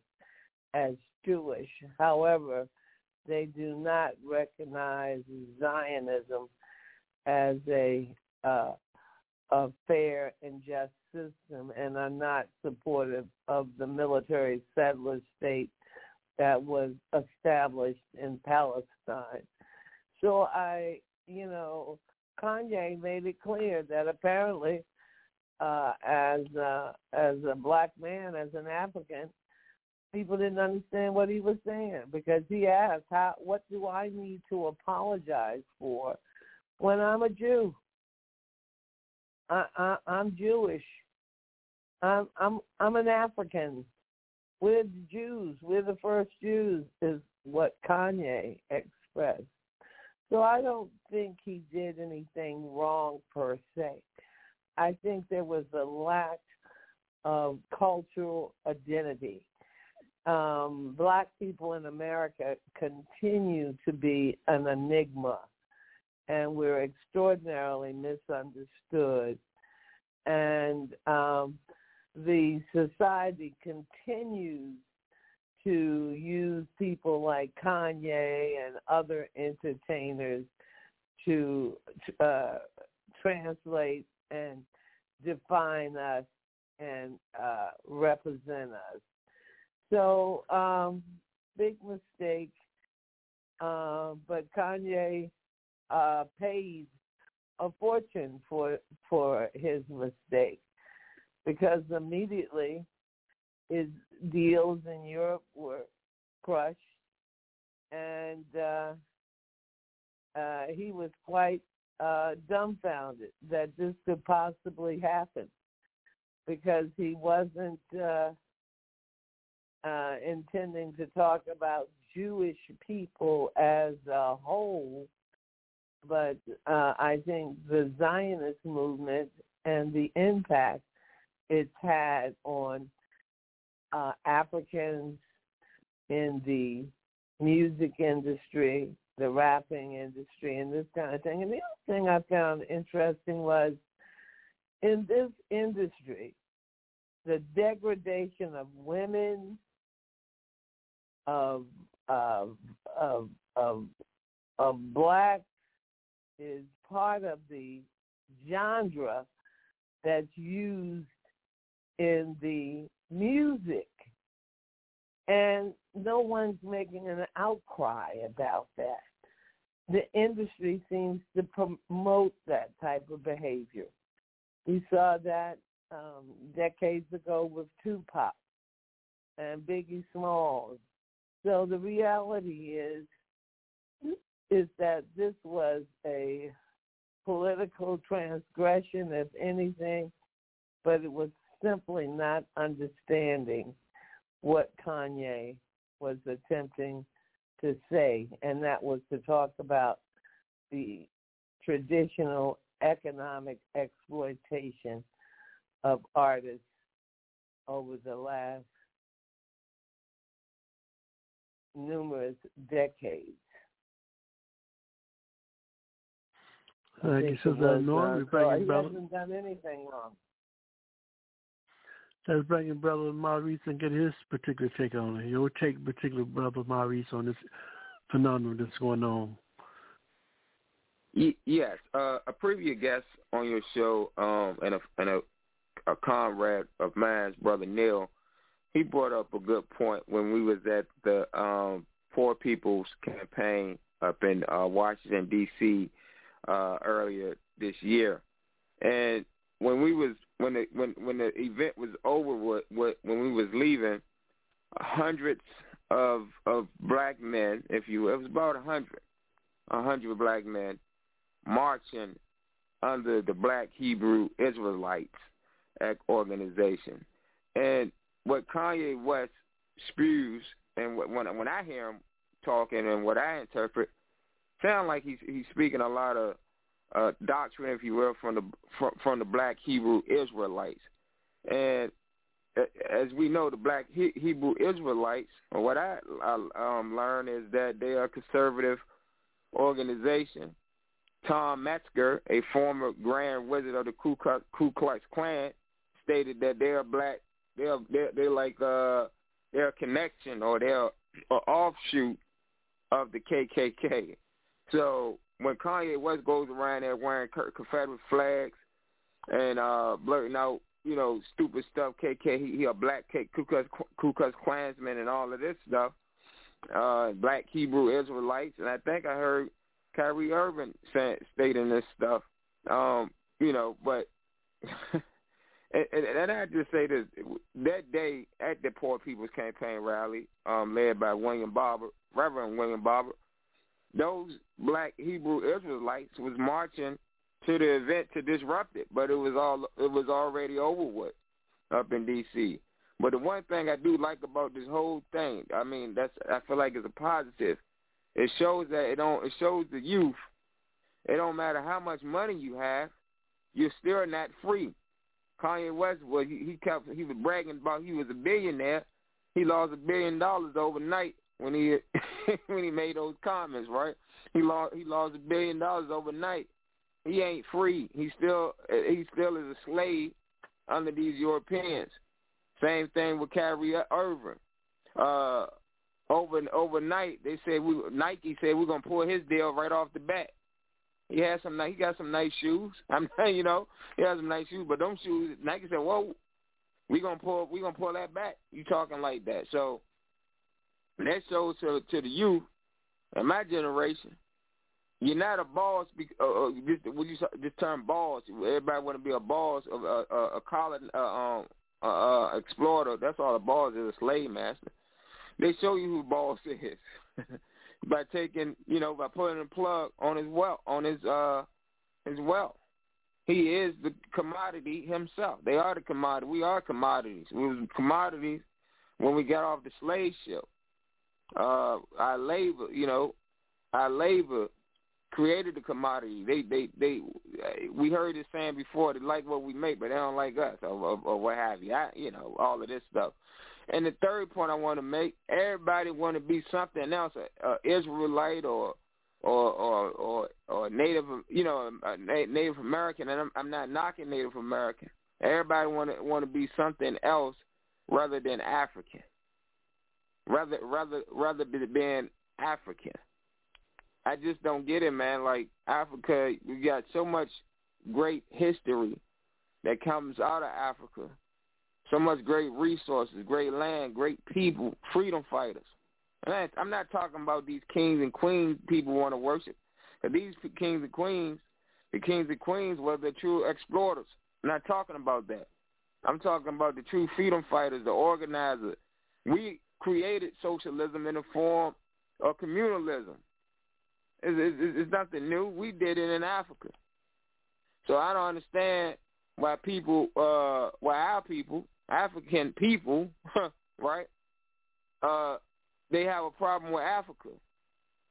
as Jewish. However, they do not recognize Zionism as a uh, a fair and just system and are not supportive of the military settler state that was established in Palestine. So I, you know, Kanye made it clear that apparently uh, as uh, as a black man, as an African, people didn't understand what he was saying because he asked, "How? What do I need to apologize for when I'm a Jew? I, I'm Jewish. I'm I'm I'm an African. We're the Jews. We're the first Jews," is what Kanye expressed. So I don't think he did anything wrong per se. I think there was a lack of cultural identity. Um, black people in America continue to be an enigma, and we're extraordinarily misunderstood. And um, the society continues to use people like Kanye and other entertainers to uh, translate and define us and uh, represent us. So, um, big mistake. Uh, but Kanye uh, paid a fortune for for his mistake. Because immediately his deals in Europe were crushed, and uh, uh, he was quite uh, dumbfounded that this could possibly happen. Because he wasn't uh, uh, intending to talk about Jewish people as a whole, but uh, I think the Zionist movement and the impact it's had on uh, Africans in the music industry, the rapping industry and this kind of thing. And the other thing I found interesting was in this industry, the degradation of women, of of of of, of blacks is part of the genre that's used in the music. And no one's making an outcry about that the industry seems to promote that type of behavior. We saw that um, decades ago with Tupac and Biggie Smalls. So the reality is is that this was a political transgression, if anything, but it was simply not understanding what Kanye was attempting to say, and that was to talk about the traditional economic exploitation of artists over the last numerous decades. Like you said, that Norm, so he brother. hasn't done anything wrong. Let's bring in Brother Maurice and get his particular take on it. Your take, particular Brother Maurice, on this phenomenon that's going on. Yes, uh, a previous guest on your show, um, and a and a, a comrade of mine, Brother Neil, he brought up a good point when we was at the um, Poor People's Campaign up in uh, Washington D.C. Uh, earlier this year, and when we was when the when when the event was over, when we was leaving, hundreds of of black men, if you it was about a hundred, a hundred black men marching under the Black Hebrew Israelites organization, and what Kanye West spews, and what, when when I hear him talking and what I interpret, sound like he's he's speaking a lot of uh, doctrine, if you will, from the from, from the Black Hebrew Israelites, and as we know, the Black he- Hebrew Israelites, what I, um, learned is that they are a conservative organization. Tom Metzger, a former Grand Wizard of the Ku Klux, Klan, stated that they are black. They're they're, they're like uh, they're a connection or they're an offshoot of the KKK. So when Kanye West goes around there wearing Confederate flags and uh blurting out, you know, stupid stuff, KK, he, he a black K, Ku Klux, Ku Klux Klansman and all of this stuff, uh, black Hebrew Israelites, and I think I heard Kyrie Irving say, stating this stuff, um, you know, but. and, and, and I just say this: that day at the Poor People's Campaign rally, um, led by William Barber, Reverend William Barber, those black Hebrew Israelites was marching to the event to disrupt it, but it was all it was already over with up in D.C. But the one thing I do like about this whole thing, I mean, that's I feel like is a positive. It shows that it don't. It shows the youth. It don't matter how much money you have, you're still not free. Kanye West was he, he kept he was bragging about he was a billionaire. He lost a billion dollars overnight when he when he made those comments, right? He lost he lost a billion dollars overnight. He ain't free. He still he still is a slave under these Europeans. Same thing with Kyrie Irving. Uh, over overnight, they said we Nike said we're gonna pull his deal right off the bat. He has some he got some nice shoes. I'm you know he has some nice shoes, but them shoes Nike said, whoa, we gonna pull we gonna pull that back. You talking like that? So that shows to to the youth and my generation. You're not a boss. Uh, uh, just when you just term boss, everybody want to be a boss of a, a, a colon, uh, um, uh, uh, exploiter. That's all a boss is, a slave master. They show you who boss is by taking, you know, by putting a plug on his wealth, on his uh, his wealth. He is the commodity himself. They are the commodity. We are commodities. We was commodities when we got off the slave ship uh, our labor, you know, our labor created the commodity. They, they, they. We heard this saying before. They like what we make, but they don't like us, or, or, or what have you. I, you know, all of this stuff. And the third point I want to make: everybody want to be something else, a, a Israelite or or or or, or Native, you know, Native American. And I'm, I'm not knocking Native American. Everybody want to want to be something else rather than African rather rather rather than being African. I just don't get it, man. Like Africa, we got so much great history that comes out of Africa. So much great resources, great land, great people, freedom fighters. And I'm not talking about these kings and queens people want to worship. But these kings and queens, the kings and queens were the true exploiters. I'm not talking about that. I'm talking about the true freedom fighters, the organizers. We created socialism in the form of communalism. It's, it's, it's nothing new. We did it in Africa. So I don't understand why people, uh, why our people, African people, right, uh, they have a problem with Africa.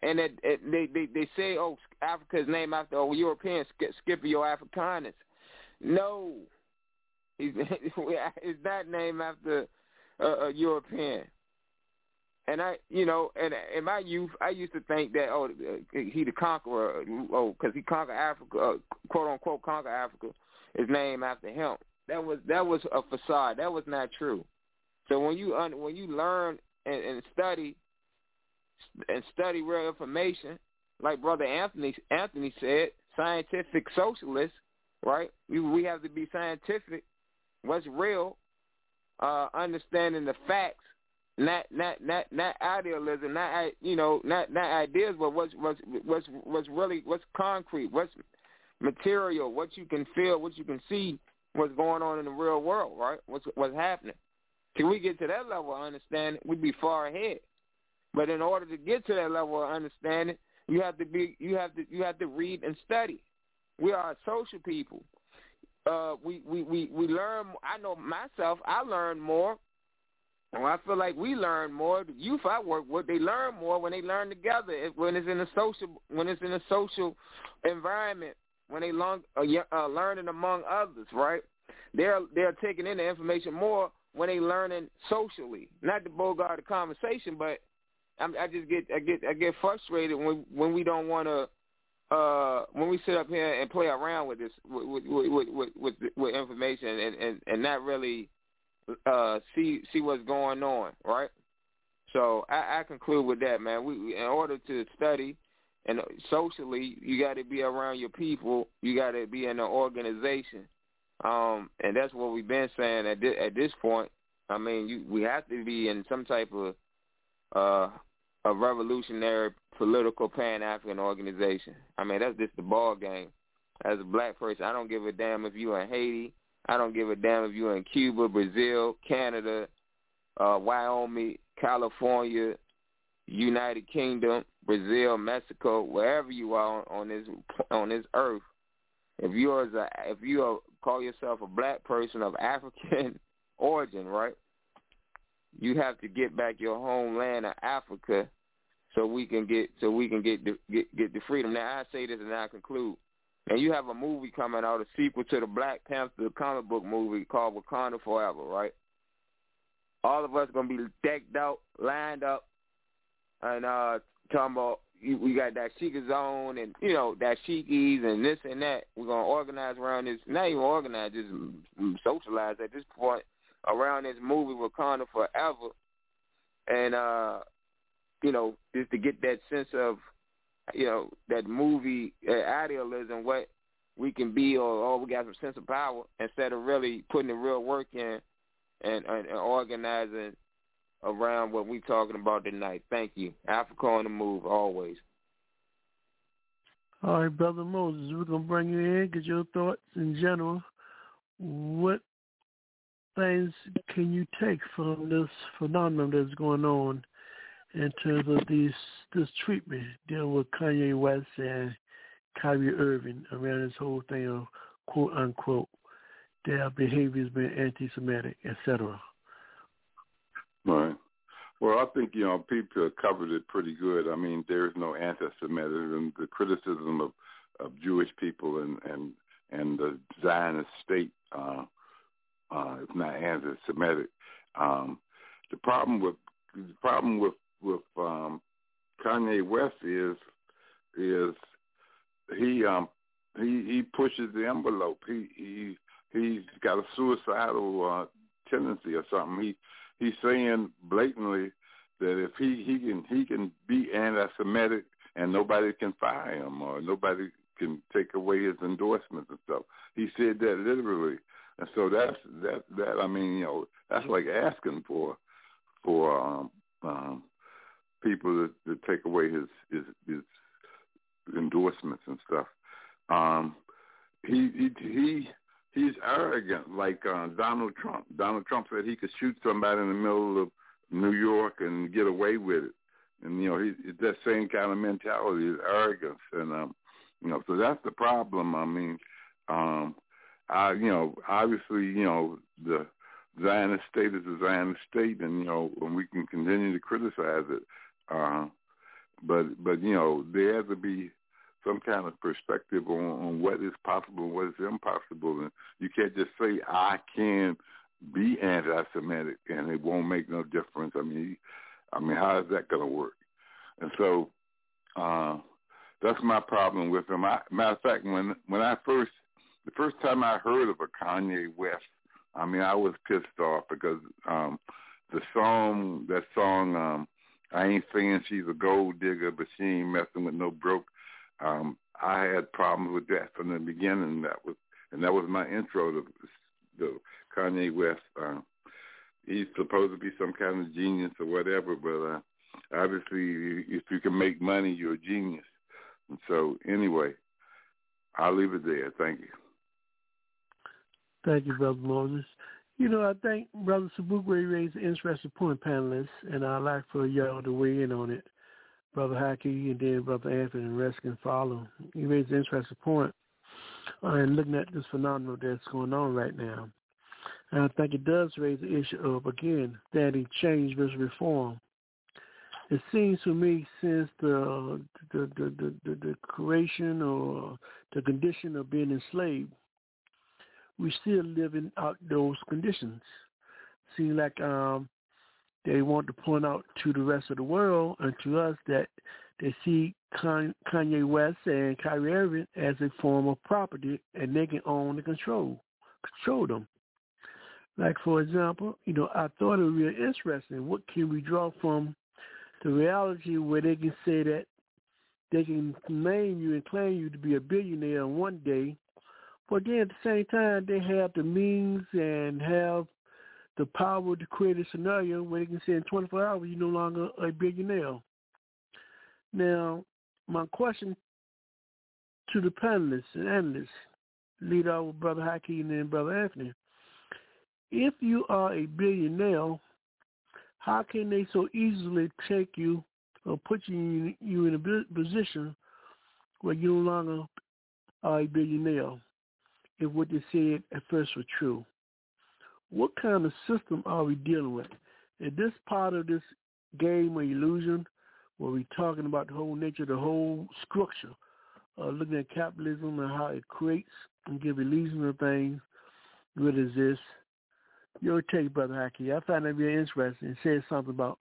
And it, it, they, they they say, oh, Africa is named after oh, European Scipio Africanus. No, it's not named after a, a European. And I, you know, and in my youth, I used to think that oh, he the conqueror, oh, because he conquered Africa, uh, quote unquote, conquer Africa, is named after him. That was that was a facade. That was not true. So when you un, when you learn and, and study and study real information, like Brother Anthony Anthony said, scientific socialists, right? We we have to be scientific. What's real? Uh, understanding the facts not not not not idealism, not you know, not not ideas, but what's what's what's what's really what's concrete, what's material, what you can feel, what you can see, what's going on in the real world, right? What's what's happening. Can we get to that level of understanding, we'd be far ahead. But in order to get to that level of understanding, you have to be you have to you have to read and study. We are social people. Uh, we, we, we, we learn. I know myself. I learn more well, I feel like we learn more. The youth I work with, they learn more when they learn together. When it's in a social, when it's in a social environment, when they learn, uh, uh, learning among others, right? They're they're taking in the information more when they learning socially. Not to bogart the conversation, but I'm, I just get I get I get frustrated when when we don't want to uh when we sit up here and play around with this with with with with, with, with information and, and and not really uh, see see what's going on, right? So I, I conclude with that, man. We in order to study and socially, you got to be around your people. You got to be in an organization, um, and that's what we've been saying at this, at this point. I mean, you, we have to be in some type of uh, a revolutionary political Pan African organization. I mean, that's just the ball game. As a black person, I don't give a damn if you in Haiti, I don't give a damn if you're in Cuba, Brazil, Canada, uh, Wyoming, California, United Kingdom, Brazil, Mexico, wherever you are on, on this on this earth. If you're a, if you are, call yourself a black person of African origin, right? You have to get back your homeland of Africa, so we can get so we can get the, get get the freedom. Now I say this and I conclude. And you have a movie coming out, a sequel to the Black Panther comic book movie called Wakanda Forever, right? All of us gonna be decked out, lined up, and uh talking about we got that Sheikah zone and you know that Sheikies and this and that. We're gonna organize around this. Not even organize, just socialize at this point around this movie Wakanda Forever, and uh, you know just to get that sense of you know, that movie uh, idealism, what we can be or, or we got some sense of power instead of really putting the real work in and, and, and organizing around what we're talking about tonight. Thank you. Africa on the move, always. All right, Brother Moses, we're to bring you in, get your thoughts in general. What things can you take from this phenomenon that's going on in terms of these this treatment dealing with Kanye West and Kyrie Irving around this whole thing of quote unquote their behaviors being anti-Semitic, etc. Right. Well, I think you know people covered it pretty good. I mean, there is no anti-Semitism. The criticism of of Jewish people and and and the Zionist state uh, uh, is not anti-Semitic. Um, the problem with the problem with with um, Kanye West is is he um he he pushes the envelope. He he he's got a suicidal uh, tendency or something. He he's saying blatantly that if he he can he can be anti-Semitic and nobody can fire him or nobody can take away his endorsements and stuff. He said that literally, and so that's that that I mean you know that's like asking for for um, um, people to, to take away his, his his endorsements and stuff. Um, he he he he's arrogant, like uh, Donald Trump. Donald Trump said he could shoot somebody in the middle of New York and get away with it. and you know, he, it's that same kind of mentality, arrogance, and um, you know, so that's the problem. I mean, um, I, you know, obviously, you know, the Zionist state is a Zionist state, and you know, and we can continue to criticize it. Uh, but but you know, there has to be some kind of perspective on, on what is possible and what is impossible, and you can't just say I can be anti-Semitic and it won't make no difference. I mean, I mean, how is that going to work? And so uh, that's my problem with him. I, matter of fact, when when I first the first time I heard of a Kanye West, I mean, I was pissed off because um, the song, that song, um, I ain't saying she's a gold digger, but she ain't messing with no broke. Um, I had problems with that from the beginning. That was, and that was my intro to the Kanye West. Uh, he's supposed to be some kind of genius or whatever, but uh, obviously, if you can make money, you're a genius. And so, anyway, I'll leave it there. Thank you. Thank you, Brother Moses. You know, I think Brother Sobukwe raised an interesting point, panelists, and I'd like for y'all to weigh in on it. Brother Haki and then Brother Anthony and rest can follow. He raised an interesting point uh, and looking at this phenomenon that's going on right now. And I think it does raise the issue of, again, standing change versus reform. It seems to me since the the, the, the, the, the creation or the condition of being enslaved, we still living out those conditions. Seems like um, they want to point out to the rest of the world and to us that they see Kanye West and Kyrie Irving as a form of property, and they can own and control control them. Like for example, you know, I thought it was real interesting. What can we draw from the reality where they can say that they can name you and claim you to be a billionaire one day, but then at the same time, they have the means and have the power to create a scenario where they can say in 24 hours you're no longer a billionaire. Now, my question to the panelists and analysts, lead out with Brother Haki and Brother Anthony. If you are a billionaire, how can they so easily take you or put you you in a position where you no longer are a billionaire? If what they said at first was true. What kind of system are we dealing with? Is this part of this game or illusion where we're talking about the whole nature, the whole structure, uh, looking at capitalism and how it creates and gives illusion of things? What is this? Your take, Brother Haki. I find that very interesting. It says something about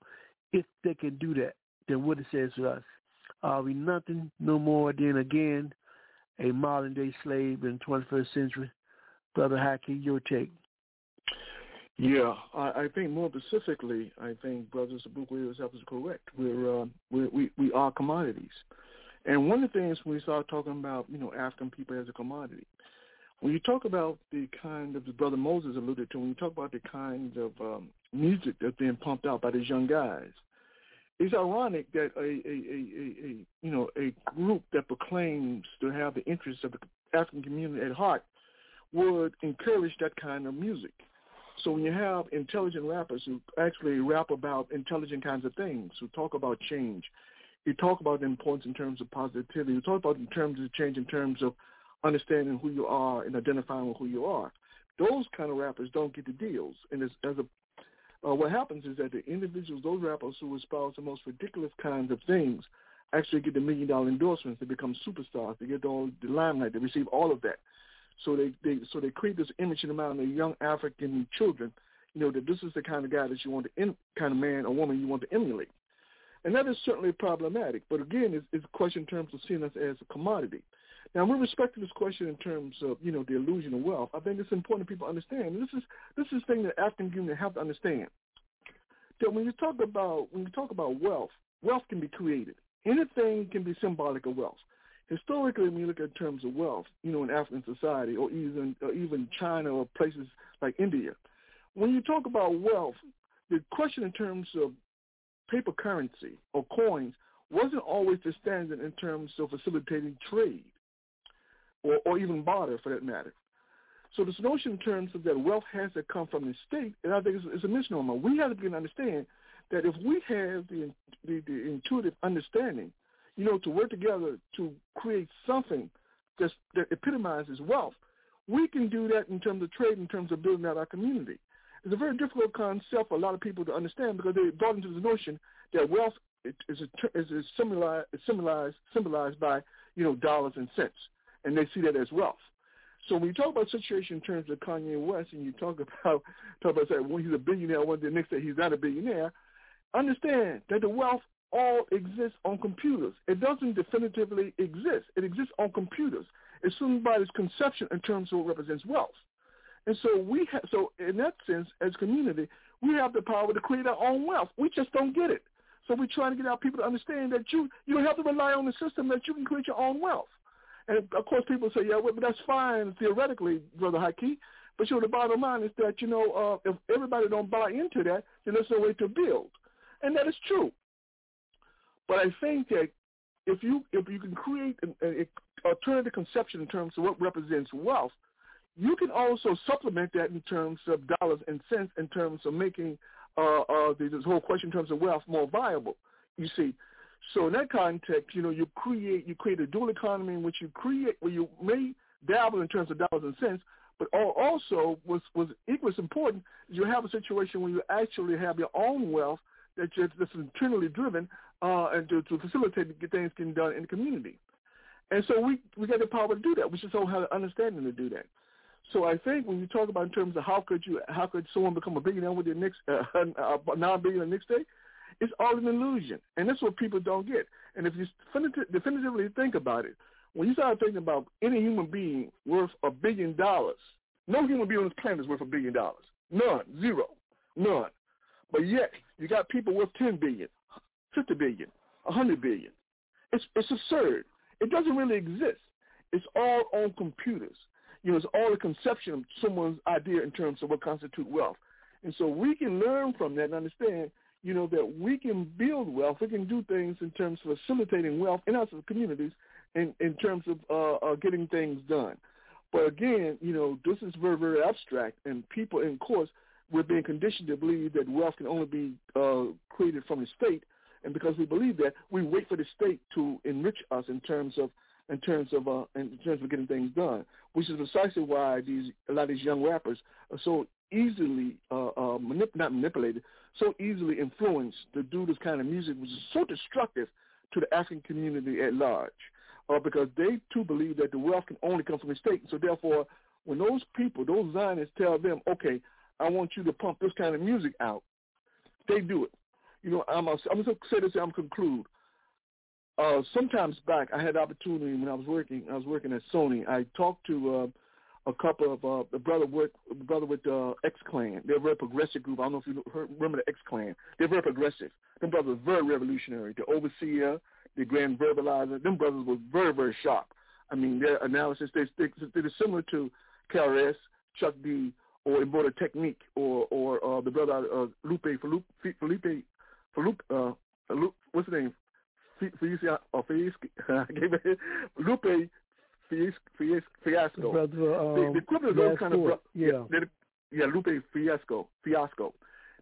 if they can do that, then what it says to us. Are we nothing no more than, again, a modern day slave in the 21st century. Brother Haki, your take. Yeah, I, I think more specifically, I think Brother Sobukwe is absolutely correct. We're, uh, we're, we we are commodities, and one of the things when we start talking about you know African people as a commodity, when you talk about the kind of the Brother Moses alluded to, when you talk about the kind of um, music that's being pumped out by these young guys, it's ironic that a, a, a, a, you know a group that proclaims to have the interests of the African community at heart would encourage that kind of music. So when you have intelligent rappers who actually rap about intelligent kinds of things, who talk about change, you talk about the importance in terms of positivity, you talk about in terms of change in terms of understanding who you are and identifying with who you are. Those kind of rappers don't get the deals, and as, as a uh, what happens is that the individuals, those rappers who espouse the most ridiculous kinds of things, actually get the million dollar endorsements. They become superstars. They get all the limelight. They receive all of that. So they, they so they create this image in the mind of young African children, you know, that this is the kind of guy that you want to, in, kind of man or woman you want to emulate. And that is certainly problematic. But again, it's, it's a question in terms of seeing us as a commodity. Now, with respect to this question in terms of you know the illusion of wealth, I think it's important people understand. this is this is the thing that African community have to understand. That when you talk about when you talk about wealth, wealth can be created. Anything can be symbolic of wealth. Historically, when you look at terms of wealth, you know, in African society or even or even China or places like India, when you talk about wealth, the question in terms of paper currency or coins wasn't always the standard in terms of facilitating trade or, or even barter for that matter. So this notion in terms of that wealth has to come from the state, and I think it's, it's a misnomer. We have to begin to understand that if we have the, the, the intuitive understanding, you know, to work together to create something that's, that epitomizes wealth, we can do that in terms of trade, in terms of building out our community. It's a very difficult concept for a lot of people to understand because they bought into the notion that wealth is, is, is symbolized, symbolized, symbolized by, you know, dollars and cents, and they see that as wealth. So when you talk about situation in terms of Kanye West, and you talk about talk about that when he's a billionaire, one the next day he's not a billionaire, understand that the wealth all exists on computers. It doesn't definitively exist. It exists on computers. It's somebody's conception in terms of what represents wealth. And so we have, so in that sense, as community, we have the power to create our own wealth. We just don't get it. So we're trying to get our people to understand that you you don't have to rely on the system, that you can create your own wealth. And of course, people say, yeah, well, that's fine theoretically, Brother Haki. But you know, the bottom line is that you know, uh, if everybody don't buy into that, then there's no way to build, and that is true. But I think that if you if you can create an, an alternative conception in terms of what represents wealth, you can also supplement that in terms of dollars and cents, in terms of making uh, uh, this whole question in terms of wealth more viable. You see, so in that context, you know, you create you create a dual economy in which you create where you may dabble in terms of dollars and cents, but also was was equally as important you have a situation where you actually have your own wealth that just that's internally driven uh, and to, to facilitate get things getting done in the community. And so we we got the power to do that. We just don't have the understanding to do that. So I think when you talk about in terms of how could you how could someone become a billionaire with their next uh, non-billionaire next day, it's all an illusion, and that's what people don't get. And if you definitively think about it, when you start thinking about any human being worth a billion dollars, no human being on this planet is worth a billion dollars. None, zero, none. But yet you got people worth ten billion, fifty billion, a hundred billion. It's it's absurd. It doesn't really exist. It's all on computers. You know, it's all a conception of someone's idea in terms of what constitutes wealth. And so we can learn from that and understand you know, that we can build wealth. We can do things in terms of facilitating wealth in our communities in, in terms of uh, uh, getting things done. But again, you know, this is very, very abstract, and people, in course, we're being conditioned to believe that wealth can only be uh, created from the state, and because we believe that, we wait for the state to enrich us in terms of in terms of uh, in terms of getting things done, which is precisely why these a lot of these young rappers are so easily uh, uh, manip- not manipulated, so easily influenced to do this kind of music, which is so destructive to the African community at large, uh, because they too believe that the wealth can only come from the state. So therefore, when those people, those Zionists, tell them, okay, I want you to pump this kind of music out, they do it. You know, I'm, I'm going to say this. I'm conclude. Uh, sometimes back, I had the opportunity when I was working. I was working at Sony. I talked to uh, a couple of uh, the brother with the brother with uh, X Clan. They're a very progressive group. I don't know if you heard, remember the X Clan. They're very progressive. Them brothers were very revolutionary. The overseer, the grand verbalizer. Them brothers were very very sharp. I mean, their analysis they they they're similar to KRS, Chuck D, or Immortal Technique, or or uh, the brother uh, Lupe Felipe Felipe Felipe uh, what's the name? Fiasco, Lupe Fiasco. Brother, um, the, the equivalent of those kind of bro- yeah. yeah, Lupe Fiasco, Fiasco.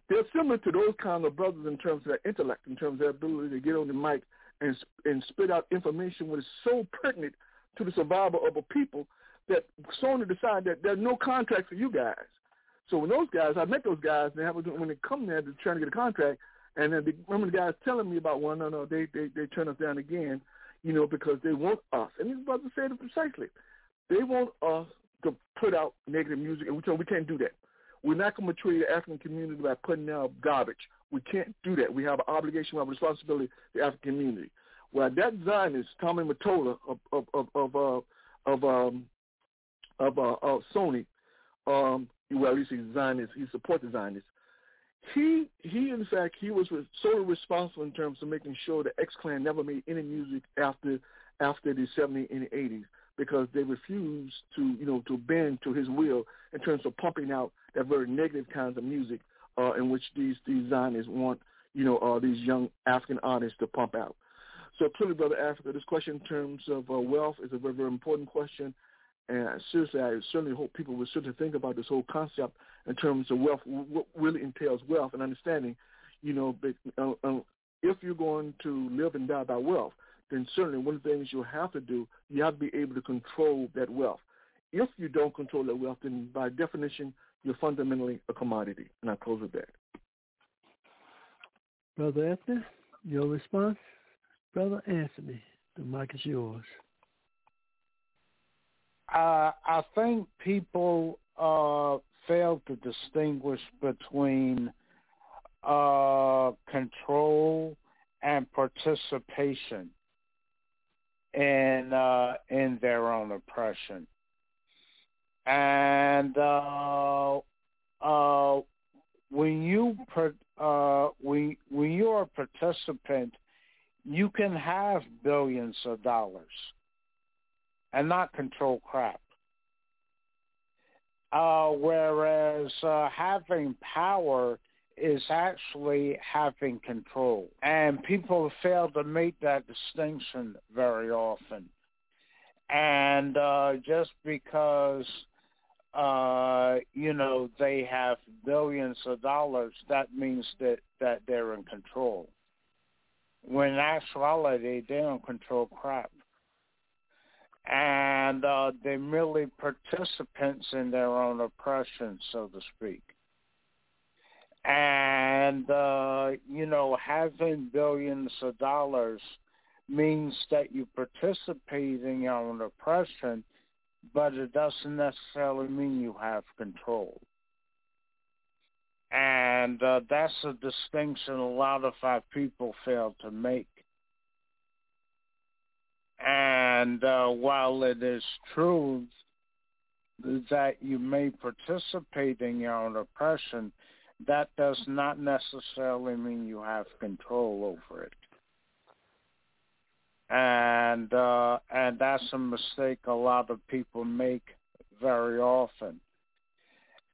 They're similar to those kind of brothers in terms of their intellect, in terms of their ability to get on the mic and and spit out information which is so pertinent to the survival of a people that Sony decided that there's no contract for you guys. So when those guys, I met those guys, and they have, when they come there to try to get a contract, and then the, remember the guys telling me about one, no, no, they they they turn us down again you know, because they want us. And these brothers said it precisely. They want us to put out negative music, and we tell them we can't do that. We're not going to betray the African community by putting out garbage. We can't do that. We have an obligation, we have a responsibility to the African community. Well, that Zionist, Tommy Mottola of of of of, uh, of um of uh, uh, Sony, um, well, he's Zionist. He supports the Zionists he he in fact he was solely responsible in terms of making sure that X Clan never made any music after after the 70s and the 80s because they refused to you know to bend to his will in terms of pumping out that very negative kinds of music uh, in which these these Zionists want you know uh, these young African artists to pump out. So clearly, brother Africa, this question in terms of uh, wealth is a very very important question. And seriously, I certainly hope people will certainly think about this whole concept in terms of wealth, what really entails wealth, and understanding, you know, uh, uh, if you're going to live and die by wealth, then certainly one of the things you have to do, you have to be able to control that wealth. If you don't control that wealth, then by definition, you're fundamentally a commodity. And I close with that. Brother Anthony, your response? Brother Anthony, the mic is yours. Uh, I think people uh, fail to distinguish between uh, control and participation in uh, in their own oppression. And uh, uh, when you uh, when when you're a participant, you can have billions of dollars and not control crap. Uh, whereas uh, having power is actually having control. And people fail to make that distinction very often. And uh, just because, uh, you know, they have billions of dollars, that means that, that they're in control. When in actuality, they don't control crap and uh, they're merely participants in their own oppression, so to speak. And, uh, you know, having billions of dollars means that you participate in your own oppression, but it doesn't necessarily mean you have control. And uh, that's a distinction a lot of our people fail to make. And uh, while it is true that you may participate in your own oppression, that does not necessarily mean you have control over it. And uh, and that's a mistake a lot of people make very often.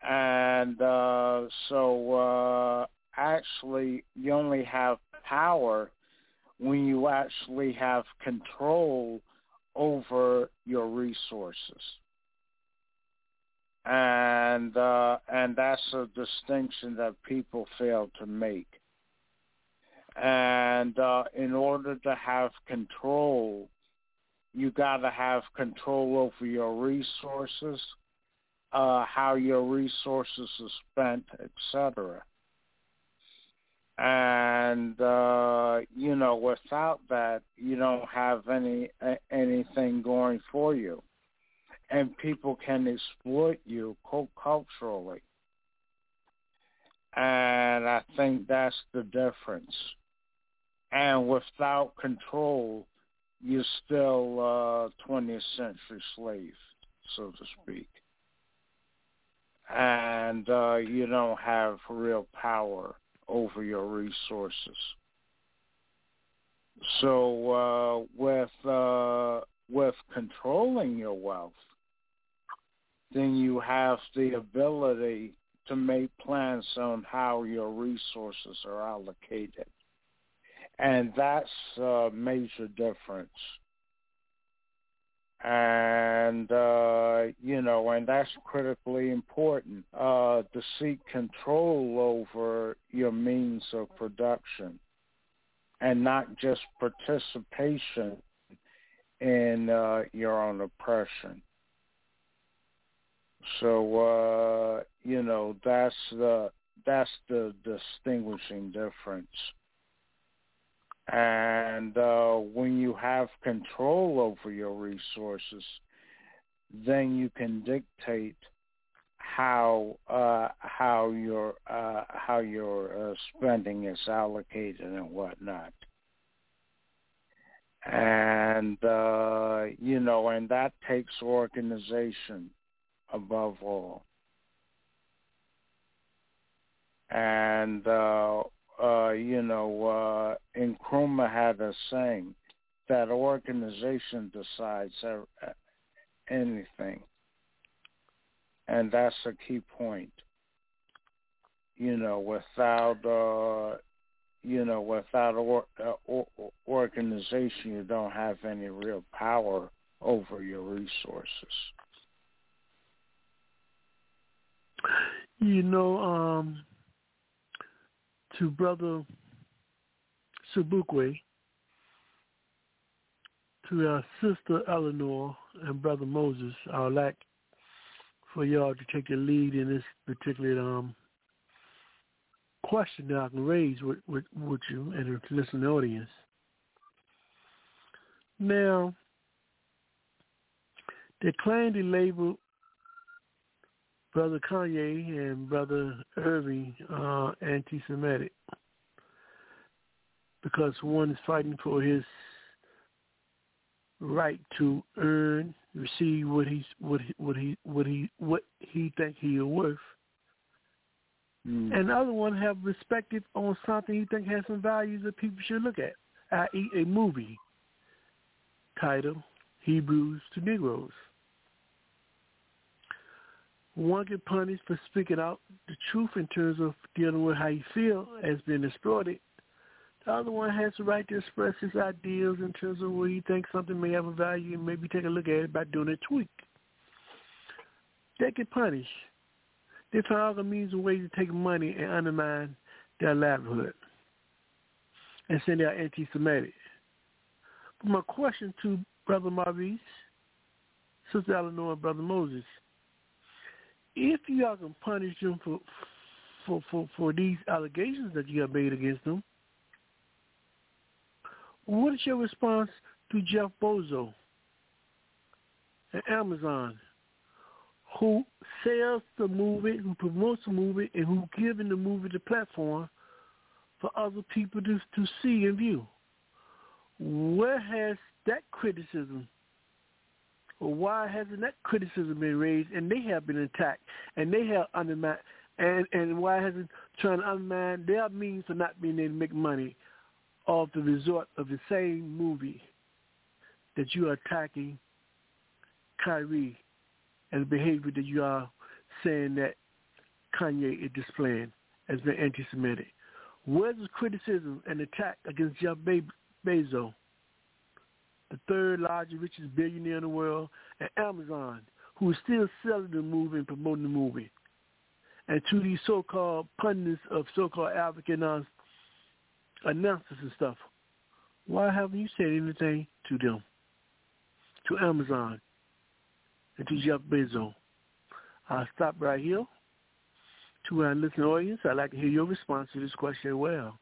And uh, so uh, actually, you only have power when you actually have control over your resources. And uh, and that's a distinction that people fail to make. And uh, in order to have control, you got to have control over your resources, uh, how your resources are spent, etc and uh you know without that you don't have any anything going for you. And people can exploit you culturally. And i think that's the difference. And without control you're still uh 20th century slave so to speak. And uh you don't have real power over your resources. So uh, with uh, with controlling your wealth, then you have the ability to make plans on how your resources are allocated. And that's a major difference and uh, you know, and that's critically important uh, to seek control over your means of production, and not just participation in uh, your own oppression. So uh, you know, that's the that's the distinguishing difference. And uh, when you have control over your resources, then you can dictate how uh, how your uh, how your uh, spending is allocated and whatnot. And uh, you know, and that takes organization above all. And uh, uh, you know, uh, Nkrumah had a saying that organization decides anything. And that's a key point. You know, without, uh, you know, without or, uh, or, organization, you don't have any real power over your resources. You know, um, to Brother Sobukwe, to our sister Eleanor and Brother Moses, I would like for y'all to take the lead in this particular um, question that I can raise with, with, with you and the listening audience. Now, they claim to label Brother Kanye and Brother Irving uh, anti-Semitic because one is fighting for his right to earn, receive what he's what he, what he what he what he think he is worth, Mm. and the other one have perspective on something he think has some values that people should look at, i.e., a movie titled Hebrews to Negroes. One get punished for speaking out the truth in terms of dealing with how you feel as being exploited. The other one has the right to express his ideas in terms of where he thinks something may have a value and maybe take a look at it by doing a tweak. They get punished. They find other means and ways to take money and undermine their livelihood and they are anti-Semitic. But my question to Brother Maurice, Sister Eleanor, and Brother Moses, if y'all can punish them for for for for these allegations that you have made against them, what is your response to Jeff Bezos and Amazon, who sells the movie, who promotes the movie, and who giving the movie the platform for other people to to see and view? Where has that criticism or why hasn't that criticism been raised and they have been attacked and they have undermined and and why hasn't trying to undermine their means for not being able to make money off the resort of the same movie that you are attacking Kyrie and the behavior that you are saying that Kanye is displaying as being anti-Semitic. Where's the criticism and attack against Jeff Be- Bezos, the third largest, richest billionaire in the world, and Amazon, who is still selling the movie and promoting the movie? And to these so-called pundits of so-called African announcers and stuff, why haven't you said anything to them, to Amazon, and to Jeff Bezos? I'll stop right here. To our listening audience, I'd like to hear your response to this question as well.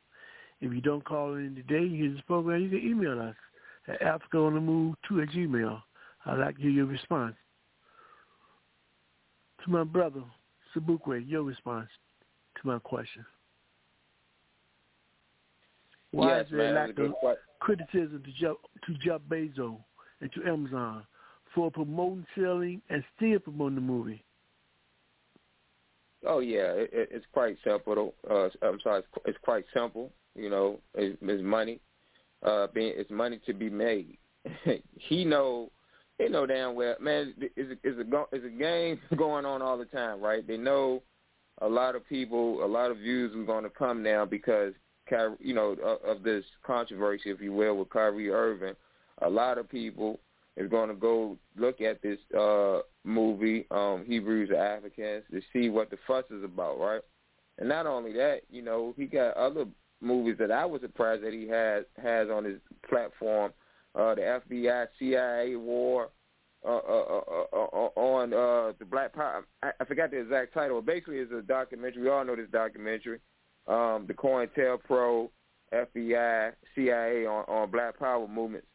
If you don't call in today, you hear this program, you can email us at africaonthemove2 at gmail. I'd like to hear your response. To my brother, Sobukwe, your response to my question. Why yes, is there man, lack of question. criticism to Jeff, to Jeff Bezos and to Amazon for promoting, selling, and still promoting the movie? Oh yeah, it, it, it's quite simple. Uh, I'm sorry, it's, it's quite simple. You know, it, it's money. Uh, being it's money to be made. he know, they know damn well, man. Is is a is a game going on all the time, right? They know a lot of people, a lot of views are going to come now because, you know, of, of this controversy, if you will, with Kyrie Irving. A lot of people is going to go look at this uh movie, um, Hebrews of Africans, to see what the fuss is about, right? And not only that, you know, he got other movies that I was surprised that he has has on his platform. Uh, the FBI CIA war uh, uh, uh, uh, on uh, the Black Power. I, I forgot the exact title. Basically, it's a documentary. We all know this documentary. Um, the COINTELPRO, FBI, CIA on, on Black Power movements.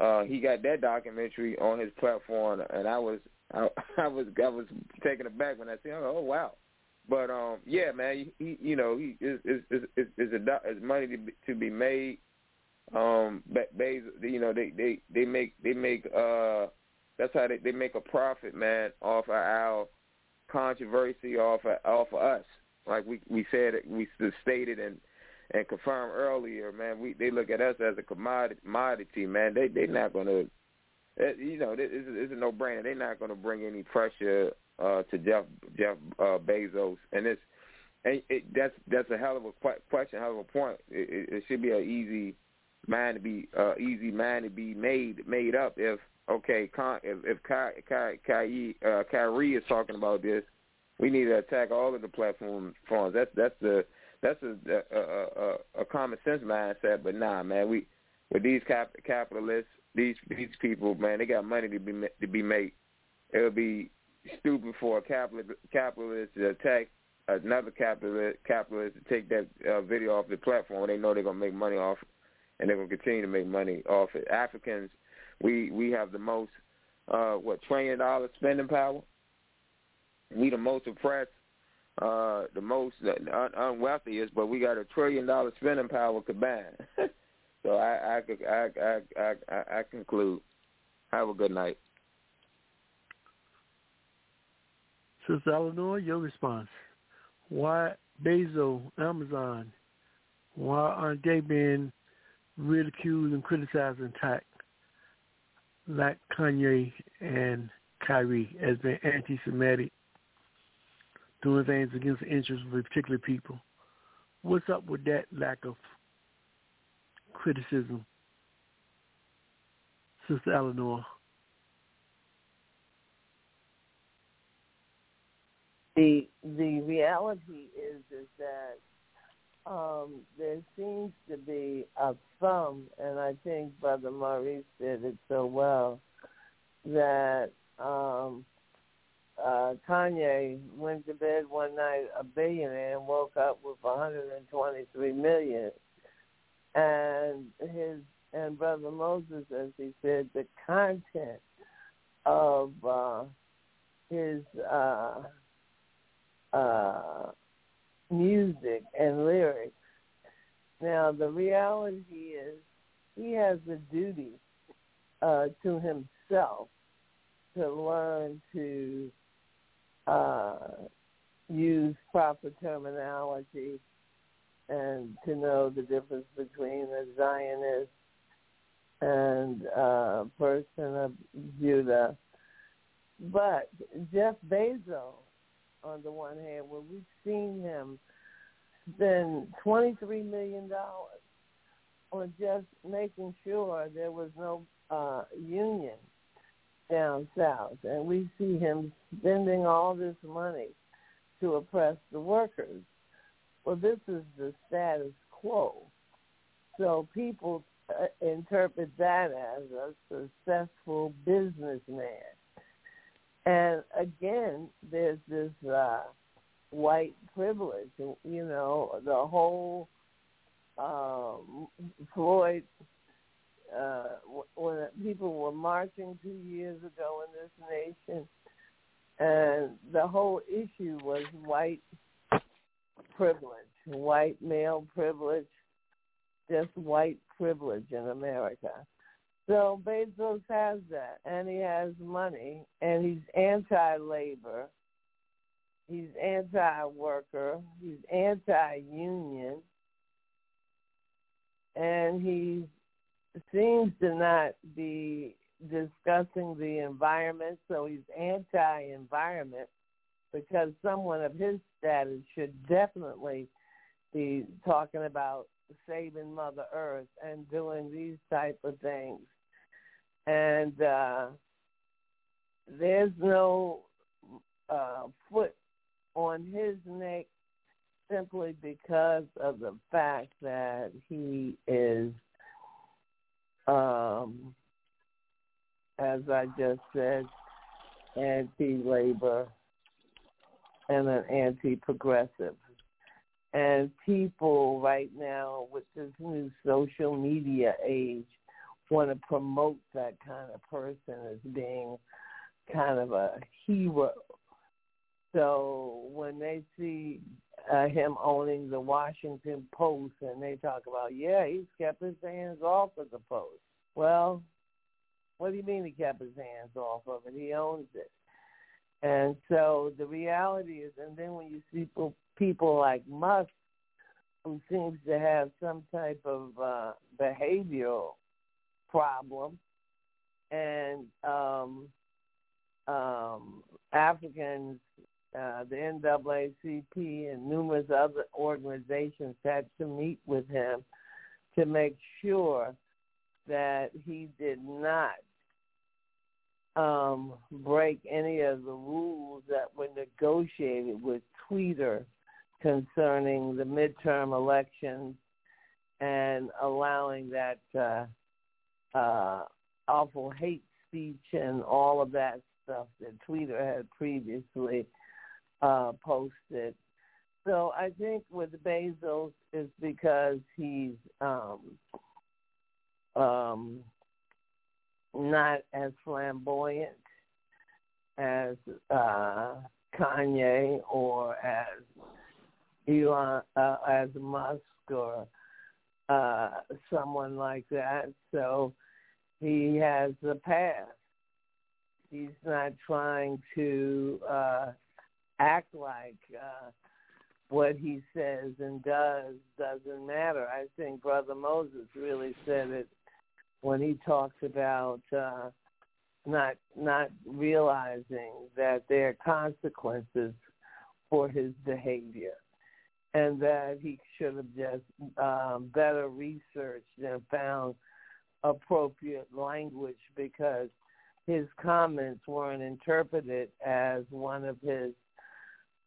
Uh, he got that documentary on his platform, and I was I, I was I was taken aback when I said, "Oh wow!" But um, yeah, man, he, you know, he is is is is, is, a, is money to be, to be made. Um, but they, you know, they they they make they make uh, that's how they they make a profit, man, off of our controversy, off of, off of us. Like we we said, we stated and and confirmed earlier, man. We they look at us as a commodity, commodity man. They they not gonna, you know, it's, it's a no brainer. They're not gonna bring any pressure uh, to Jeff Jeff uh, Bezos, and it's and it, that's that's a hell of a question, hell of a point. It, it, it should be an easy mind to be uh, easy mind to be made made up if okay, Con, if if Ky, Ky, Ky, uh, Kyrie is talking about this, we need to attack all of the platform forms. That's that's the that's a a, a a common sense mindset. But nah, man, we with these cap, capitalists, these these people, man, they got money to be to be made. It would be stupid for a capitalist to attack another capitalist capitalist to take that uh, video off the platform. They know they're gonna make money off, it, and they're gonna continue to make money off it. Africans, we we have the most uh what trillion dollar spending power. We the most oppressed, uh the most un- unwealthiest, but we got a trillion dollar spending power combined. so I I I I I, I, I conclude. Have a good night. Sister Eleanor, your response. Why Bezos, Amazon, why aren't they being ridiculed and criticized and attacked like Kanye and Kyrie as being anti-Semitic, doing things against the interests of particular people? What's up with that lack of criticism, Sister Eleanor? The the reality is is that um, there seems to be a thumb, and I think Brother Maurice did it so well that um, uh, Kanye went to bed one night a billionaire and woke up with 123 million, and his and Brother Moses, as he said, the content of uh, his uh, uh, music and lyrics. Now, the reality is he has a duty uh, to himself to learn to uh, use proper terminology and to know the difference between a Zionist and a person of Judah. But Jeff Bezos on the one hand, where we've seen him spend $23 million on just making sure there was no uh, union down south. And we see him spending all this money to oppress the workers. Well, this is the status quo. So people uh, interpret that as a successful businessman. And again, there's this uh, white privilege. You know, the whole um, Floyd, uh, when people were marching two years ago in this nation, and the whole issue was white privilege, white male privilege, just white privilege in America. So Bezos has that, and he has money, and he's anti-labor. He's anti-worker. He's anti-union, and he seems to not be discussing the environment. So he's anti-environment because someone of his status should definitely be talking about saving Mother Earth and doing these type of things and uh, there's no uh, foot on his neck simply because of the fact that he is, um, as I just said, anti-labor and an anti-progressive. And people right now with this new social media age want to promote that kind of person as being kind of a hero. So when they see uh, him owning the Washington Post and they talk about, yeah, he's kept his hands off of the Post. Well, what do you mean he kept his hands off of it? He owns it. And so the reality is, and then when you see people, like Musk, who seems to have some type of uh, behavioral problem, and um, um, Africans, uh, the NAACP, and numerous other organizations had to meet with him to make sure that he did not um, break any of the rules that were negotiated with Twitter concerning the midterm elections and allowing that uh, uh, awful hate speech and all of that stuff that Twitter had previously uh, posted. So I think with Bezos is because he's um, um, not as flamboyant as uh, Kanye or as Elon, uh, as Musk or uh, someone like that. So he has the path. He's not trying to uh, act like uh, what he says and does doesn't matter. I think Brother Moses really said it when he talks about uh, not not realizing that there are consequences for his behavior, and that he should have just um, better researched and found appropriate language because his comments weren't interpreted as one of his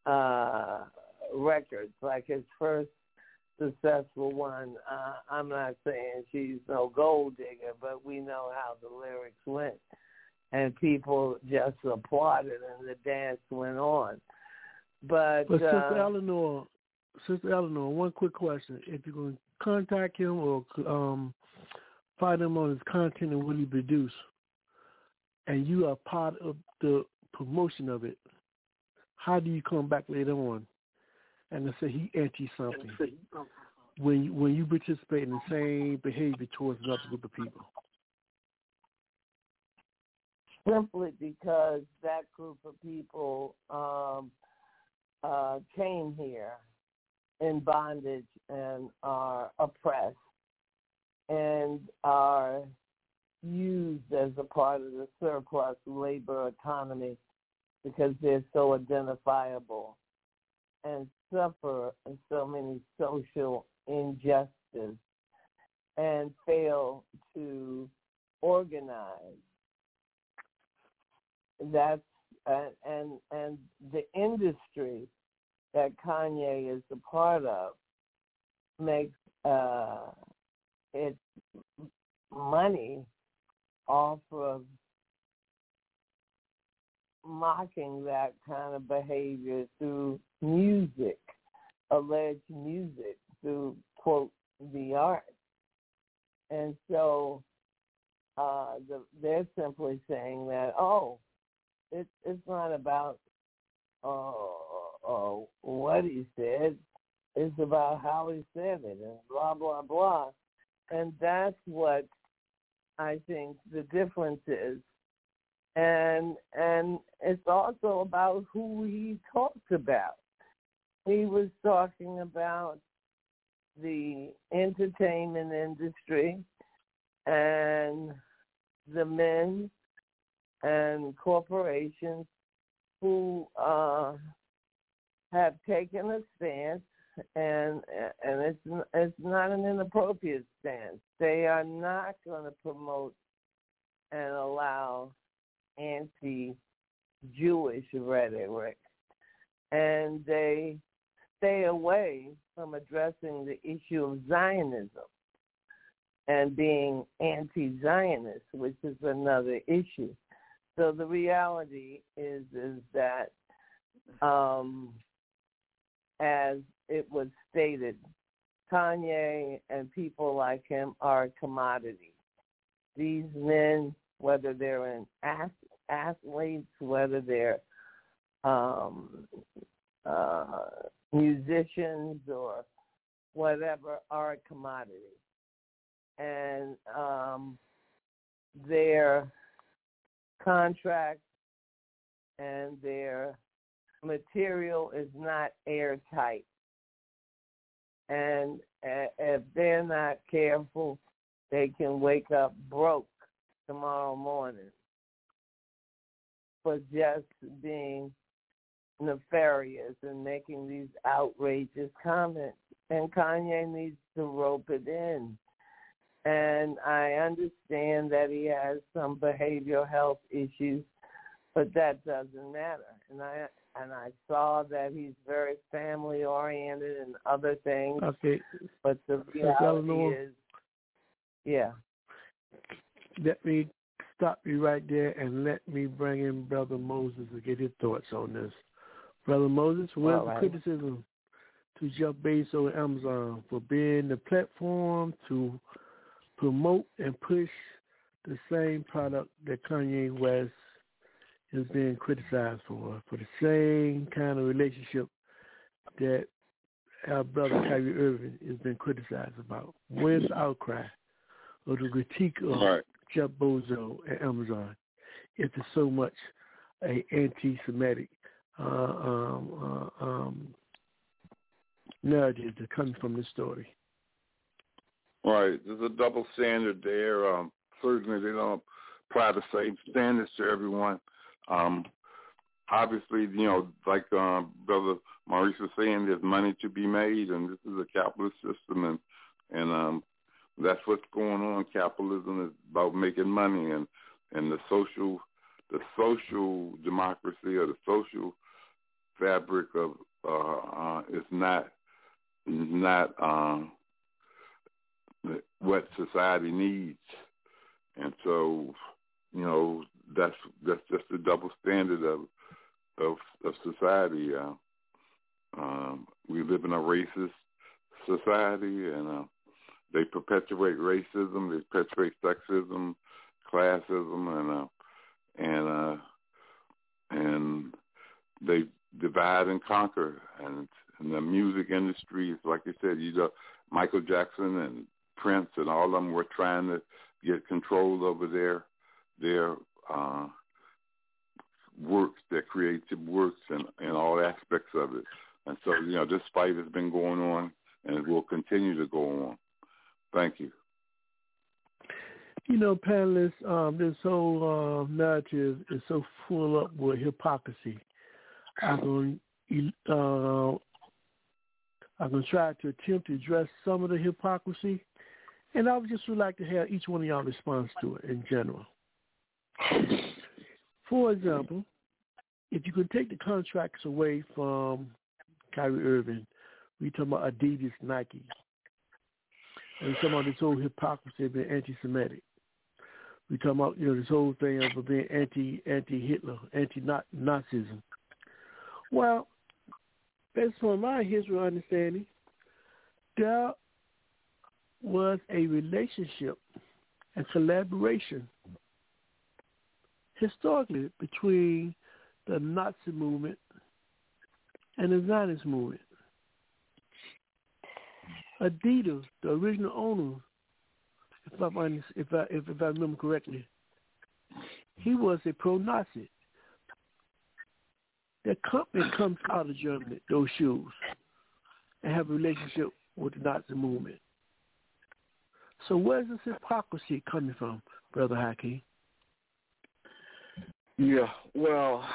uh, records, like his first successful one. Uh, I'm not saying she's no gold digger, but we know how the lyrics went. And people just applauded and the dance went on. But, but uh, Sister Eleanor, Sister Eleanor, one quick question. If you're going to contact him or um, find him on his content and what he produce, and you are part of the promotion of it, how do you come back later on and say he anti something when when you participate in the same behavior towards another group of people? Simply because that group of people um, uh, came here in bondage and are oppressed and are used as a part of the surplus labor economy because they're so identifiable and suffer so many social injustice and fail to organize. That's and and the industry that Kanye is a part of makes uh, its money off of mocking that kind of behavior through music, alleged music, through, quote, the arts. And so uh, the, they're simply saying that, oh, it, it's not about uh, uh, what he said, it's about how he said it and blah, blah, blah. And that's what I think the difference is and and it's also about who he talked about. He was talking about the entertainment industry and the men and corporations who uh, have taken a stance, and and it's it's not an inappropriate stance. They are not going to promote and allow anti-Jewish rhetoric, and they stay away from addressing the issue of Zionism and being anti-Zionist, which is another issue. So the reality is is that, um, as it was stated, Kanye and people like him are a commodity. These men whether they're in athletes, whether they're um, uh, musicians or whatever, are a commodity. And um, their contract and their material is not airtight. And if they're not careful, they can wake up broke tomorrow morning for just being nefarious and making these outrageous comments. And Kanye needs to rope it in. And I understand that he has some behavioral health issues, but that doesn't matter. And I and I saw that he's very family oriented and other things. Okay. But the reality is, yeah. Let me stop you right there and let me bring in Brother Moses to get his thoughts on this. Brother Moses, where's right. the criticism to Jeff Bezos and Amazon for being the platform to promote and push the same product that Kanye West is being criticized for, for the same kind of relationship that our brother Kyrie Irving has been criticized about. Where's the outcry or the critique of Right. Jeff Bezos and Amazon if there's so much a anti-Semitic uh, um, uh, um, narrative that comes from this story? Right. There's a double standard there. Um, certainly, they don't apply the same standards to everyone. Um, obviously, you know, like um, Brother Maurice was saying, there's money to be made, and this is a capitalist system, and and um, that's what's going on. Capitalism is about making money, and and the social the social democracy or the social fabric of uh, uh, is not not um, what society needs, and so you know that's that's just the double standard of of, of society. Uh, um, we live in a racist society, and uh, they perpetuate racism, they perpetuate sexism, classism, and uh, and uh, and they divide and conquer. And in the music industry, it's like you said, you know, Michael Jackson and Prince and all of them were trying to get control over their their uh, works, their creative works, and, and all aspects of it. And so, you know, this fight has been going on, and it will continue to go on. Thank you. You know, panelists, um, this whole uh, narrative is so full up with hypocrisy. I'm going uh, I'm going to try to attempt to address some of the hypocrisy, and I would just would like to have each one of y'all respond to it in general. For example, if you could take the contracts away from Kyrie Irving, we talking about Adidas, Nike, and talking about this whole hypocrisy of being anti-Semitic. We talking about you know this whole thing of being anti anti Hitler, anti Nazism. Well, based on my history understanding, there was a relationship and collaboration historically between the Nazi movement and the Zionist movement. Adidas, the original owner, if I if I if, if I remember correctly, he was a pro-Nazi. That company comes out of Germany, those shoes, and have a relationship with the Nazi movement. So where's this hypocrisy coming from, Brother Hakeem? Yeah, well,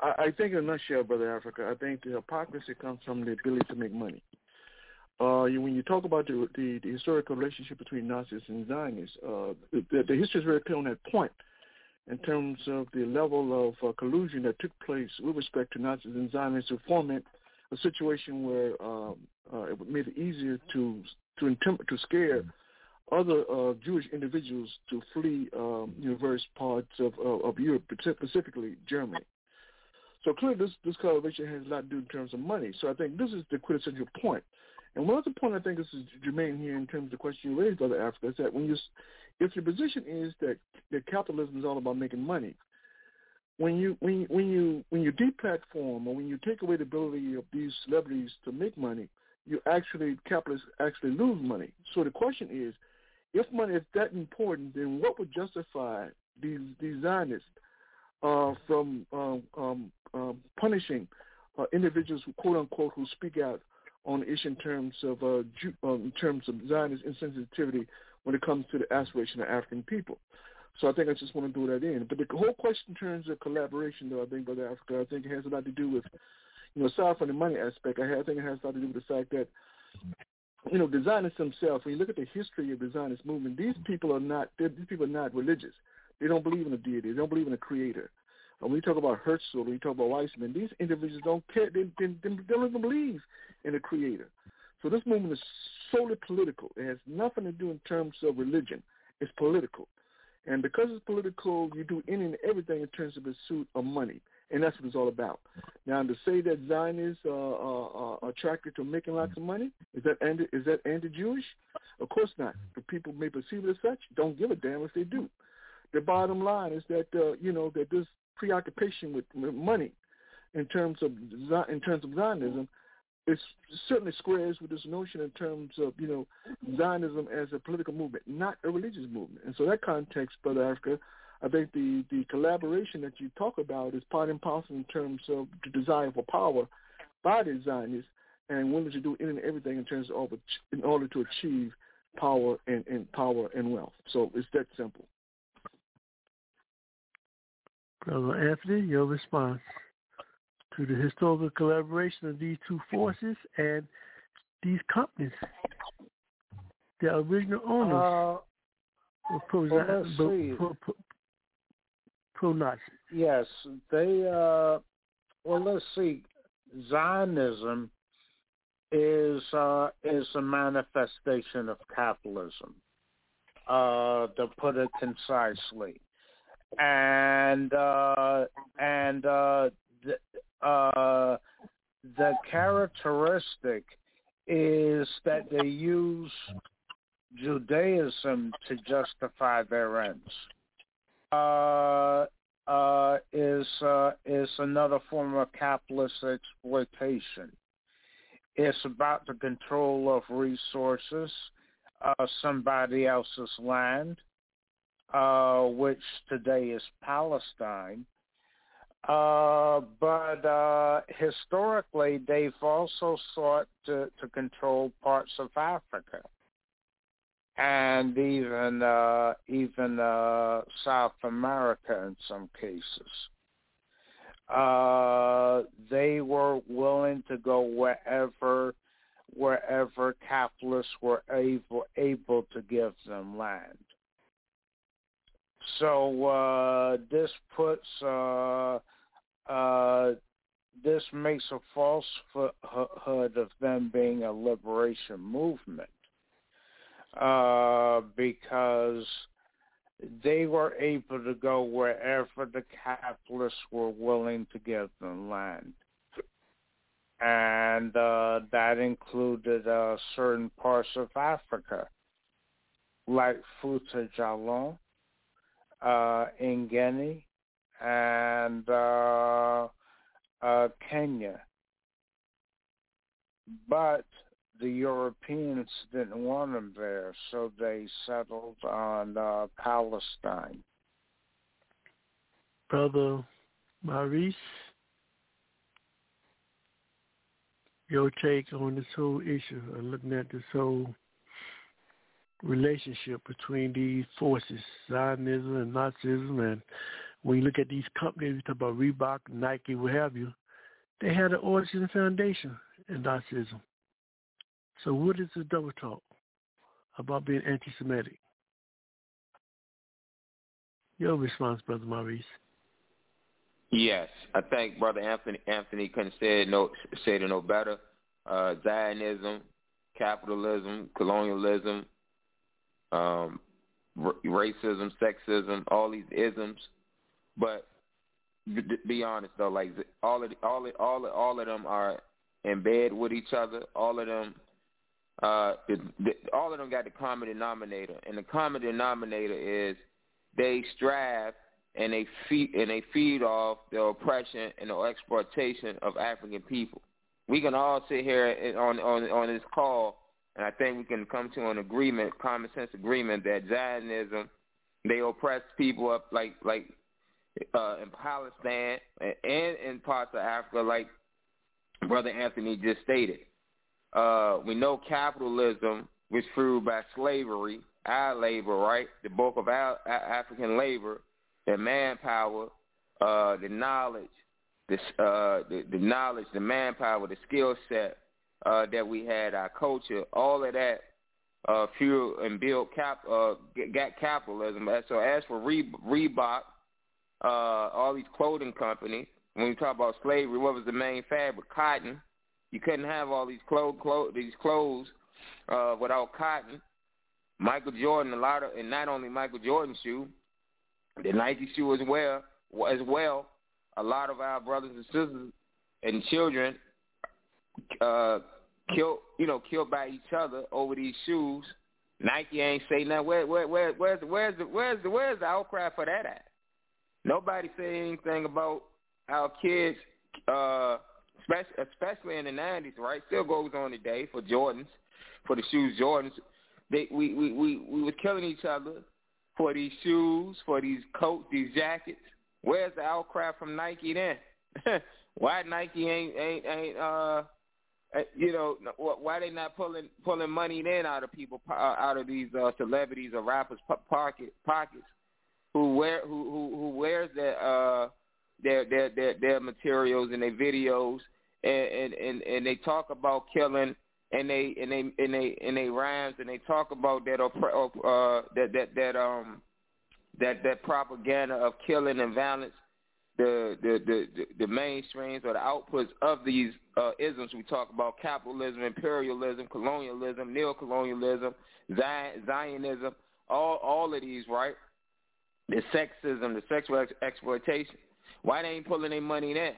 I, I think in a nutshell, Brother Africa, I think the hypocrisy comes from the ability to make money. Uh, you, when you talk about the, the, the historical relationship between Nazis and Zionists, uh, the, the history is very clear on that point in terms of the level of uh, collusion that took place with respect to Nazis and Zionists to foment a situation where um, uh, it made it easier to to intim- to scare other uh, Jewish individuals to flee um, parts of, of, of Europe, specifically Germany. So clearly, this this collaboration has a lot to do in terms of money. So I think this is the quintessential point. And one other point I think this is germane here in terms of the question you raised, Brother Africa, is that when you, if your position is that that capitalism is all about making money, when you when when you when you deplatform or when you take away the ability of these celebrities to make money, you actually capitalists actually lose money. So the question is, if money is that important, then what would justify these these Zionists uh, from um, um, um, punishing uh, individuals who quote unquote who speak out on the issue in terms of uh, Jew, um, in terms of Zionist insensitivity when it comes to the aspiration of African people. So I think I just want to throw that in. But the whole question in terms of collaboration, though, I think, Brother Africa, I think it has a lot to do with, you know, aside from the money aspect, I, think it has a lot to do with the fact that, you know, Zionists themselves, when you look at the history of the Zionist movement, these people are not, these people are not religious. They don't believe in a deity. They don't believe in a creator. And when you talk about Herzl, when you talk about Weizmann, these individuals don't care. They, they, they don't even believe in a creator. So this movement is solely political. It has nothing to do in terms of religion. It's political. And because it's political, you do any and everything in terms of pursuit of money. And that's what it's all about. Now, to say that Zionists are, uh, are, uh, are uh, attracted to making lots of mm-hmm. money, is that anti, is that anti-Jewish? Of course not. The people may perceive it as such. Don't give a damn if they do. The bottom line is that uh, you know that this preoccupation with money, in terms of in terms of Zionism, it certainly squares with this notion in terms of you know Zionism as a political movement, not a religious movement. And so that context, Brother Africa, I think the the collaboration that you talk about is part and parcel in terms of the desire for power by the Zionists and willing to do anything and everything in terms of in order to achieve power and, and power and wealth. So it's that simple. Brother Anthony, your response to the historical collaboration of these two forces and these companies. The original owners uh, pro, pro, Nazi. Yes, they. Uh, well, let's see. Zionism is uh, is a manifestation of capitalism, uh, to put it concisely, and uh, and uh, uh, the characteristic is that they use Judaism to justify their ends. Uh, uh, is uh, is another form of capitalist exploitation. It's about the control of resources, uh, somebody else's land, uh, which today is Palestine, uh, but historically, they've also sought to, to control parts of Africa and even uh, even uh, South America in some cases. Uh, they were willing to go wherever wherever capitalists were able able to give them land. So uh, this puts uh, uh, this makes a falsehood of them being a liberation movement uh, because they were able to go wherever the capitalists were willing to give them land. And uh, that included uh, certain parts of Africa, like Futa Djallon, uh, in Guinea, and uh, uh, Kenya. But the Europeans didn't want them there, so they settled on uh, Palestine. Brother Maurice, your take on this whole issue of looking at this whole relationship between these forces, Zionism and Nazism, and when you look at these companies, you talk about Reebok, Nike, what have you, they had an origin and foundation in Nazism. So what is the double talk about being anti-Semitic? Your response, Brother Maurice. Yes, I think Brother Anthony Anthony couldn't say it no say it no better. Uh, Zionism, capitalism, colonialism, um, r- racism, sexism, all these isms but be honest though, like all of all of, all of, all of them are in bed with each other. All of them, uh, the, all of them got the common denominator, and the common denominator is they strive and they feed and they feed off the oppression and the exploitation of African people. We can all sit here on on on this call, and I think we can come to an agreement, common sense agreement, that Zionism they oppress people up like like uh, in Palestine and in parts of Africa, like Brother Anthony just stated. Uh, we know capitalism was fueled by slavery, our labor, right? The bulk of our African labor, the manpower, uh, the knowledge, the, uh, the the knowledge, the manpower, the skill set uh, that we had, our culture, all of that uh, fuel and built cap uh, got capitalism. So as for Reebok, uh, all these clothing companies. When we talk about slavery, what was the main fabric? Cotton. You couldn't have all these clothes, clo- these clothes uh, without cotton. Michael Jordan, a lot of, and not only Michael Jordan shoe, the Nike shoe as well, as well. A lot of our brothers and sisters and children uh, killed, you know, killed by each other over these shoes. Nike ain't say nothing. Where, where, where, where's, the, where's the, where's the, where's the outcry for that at? Nobody say anything about our kids, uh, especially, especially in the '90s, right? Still goes on today for Jordans, for the shoes Jordans. They, we, we, we, we were killing each other for these shoes, for these coats, these jackets. Where's the outcry from Nike then? Why Nike ain't ain't ain't uh uh, you know, why they not pulling pulling money in out of people, uh, out of these uh, celebrities or rappers' pocket pockets, who wear who who, who wears their uh their their their, their materials and their videos, and, and and and they talk about killing, and they and they and they and they rhymes, and they talk about that uh that that that um that that propaganda of killing and violence the the the the mainstreams or the outputs of these uh, isms we talk about capitalism, imperialism, colonialism, neo-colonialism, Zionism, all all of these, right? The sexism, the sexual ex- exploitation. Why they ain't pulling their money in?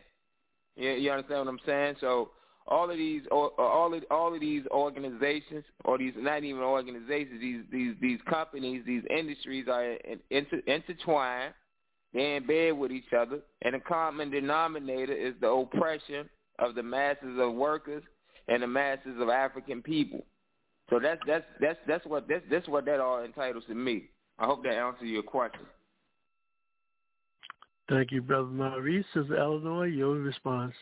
You, you understand what I'm saying? So all of these, all of all of these organizations, or these not even organizations, these these these companies, these industries are inter, intertwined they're in bed with each other, and the common denominator is the oppression of the masses of workers and the masses of African people. So that's that's that's that's what that's that's what that all entitles to me. I hope that answers your question. Thank you, Brother Maurice. Sister Eleanor, your response.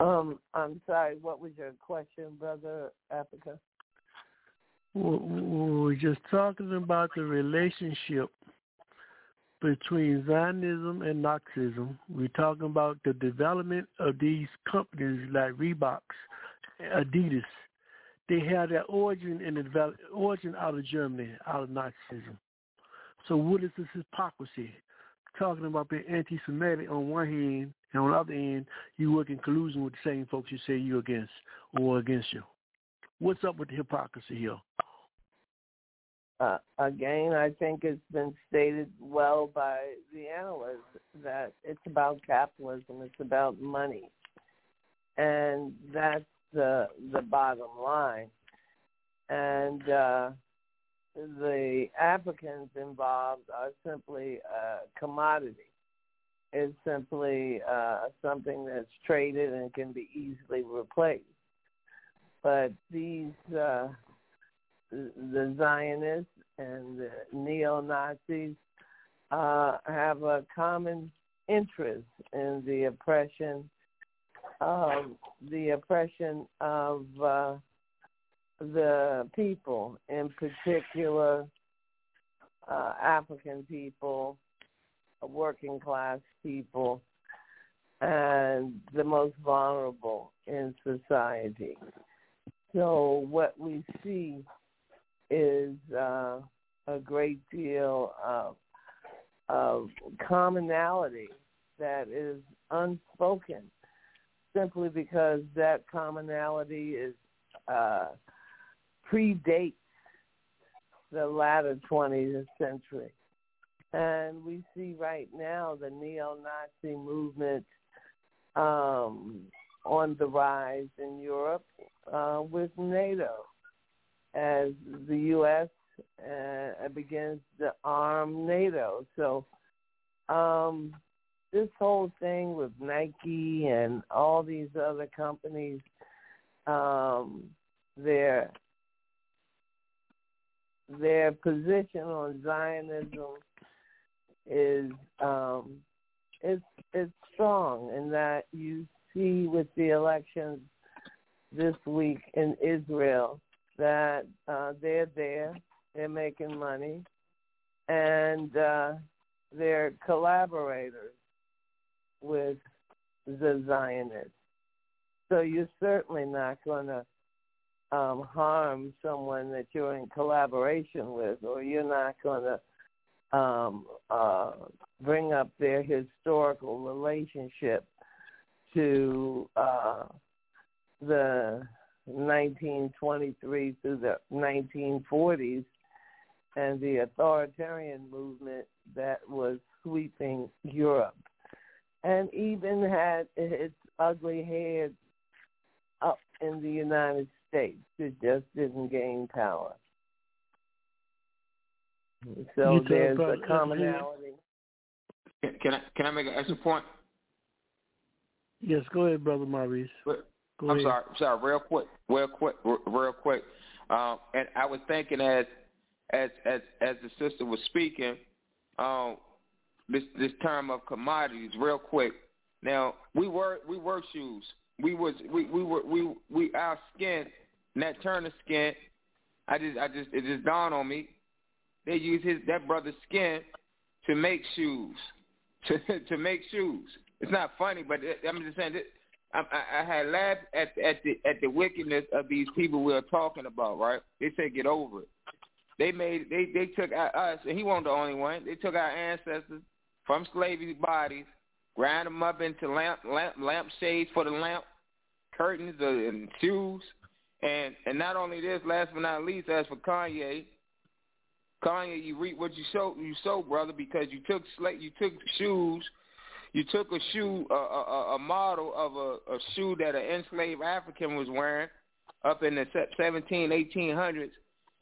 Um, I'm sorry. What was your question, Brother Africa? we're just talking about the relationship between Zionism and Nazism. We're talking about the development of these companies like Reeboks, Adidas. They have their origin in the develop, origin out of Germany, out of Nazism. So what is this hypocrisy? Talking about being anti-Semitic on one hand, and on the other hand, you work in collusion with the same folks you say you're against or against you. What's up with the hypocrisy here? Uh, again, I think it's been stated well by the analysts that it's about capitalism, it's about money, and that's the the bottom line. And uh, the Africans involved are simply a commodity. It's simply uh, something that's traded and can be easily replaced. But these uh, the Zionists and the neo-Nazis uh, have a common interest in the oppression of the oppression of uh, the people, in particular uh, African people, working class people, and the most vulnerable in society. So what we see is uh, a great deal of, of commonality that is unspoken simply because that commonality is uh, predates the latter 20th century. And we see right now the neo-Nazi movement um, on the rise in Europe uh, with NATO as the U.S. Uh, begins to arm NATO. So um, this whole thing with Nike and all these other companies, um, their their position on Zionism is um, it's it's strong in that you see with the elections this week in Israel that uh, they're there, they're making money, and uh, they're collaborators with the Zionists. So you're certainly not going to um, harm someone that you're in collaboration with, or you're not going to um, uh, bring up their historical relationship to uh, the 1923 through the 1940s and the authoritarian movement that was sweeping Europe. And even had its ugly head up in the United States. It just didn't gain power. So there's a commonality. Can, can I can I make an extra point? Yes, go ahead, brother Maurice. Go I'm ahead. sorry, sorry, real quick, real quick, real quick. Um, and I was thinking as as as as the sister was speaking, um, this this term of commodities, real quick. Now we were we were shoes. We was we we were we we our skin, Nat Turner skin. I just I just it just dawned on me. They use his that brother's skin to make shoes, to to make shoes. It's not funny, but I'm just saying that I, I, had laughed at at the at the wickedness of these people we are talking about. Right? They said get over it. They made they they took us, and he wasn't the only one. They took our ancestors from slavery bodies, grind them up into lamp lamp lamp shades for the lamp, curtains and shoes, and and not only this, last but not least, as for Kanye, Kanye, you reap what you sow, you sow, brother, because you took sla- you took shoes, you took a shoe, a, a, a model of a, a shoe that an enslaved African was wearing up in the 17, 1800s,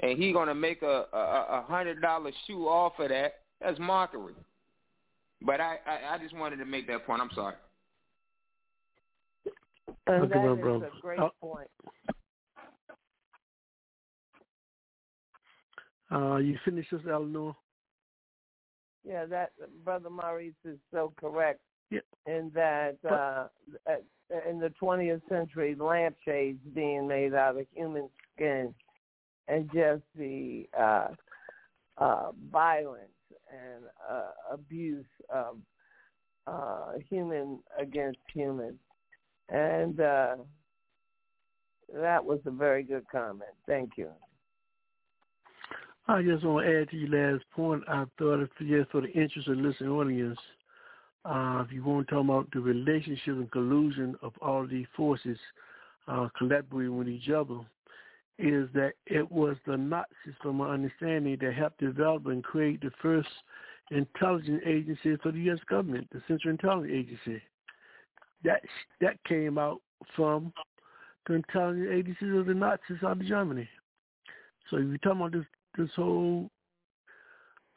and he gonna make a a, a hundred dollar shoe off of that. That's mockery. But I, I I just wanted to make that point. I'm sorry. And Look at that my is brother. a great Oh. point. Uh, you finished this, Eleanor? Yeah, that brother Maurice is so correct Yeah. in that uh, in the 20th century, lampshades being made out of human skin, and just the uh, uh, violence and uh, abuse of uh, human against human, and uh, that was a very good comment. Thank you. I just want to add to your last point. I thought if just for the interest of the listening audience, uh, if you want to talk about the relationship and collusion of all these forces uh, collaborating with each other, is that it was the Nazis, from my understanding, that helped develop and create the first intelligence agency for the U.S. government, the Central Intelligence Agency. That that came out from the intelligence agencies of the Nazis out of Germany. So if you're talking about this this whole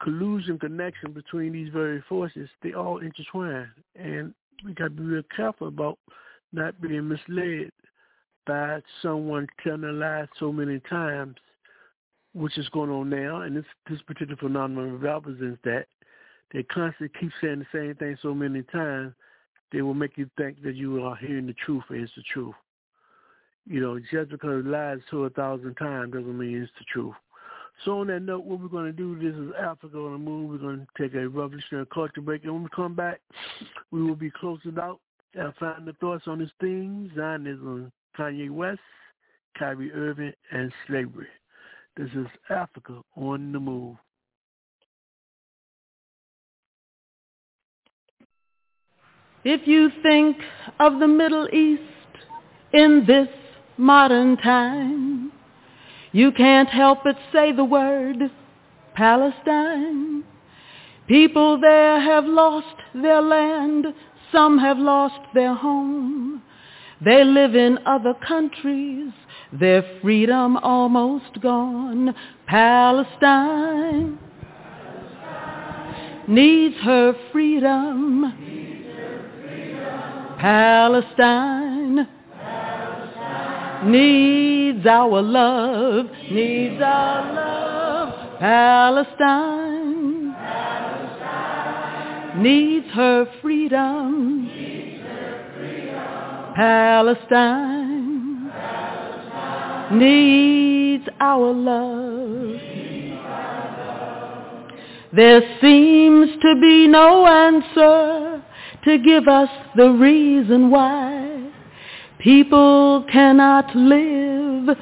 collusion connection between these very forces, they all intertwine. And we got to be real careful about not being misled by someone telling a lie so many times, which is going on now. And this, this particular phenomenon represents that. They constantly keep saying the same thing so many times, they will make you think that you are hearing the truth and it's the truth. You know, just because lies told a thousand times doesn't mean it's the truth. So on that note, what we're going to do, this is Africa on the Move. We're going to take a revolutionary culture break. And when we come back, we will be closing out our final thoughts on this theme, Zionism, Kanye West, Kyrie Irving, and slavery. This is Africa on the Move. If you think of the Middle East in this modern time, you can't help but say the word Palestine. People there have lost their land, some have lost their home. They live in other countries, their freedom almost gone. Palestine needs her freedom. Palestine needs our love, needs our love. Palestine, needs her freedom. Palestine, needs our love. There seems to be no answer to give us the reason why people cannot live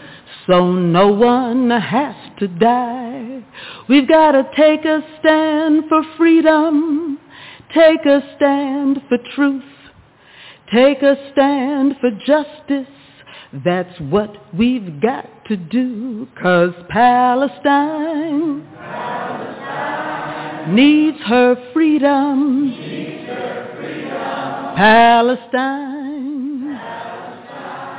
so no one has to die. We've got to take a stand for freedom, take a stand for truth, take a stand for justice. That's what we've got to do, cause Palestine, Palestine needs her freedom. Needs her freedom. Palestine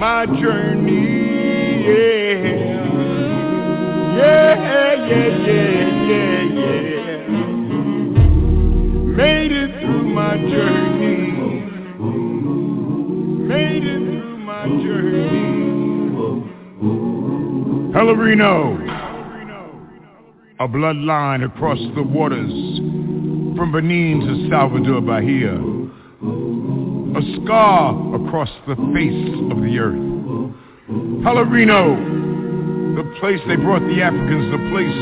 my journey, yeah. Yeah, yeah, yeah, yeah, yeah. Made it through my journey. Made it through my journey. Pelourinho. A bloodline across the waters from Benin to Salvador Bahia a scar across the face of the earth. Pelourinho, the place they brought the Africans, the place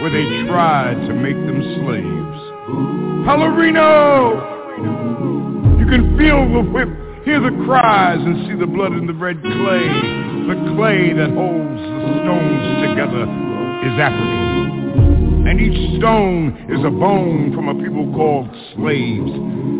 where they tried to make them slaves. Pelourinho! You can feel the whip, hear the cries, and see the blood in the red clay. The clay that holds the stones together is African. And each stone is a bone from a people called slaves.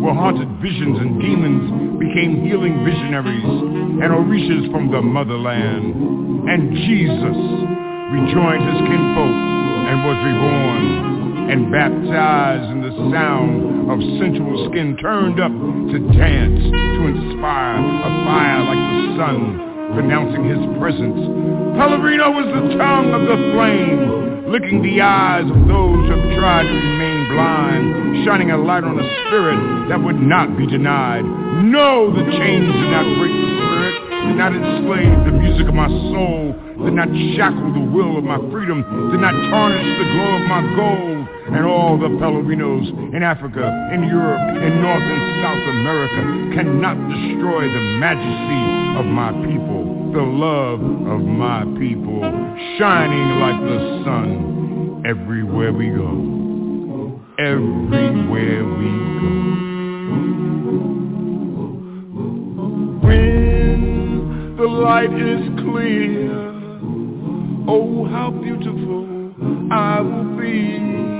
where haunted visions and demons became healing visionaries and orishas from the motherland. And Jesus rejoined his kinfolk and was reborn and baptized in the sound of sensual skin turned up to dance, to inspire a fire like the sun, pronouncing his presence. Pelourinho was the tongue of the flame, licking the eyes of those who have tried to remain blind, shining a light on a spirit that would not be denied. No, the chains did not break the spirit, did not enslave the music of my soul, did not shackle the will of my freedom, did not tarnish the glow of my gold. And all the Pelourinhos in Africa, in Europe, in North and South America cannot destroy the majesty of my people, the love of my people, shining like the sun everywhere we go. Everywhere we go. When the light is clear, oh how beautiful I will be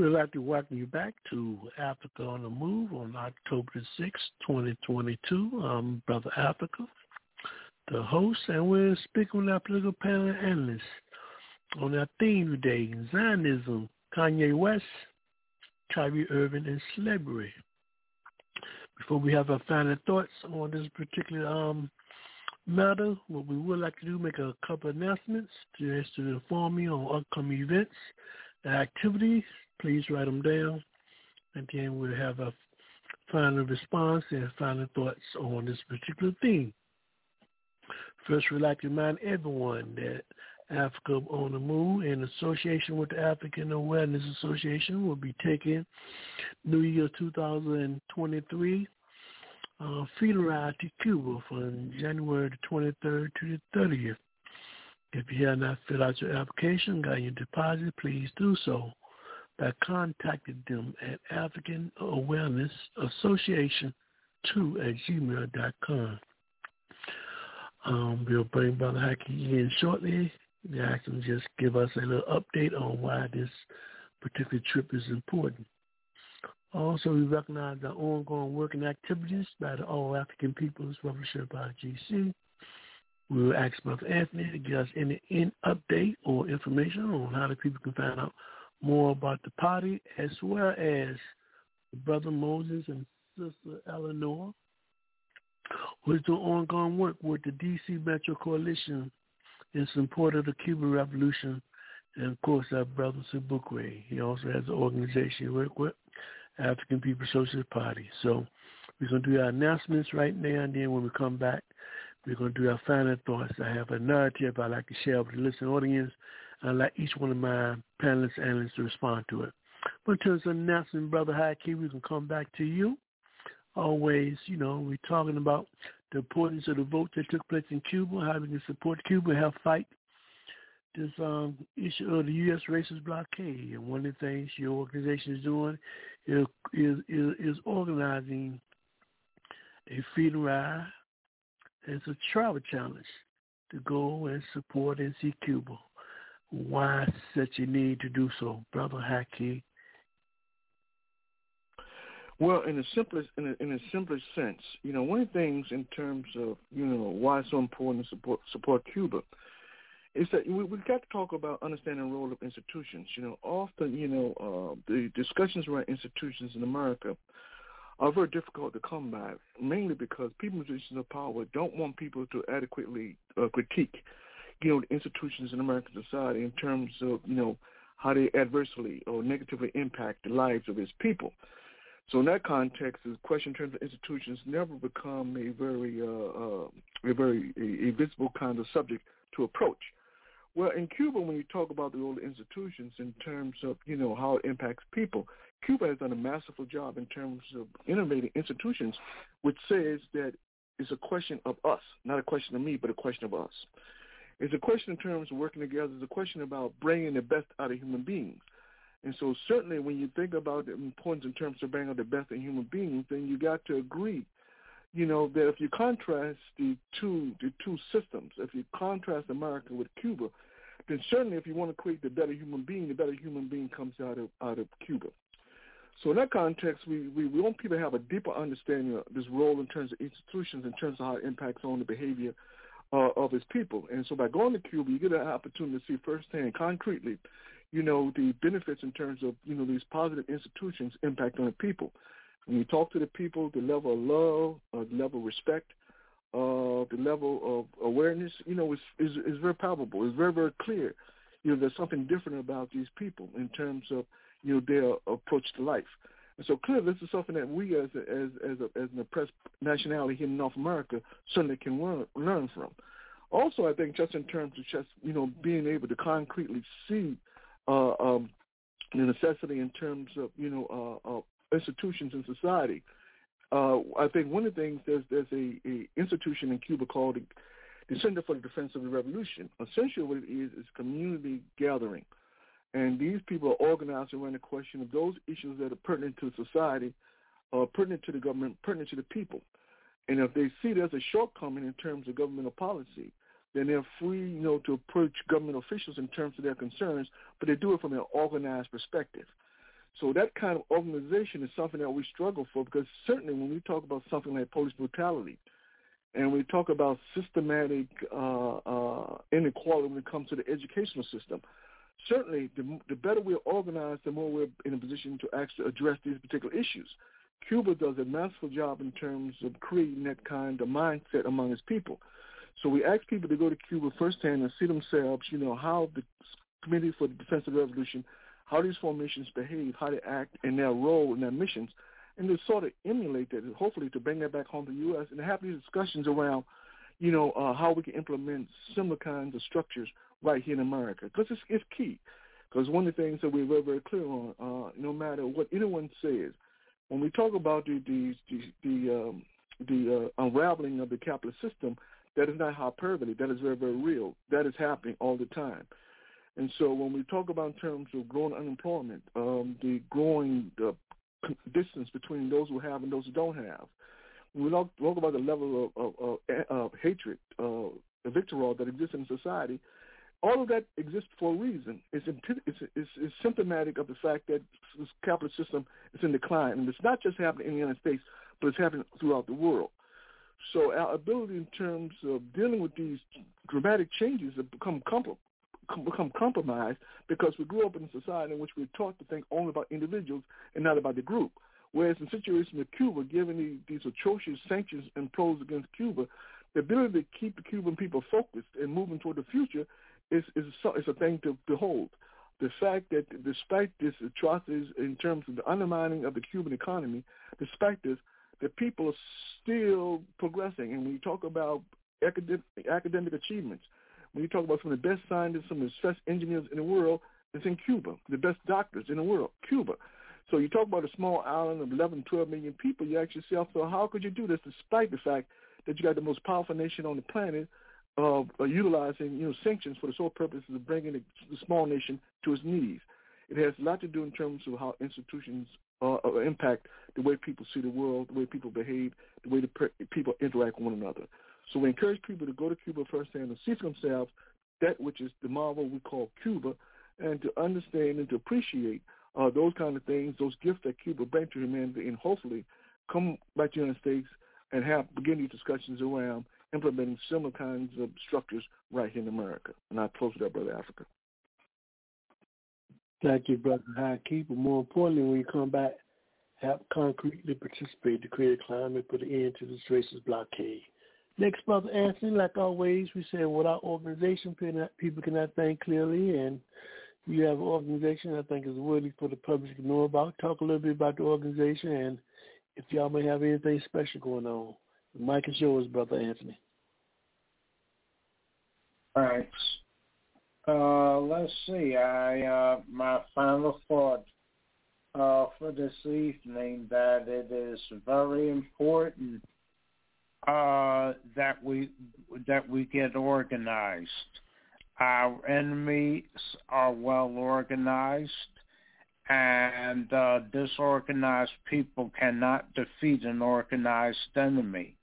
We'd like to welcome you back to Africa on the Move on October the 6th, 2022. I'm Brother Africa, the host, and we're speaking with our political panel analysts on our theme today, Zionism, Kanye West, Kyrie Irving, and slavery. Before we have our final thoughts on this particular um, matter, what we would like to do, make a couple announcements to, to inform you on upcoming events and activities. Please write them down, and then we'll have a final response and final thoughts on this particular theme. First, we'd like to remind everyone that Africa on the Move, in association with the African Awareness Association, will be taking New Year 2023 uh, field ride to Cuba from January the 23rd to the 30th. If you have not filled out your application, got your deposit, please do so by contacted them at African Awareness Association 2 at gmail.com. Um, we'll bring Brother Haki in shortly. We ask him just give us a little update on why this particular trip is important. Also, we recognize the ongoing working activities by the All African People's Revolutionary Party, GC. We will ask Brother Anthony to give us any in update or information on how the people can find out more about the party, as well as Brother Moses and Sister Eleanor, who is doing ongoing work with the D.C. Metro Coalition in support of the Cuban Revolution, and of course our brother Sobukwe. He also has an organization he works with, African People Socialist Party. So we're going to do our announcements right now, and then when we come back, we're going to do our final thoughts. I have a narrative I'd like to share with the listening audience. I'd like each one of my panelists and analysts to respond to it. But in terms of announcement, Brother Haki, we can come back to you. Always, you know, we're talking about the importance of the vote that took place in Cuba, how we can support Cuba, help fight this um, issue of the U.S. racist blockade. And one of the things your organization is doing is is, is, is organizing a freedom ride. It's a travel challenge to go and support and see Cuba. Why such a need to do so, Brother Haki? Well, in the simplest in the, in the simplest sense, you know, one of the things in terms of you know why it's so important to support support Cuba is that we, we've got to talk about understanding the role of institutions. You know, often you know uh, the discussions around institutions in America are very difficult to come by, mainly because people in positions of power don't want people to adequately uh, critique, you know, the institutions in American society in terms of you know how they adversely or negatively impact the lives of its people. So in that context, the question in terms of institutions never become a very uh, uh, a very a, a visible kind of subject to approach. Well, in Cuba, when you talk about the old institutions in terms of you know how it impacts people, Cuba has done a masterful job in terms of innovating institutions, which says that it's a question of us, not a question of me, but a question of us. It's a question in terms of working together. It's a question about bringing the best out of human beings. And so certainly when you think about the importance in terms of bringing out the best in human beings, then you got to agree, you know, that if you contrast the two the two systems, if you contrast America with Cuba, then certainly if you want to create the better human being, the better human being comes out of out of Cuba. So in that context, we, we, we want people to have a deeper understanding of this role in terms of institutions, in terms of how it impacts on the behavior uh, of his people. And so by going to Cuba, you get an opportunity to see firsthand, concretely, you know, the benefits in terms of, you know, these positive institutions impact on the people. When you talk to the people, the level of love, uh, the level of respect, uh, the level of awareness, you know, is, is, is very palpable. It's very, very clear. You know, there's something different about these people in terms of, you know, their approach to life. And so clearly this is something that we as a, as as, a, as an oppressed nationality here in North America certainly can learn, learn from. Also, I think just in terms of just, you know, being able to concretely see uh, um, the necessity in terms of, you know, uh, uh, institutions in society. Uh, I think one of the things there's there's a, a institution in Cuba called the, the Center for the Defense of the Revolution. Essentially, what it is is community gathering, and these people are organized around the question of those issues that are pertinent to society, uh, pertinent to the government, pertinent to the people. And if they see there's a shortcoming in terms of governmental policy, then they're free, you know, to approach government officials in terms of their concerns, but they do it from an organized perspective. So that kind of organization is something that we struggle for because certainly when we talk about something like police brutality and we talk about systematic uh, uh, inequality when it comes to the educational system, certainly the, the better we're organized, the more we're in a position to actually address these particular issues. Cuba does a masterful job in terms of creating that kind of mindset among its people. So we ask people to go to Cuba firsthand and see themselves, you know, how the Committee for the Defense of the Revolution, how these formations behave, how they act, and their role and their missions, and to sort of emulate that, and hopefully to bring that back home to the U.S. and have these discussions around, you know, uh, how we can implement similar kinds of structures right here in America, because it's, it's key. Because one of the things that we're very, very clear on, uh, no matter what anyone says, when we talk about the the the, the, um, the uh, unraveling of the capitalist system, that is not hyperbole. That is very, very real. That is happening all the time. And so when we talk about in terms of growing unemployment, um, the growing distance between those who have and those who don't have, we talk, about the level of, of, of, of hatred, uh, vitriol that exists in society, all of that exists for a reason. It's, it's, it's, it's symptomatic of the fact that this capitalist system is in decline. And it's not just happening in the United States, but it's happening throughout the world. So our ability in terms of dealing with these dramatic changes have become com- become compromised because we grew up in a society in which we're taught to think only about individuals and not about the group. Whereas in the situation of Cuba, given the, these atrocious sanctions imposed against Cuba, the ability to keep the Cuban people focused and moving toward the future is is a, is a thing to behold. The fact that despite this atrocities in terms of the undermining of the Cuban economy, despite this, the people are still progressing. And when you talk about academic, academic achievements, when you talk about some of the best scientists, some of the best engineers in the world, it's in Cuba. The best doctors in the world, Cuba. So you talk about a small island of 11, 12 million people. You ask yourself, so how could you do this despite the fact that you got the most powerful nation on the planet of uh, utilizing you know sanctions for the sole purpose of bringing the, the small nation to its knees? It has a lot to do in terms of how institutions uh, uh, impact the way people see the world, the way people behave, the way the per- people interact with one another. So we encourage people to go to Cuba firsthand and see for themselves that which is the marvel we call Cuba, and to understand and to appreciate uh, those kind of things, those gifts that Cuba brings to humanity, and hopefully come back to the United States and have begin these discussions around implementing similar kinds of structures right here in America. And I close with that, Brother Africa. Thank you, Brother Haki. But more importantly, when you come back, have concretely participate to create a climate for the end to this racist blockade. Next, Brother Anthony, like always, we say without organization, people cannot think clearly, and you have an organization I think is worthy for the public to know about. Talk a little bit about the organization and if y'all may have anything special going on. The mic is yours, Brother Anthony. Thanks. Uh, let's see. I uh, my final thought uh, for this evening that it is very important uh, that we that we get organized. Our enemies are well organized, and uh, disorganized people cannot defeat an organized enemy.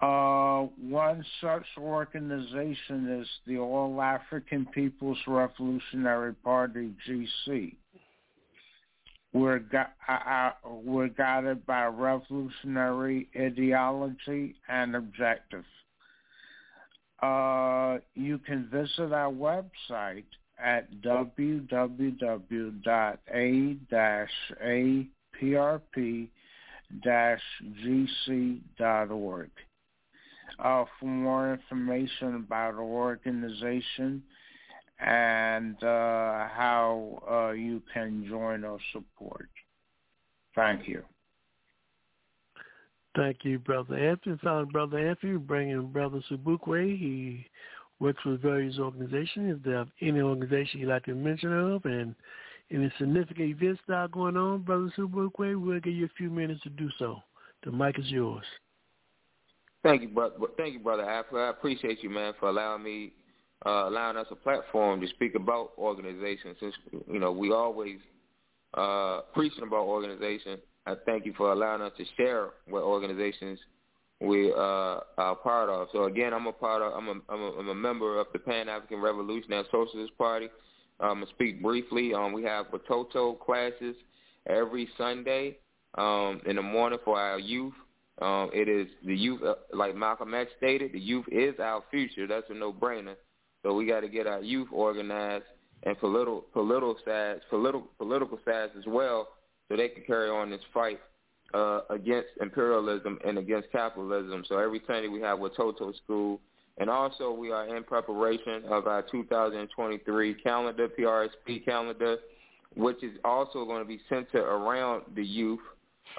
Uh, one such organization is the All African People's Revolutionary Party, GC. We're, gu- uh, uh, we're guided by revolutionary ideology and objective. Uh, you can visit our website at www.a-aprp-gc.org. Uh, for more information about our organization and uh, how uh, you can join or support. Thank you. Thank you, Brother Anthony. Found Brother Anthony bringing Brother Sobukwe. He works with various organizations. If there are any organization you'd like to mention of and any significant events that are going on, Brother Sobukwe, we'll give you a few minutes to do so. The mic is yours. Thank you, brother. Thank you, brother. I appreciate you, man, for allowing me, uh, allowing us a platform to speak about organizations. Since you know we always uh, preaching about organization. I thank you for allowing us to share what organizations we uh, are part of. So again, I'm a part of. I'm a, I'm a, I'm a member of the Pan African Revolutionary Socialist Party. I'm gonna speak briefly. Um, we have Watoto classes every Sunday um, in the morning for our youth. Um, it is the youth, uh, like Malcolm X stated, the youth is our future. That's a no-brainer. So we got to get our youth organized and political political sides, political political sides as well, so they can carry on this fight uh, against imperialism and against capitalism. So every Sunday we have Watoto School, and also we are in preparation of our 2023 calendar, PRSP calendar, which is also going to be centered around the youth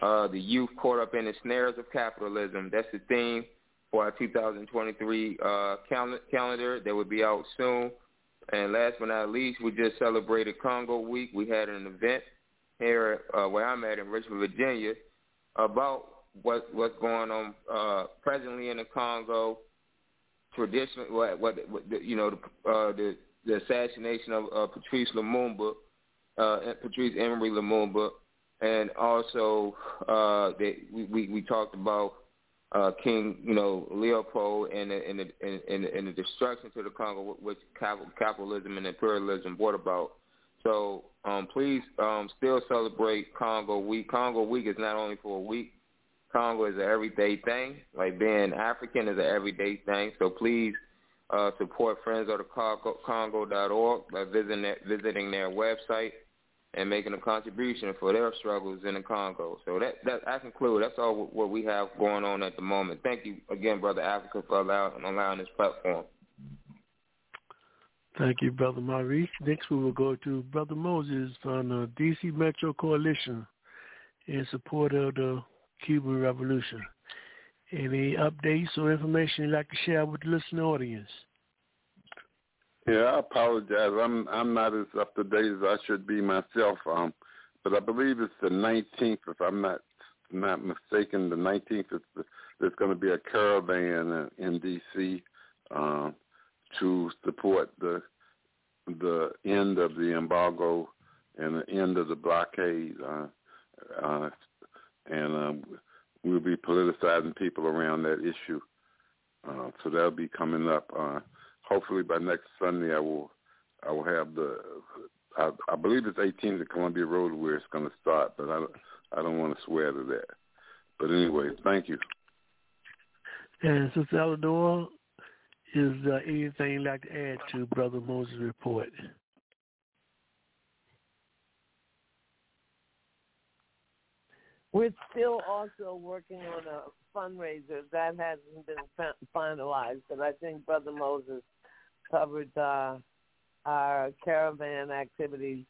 uh, the youth caught up in the snares of capitalism. That's the theme for our 2023 uh, cal- calendar that will be out soon. And last but not least, we just celebrated Congo Week. We had an event here uh, where I'm at in Richmond, Virginia, about what what's going on uh, presently in the Congo. Traditionally, what, what, what you know, the, uh, the the assassination of uh, Patrice Lumumba, uh, Patrice Emery Lumumba, and also uh, that we, we, talked about uh, King, you know, Leopold and the, and the, and, the, and the destruction to the Congo, which capitalism and imperialism brought about. So um, please um, still celebrate Congo Week. Congo Week is not only for a week. Congo is an everyday thing. Like being African is an everyday thing. So please uh, support Friends of the Congo, Congo.org by visiting their, visiting their website and making a contribution for their struggles in the Congo. So that that I conclude. That's all what we have going on at the moment. Thank you again, brother Africa, for allowing allowing this platform. Thank you, brother Maurice. Next, we will go to brother Moses from the DC Metro Coalition in support of the Cuban Revolution. Any updates or information you'd like to share with the listening audience? Yeah, I apologize. I'm I'm not as up to date as I should be myself. Um, but I believe it's the 19th, if I'm not not mistaken. The 19th is the, there's going to be a caravan in D.C. Um, to support the the end of the embargo and the end of the blockade. Uh, uh, and um, we'll be politicizing people around that issue. Uh, so that'll be coming up. Uh, hopefully by next Sunday I will I will have the I, I believe it's 18th at Columbia Road where it's going to start, but I I don't want to swear to that. But anyway, thank you. And Sister Eleanor, is there anything you'd like to add to Brother Moses' report? We're still also working on a fundraiser that hasn't been finalized, but I think Brother Moses covered uh, our caravan activities,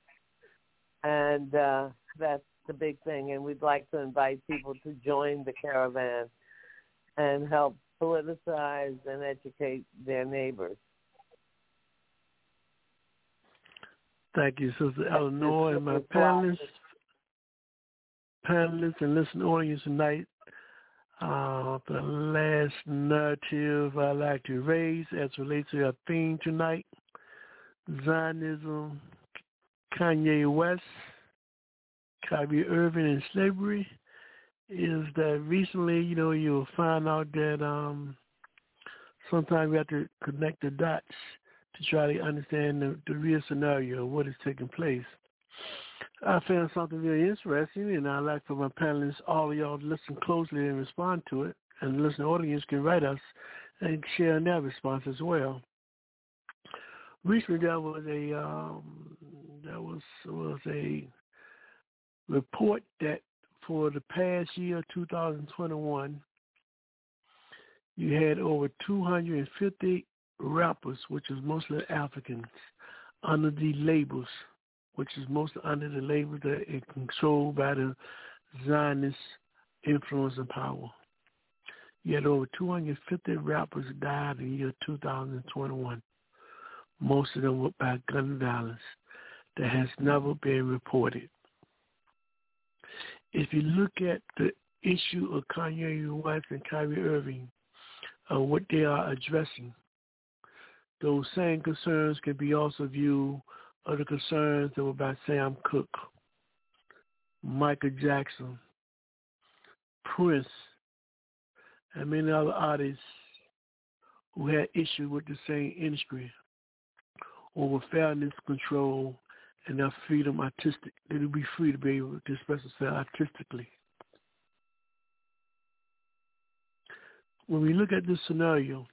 and uh, that's the big thing. And we'd like to invite people to join the caravan and help politicize and educate their neighbors. Thank you, Sister Eleanor, and my panelists, panelists and listening audience tonight. Uh, the last narrative I'd like to raise as relates to our theme tonight, Zionism, Kanye West, Kyrie Irving, and slavery, is that recently, you know, you'll find out that um, sometimes we have to connect the dots to try to understand the, the real scenario of what is taking place. I found something very interesting, and I'd like for my panelists, all of y'all, to listen closely and respond to it. And the listening audience can write us and share their response as well. Recently, there was a um, there was was a report that for the past year, 2021, you had over 250 rappers, which is mostly Africans, under the labels, which is mostly under the labels that are controlled by the Zionist influence and power. You had over 250 rappers died in the year 2021. Most of them were by gun violence that has never been reported. If you look at the issue of Kanye West and Kyrie Irving, uh, what they are addressing, those same concerns can be also viewed of the concerns that were by Sam Cooke, Michael Jackson, Prince, and many other artists who had issues with the same industry over fairness, control, and their freedom artistic. They would be free to be able to express themselves artistically. When we look at this scenario,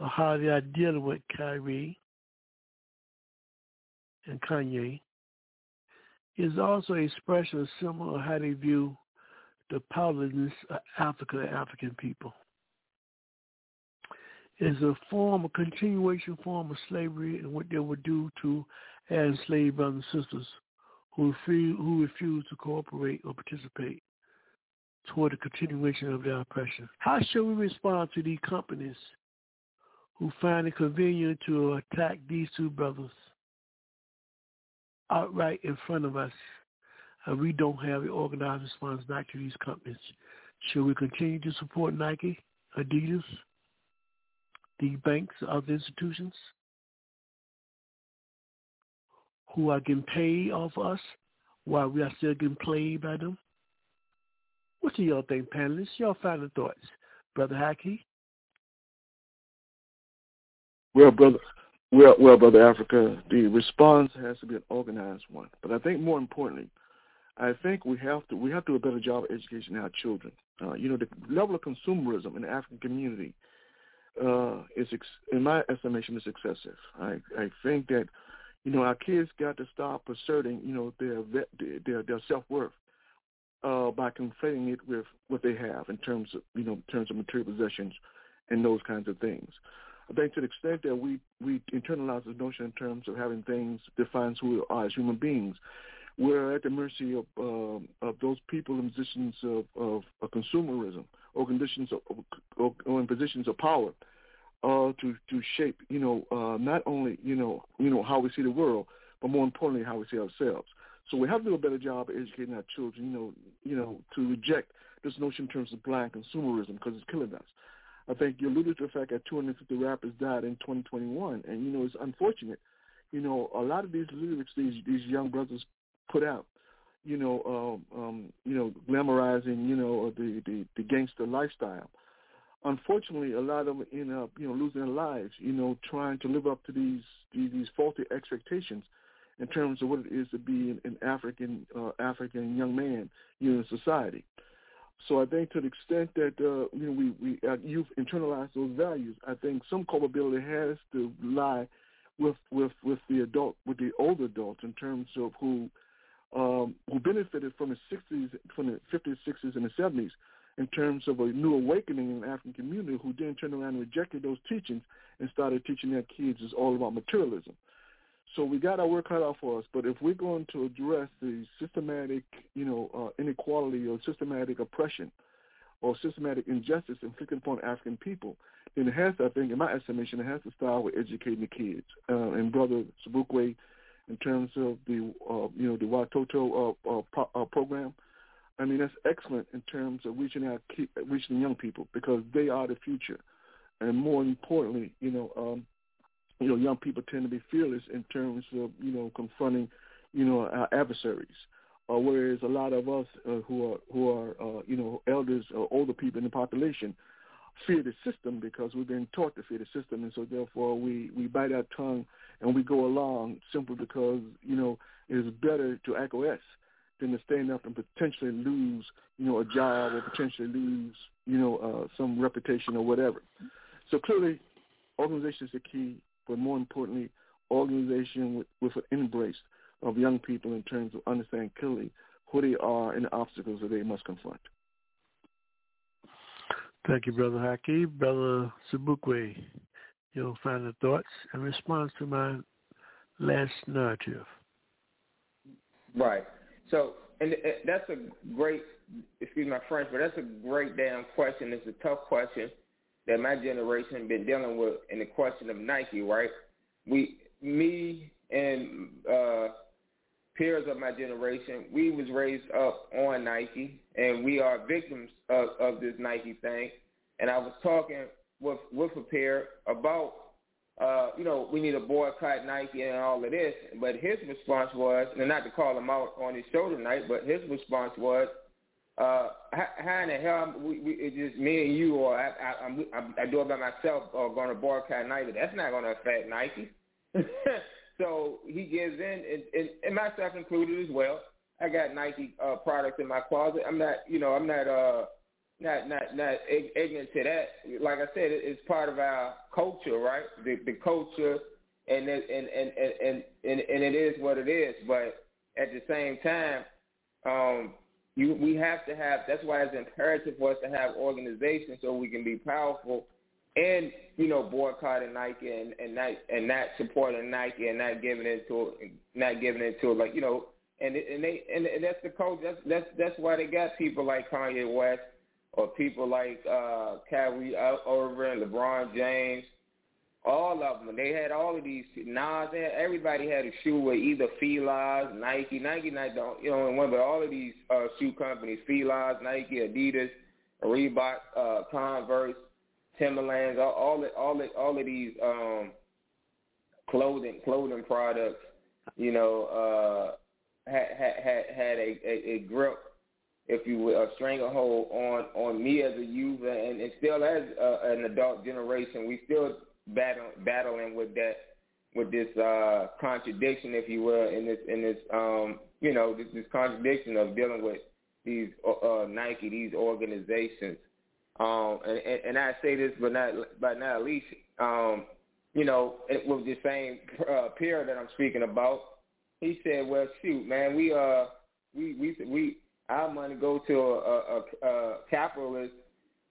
of how they are dealing with Kyrie and Kanye is also an expression of similar how they view the powerlessness of Africa and African people. It's a form, a continuation form of slavery and what they would do to enslaved brothers and sisters who refuse, who refuse to cooperate or participate toward the continuation of their oppression. How should we respond to these companies who find it convenient to attack these two brothers outright in front of us, and we don't have an organized response back to these companies. Should we continue to support Nike, Adidas, the banks, other institutions who are getting paid off us while we are still getting played by them? What do y'all think, panelists? Y'all final thoughts. Brother Haki? Well, brother, well, well, brother Africa, the response has to be an organized one. But I think more importantly, I think we have to we have to do a better job of educating our children. Uh, you know, the level of consumerism in the African community uh, is, ex- in my estimation, is excessive. I I think that you know our kids got to stop asserting you know their their their self worth uh, by conflating it with what they have in terms of you know in terms of material possessions and those kinds of things. I think to the extent that we we internalize this notion in terms of having things defines who we are as human beings, we're at the mercy of uh, of those people in positions of, of, of consumerism or conditions of, or, or in positions of power uh, to to shape you know uh, not only you know you know how we see the world, but more importantly how we see ourselves. So we have to do a better job of educating our children, you know, you know, to reject this notion in terms of blind consumerism because it's killing us. I think you alluded to the fact that 250 rappers died in 2021, and you know it's unfortunate. You know, a lot of these lyrics these these young brothers put out, you know, um, um, you know, glamorizing, you know, the the, the gangster lifestyle. Unfortunately, a lot of them end up, you know, losing their lives, you know, trying to live up to these these, these faulty expectations in terms of what it is to be an, an African uh, African young man, you know, in society. So I think to the extent that uh, you know we we uh, you've internalized those values, I think some culpability has to lie with with with the adult with the older adults in terms of who um, who benefited from the 60s, from the 50s, 60s, and the 70s in terms of a new awakening in the African community who then turned around and rejected those teachings and started teaching their kids is all about materialism. So we got our work cut out for us. But if we're going to address the systematic, you know, uh, inequality or systematic oppression or systematic injustice inflicted upon African people, then it has to, I think, in my estimation, it has to start with educating the kids. Uh, and Brother Sobukwe, in terms of the, uh, you know, the Watoto uh, uh, pro- uh, program, I mean, that's excellent in terms of reaching out, reaching young people because they are the future. And more importantly, you know, um, you know, young people tend to be fearless in terms of, you know, confronting, you know, our adversaries. Uh, whereas a lot of us uh, who are who are uh, you know elders or older people in the population fear the system because we've been taught to fear the system, and so therefore we we bite our tongue and we go along simply because you know it is better to acquiesce than to stand up and potentially lose you know a job or potentially lose you know uh, some reputation or whatever. So clearly, organization is the key but more importantly, organization with, with an embrace of young people in terms of understanding clearly who they are and the obstacles that they must confront. Thank you, Brother Haki. Brother Sobukwe, your final thoughts and response to my last narrative. Right. So, and that's a great, excuse my French, but that's a great damn question. It's a tough question that my generation been dealing with in the question of Nike, right? We, me and uh, peers of my generation, we was raised up on Nike, and we are victims of, of this Nike thing. And I was talking with with a peer about, uh, you know, we need to boycott Nike and all of this. But his response was, and not to call him out on his show tonight, but his response was, uh, how in the hell we, we, it's just me and you, or I, I, I'm, I, I do it by myself, or going to boycott Nike? That's not going to affect Nike. so he gives in, and, and, and myself included as well. I got Nike uh, products in my closet. I'm not, you know, I'm not, uh, not, not, not ignorant to that. Like I said, it's part of our culture, right? The, the culture, and it, and, and, and, and, and it is what it is. But at the same time, um, you, we have to have. That's why it's imperative for us to have organizations so we can be powerful, and you know, boycotting Nike and and not and not supporting Nike and not giving it to not giving into like you know, and and they and, and that's the code. That's that's that's why they got people like Kanye West or people like uh Kyrie Irving, LeBron James all of them. They had all of these. Nas, they had, everybody had a shoe with either Fila's, Nike, Nike, the you know, one, but all of these uh, shoe companies: Fila's, Nike, Adidas, Reebok, uh, Converse, Timberlands, all all all all of these um, clothing clothing products. You know, uh, had had had a, a, a grip if you will, a stranglehold on on me as a youth and, and still as uh, an adult generation. We still battle, battling with that with this uh, contradiction, if you will, in this in this um, you know this, this contradiction of dealing with these uh, uh, Nike, these organizations. Um, and, and, and I say this, but not but not least, um, you know, it with the same uh, peer that I'm speaking about, he said, "Well, shoot, man, we uh we we we our money go to a, a, a capitalist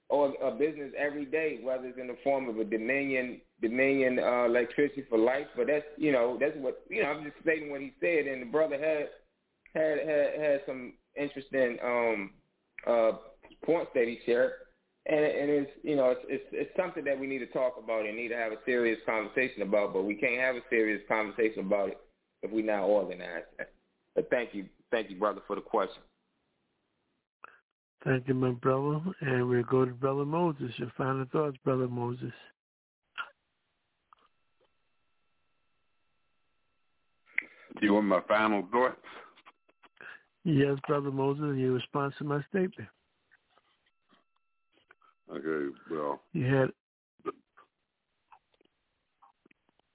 or a business every day, whether it's in the form of a Dominion Dominion uh, electricity for life. But that's you know that's what you know. I'm just stating what he said, and the brother had had had, had some interesting um, uh, points that he shared. And, and it's you know it's, it's it's something that we need to talk about and need to have a serious conversation about. But we can't have a serious conversation about it if we're not organized. But thank you, thank you, brother, for the question. Thank you, my brother. And we'll go to Brother Moses. Your final thoughts, Brother Moses. Do you want my final thoughts? Yes, Brother Moses, your response to my statement. Okay, well. You had the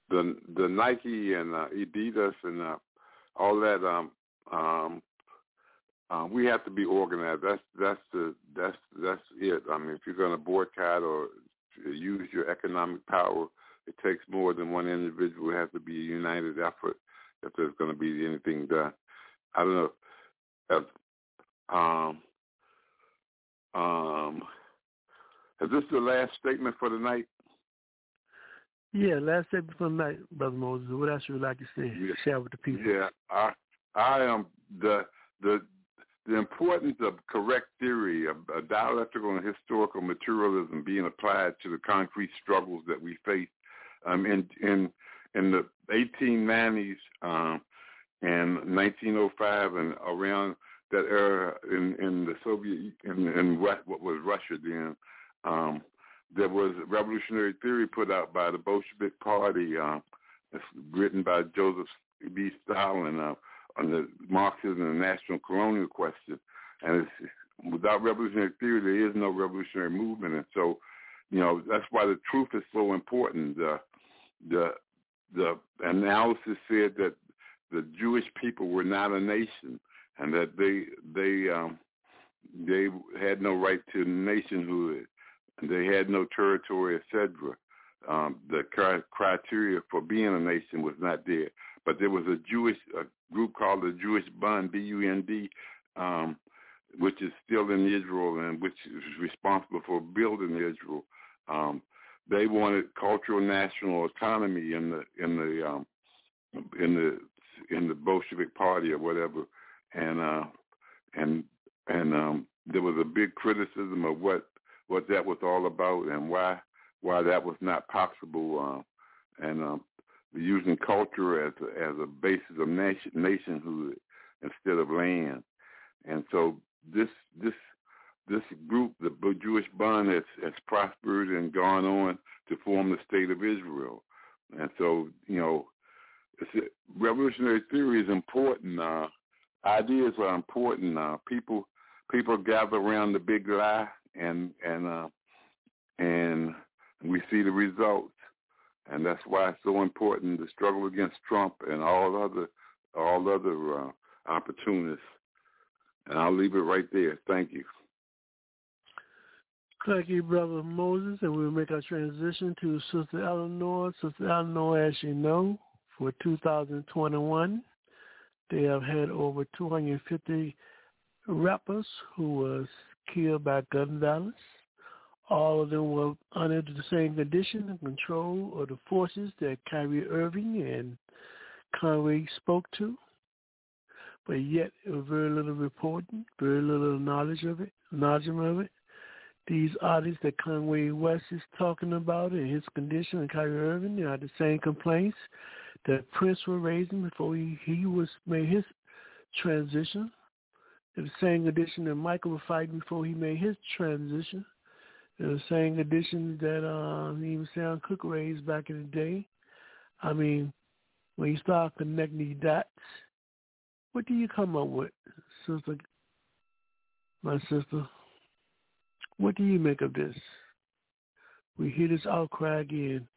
the, the Nike and uh, Adidas and uh, all that um um um, we have to be organized. That's that's the that's that's it. I mean, if you're going to boycott or use your economic power, it takes more than one individual. It has to be a united effort if there's going to be anything done. I don't know. If, um, Um, is this the last statement for tonight? Yeah, last statement for tonight, Brother Moses. What else you would like to say? Yeah. Share with the people. Yeah, I I am the the the importance of correct theory of, of dialectical and historical materialism being applied to the concrete struggles that we face um, in in in the 1890s um, and 1905 and around that era in in the Soviet in in what what was Russia then. Um, there was a revolutionary theory put out by the Bolshevik Party, uh, written by Joseph B. Stalin uh, on the Marxism and the national colonial question. And it's, without revolutionary theory, there is no revolutionary movement. And so, you know, that's why the truth is so important. The the the analysis said that the Jewish people were not a nation, and that they they um, they had no right to nationhood they had no territory, etc. Um, the criteria for being a nation was not there. But there was a Jewish a group called the Jewish Bund, B-U-N-D, um, which is still in Israel and which is responsible for building Israel. Um, they wanted cultural national autonomy in the in the um, in the in the Bolshevik Party or whatever, and uh, and and um, there was a big criticism of what what that was all about and why why that was not possible. Uh, and um, using culture as a, as a basis of nation, nationhood instead of land. And so this this this group, the Jewish Bund, has, has prospered and gone on to form the state of Israel. And so, you know, revolutionary theory is important. Uh, ideas are important. Uh, people people gather around the big lie and and uh, and we see the results, and that's why it's so important to struggle against Trump and all other all other uh, opportunists. And I'll leave it right there. Thank you. Thank you, Brother Moses, and we'll make our transition to Sister Eleanor. Sister Eleanor, as you know, for 2021, they have had over 250 rappers who was killed by gun violence. All of them were under the same condition and control of the forces that Kyrie Irving and Kanye spoke to. But yet, very little reporting, very little knowledge of it, knowledge of it. These artists that Kanye West is talking about and his condition and Kyrie Irving—they are the same complaints that Prince was raising before he, he was made his transition the same edition that Michael was fighting before he made his transition. The same edition that uh, even Sam Cooke raised back in the day. I mean, when you start connecting these dots, what do you come up with, sister? My sister, what do you make of this? We hear this outcry again.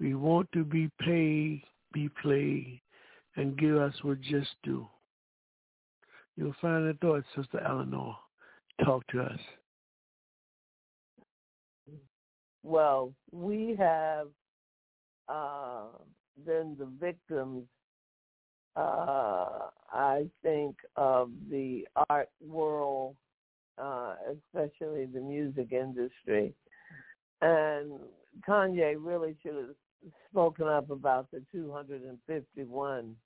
We want to be paid, be played, and give us what just due. You'll find the thoughts, Sister Eleanor. Talk to us. Well, we have uh, been the victims, uh, I think, of the art world, uh, especially the music industry. And Kanye really should have spoken up about the 251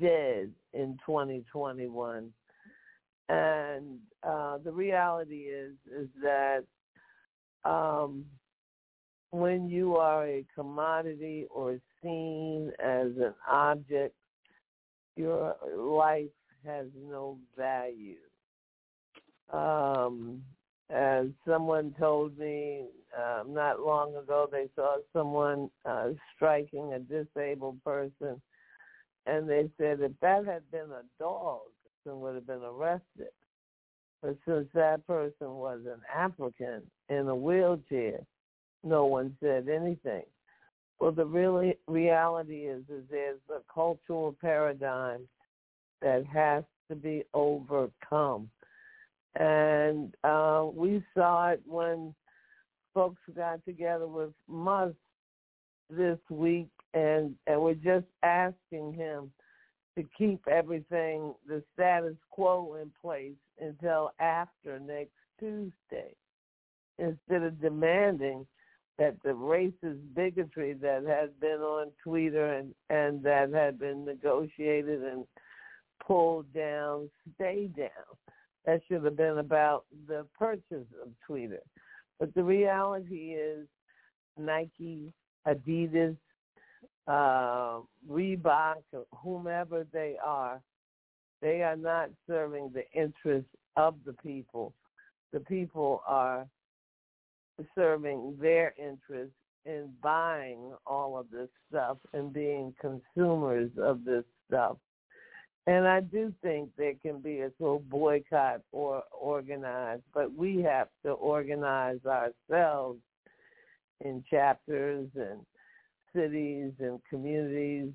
dead in 2021. And uh, the reality is is that um, when you are a commodity or seen as an object, your life has no value. Um, as someone told me uh, not long ago, they saw someone uh, striking a disabled person and they said if that had been a dog, person would have been arrested. But since that person was an African in a wheelchair, no one said anything. Well, the really reality is, is there's a cultural paradigm that has to be overcome. And uh, we saw it when folks got together with Musk this week and and we're just asking him to keep everything the status quo in place until after next Tuesday instead of demanding that the racist bigotry that had been on Twitter and, and that had been negotiated and pulled down stay down. That should have been about the purchase of Twitter. But the reality is Nike, Adidas, uh, Reebok, whomever they are, they are not serving the interests of the people. The people are serving their interests in buying all of this stuff and being consumers of this stuff. And I do think there can be a sort of boycott or organized, but we have to organize ourselves in chapters and cities and communities,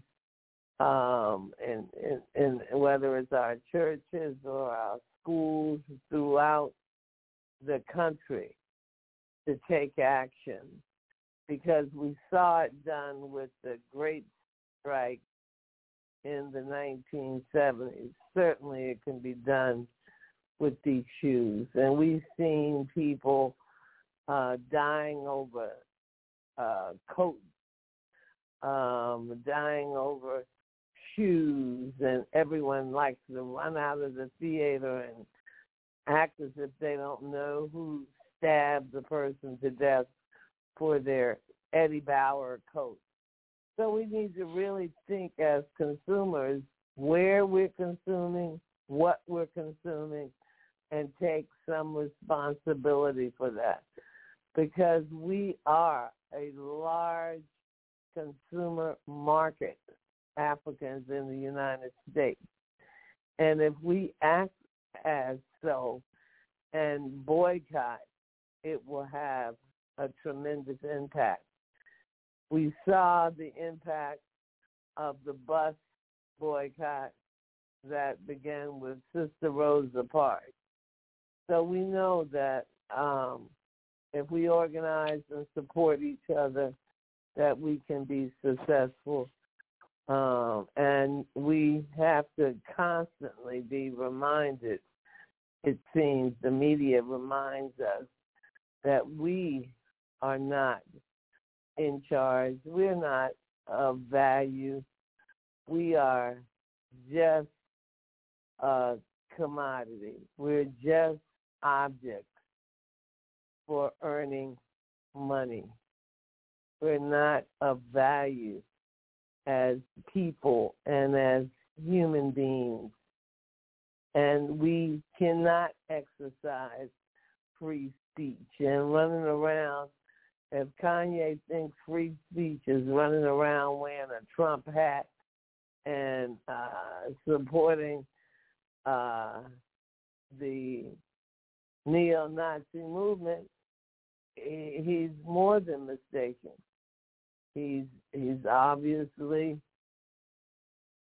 um, and, and, and whether it's our churches or our schools throughout the country to take action because we saw it done with the great strike in the 1970s. Certainly it can be done with these shoes. And we've seen people uh, dying over uh, coats, um, dying over shoes, and everyone likes to run out of the theater and act as if they don't know who stabbed the person to death for their Eddie Bauer coat. So we need to really think as consumers where we're consuming, what we're consuming, and take some responsibility for that. Because we are a large consumer market, Africans in the United States. And if we act as so and boycott, it will have a tremendous impact. We saw the impact of the bus boycott that began with Sister Rosa Parks. So we know that um, if we organize and support each other, that we can be successful. Um, and we have to constantly be reminded, it seems, the media reminds us that we are not in charge. We're not of value. We are just a commodity. We're just objects for earning money. We're not of value as people and as human beings. And we cannot exercise free speech and running around if Kanye thinks free speech is running around wearing a Trump hat and uh, supporting uh, the neo-Nazi movement, he's more than mistaken. He's he's obviously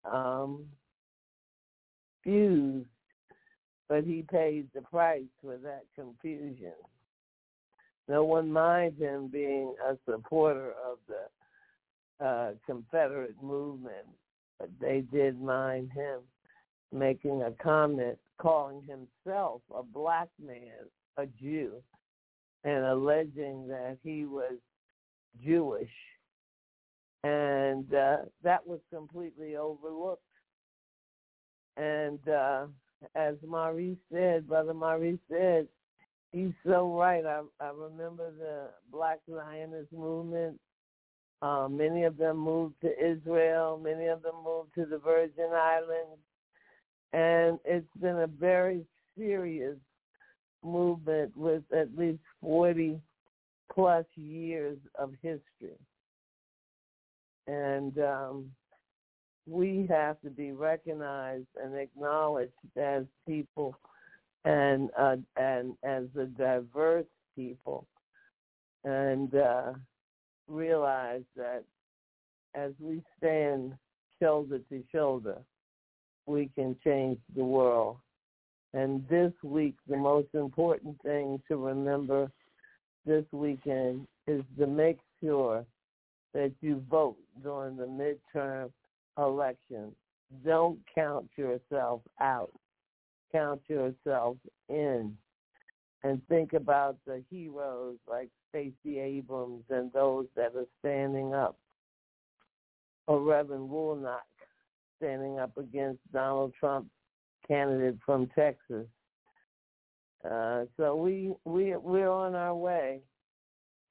um, fused, but he pays the price for that confusion. No one minds him being a supporter of the uh, Confederate movement, but they did mind him making a comment calling himself a black man, a Jew, and alleging that he was Jewish. And uh, that was completely overlooked. And uh, as Maurice said, Brother Maurice said, he's so right. I I remember the Black Zionist movement. Uh, many of them moved to Israel. Many of them moved to the Virgin Islands, and it's been a very serious movement with at least forty plus years of history. And um, we have to be recognized and acknowledged as people and uh, and as a diverse people, and uh, realize that as we stand shoulder to shoulder, we can change the world. And this week, the most important thing to remember this weekend is to make sure that you vote during the midterm election. Don't count yourself out count yourself in and think about the heroes like Stacey Abrams and those that are standing up, or Reverend Warnock standing up against Donald Trump, candidate from Texas. Uh, so we we we're on our way,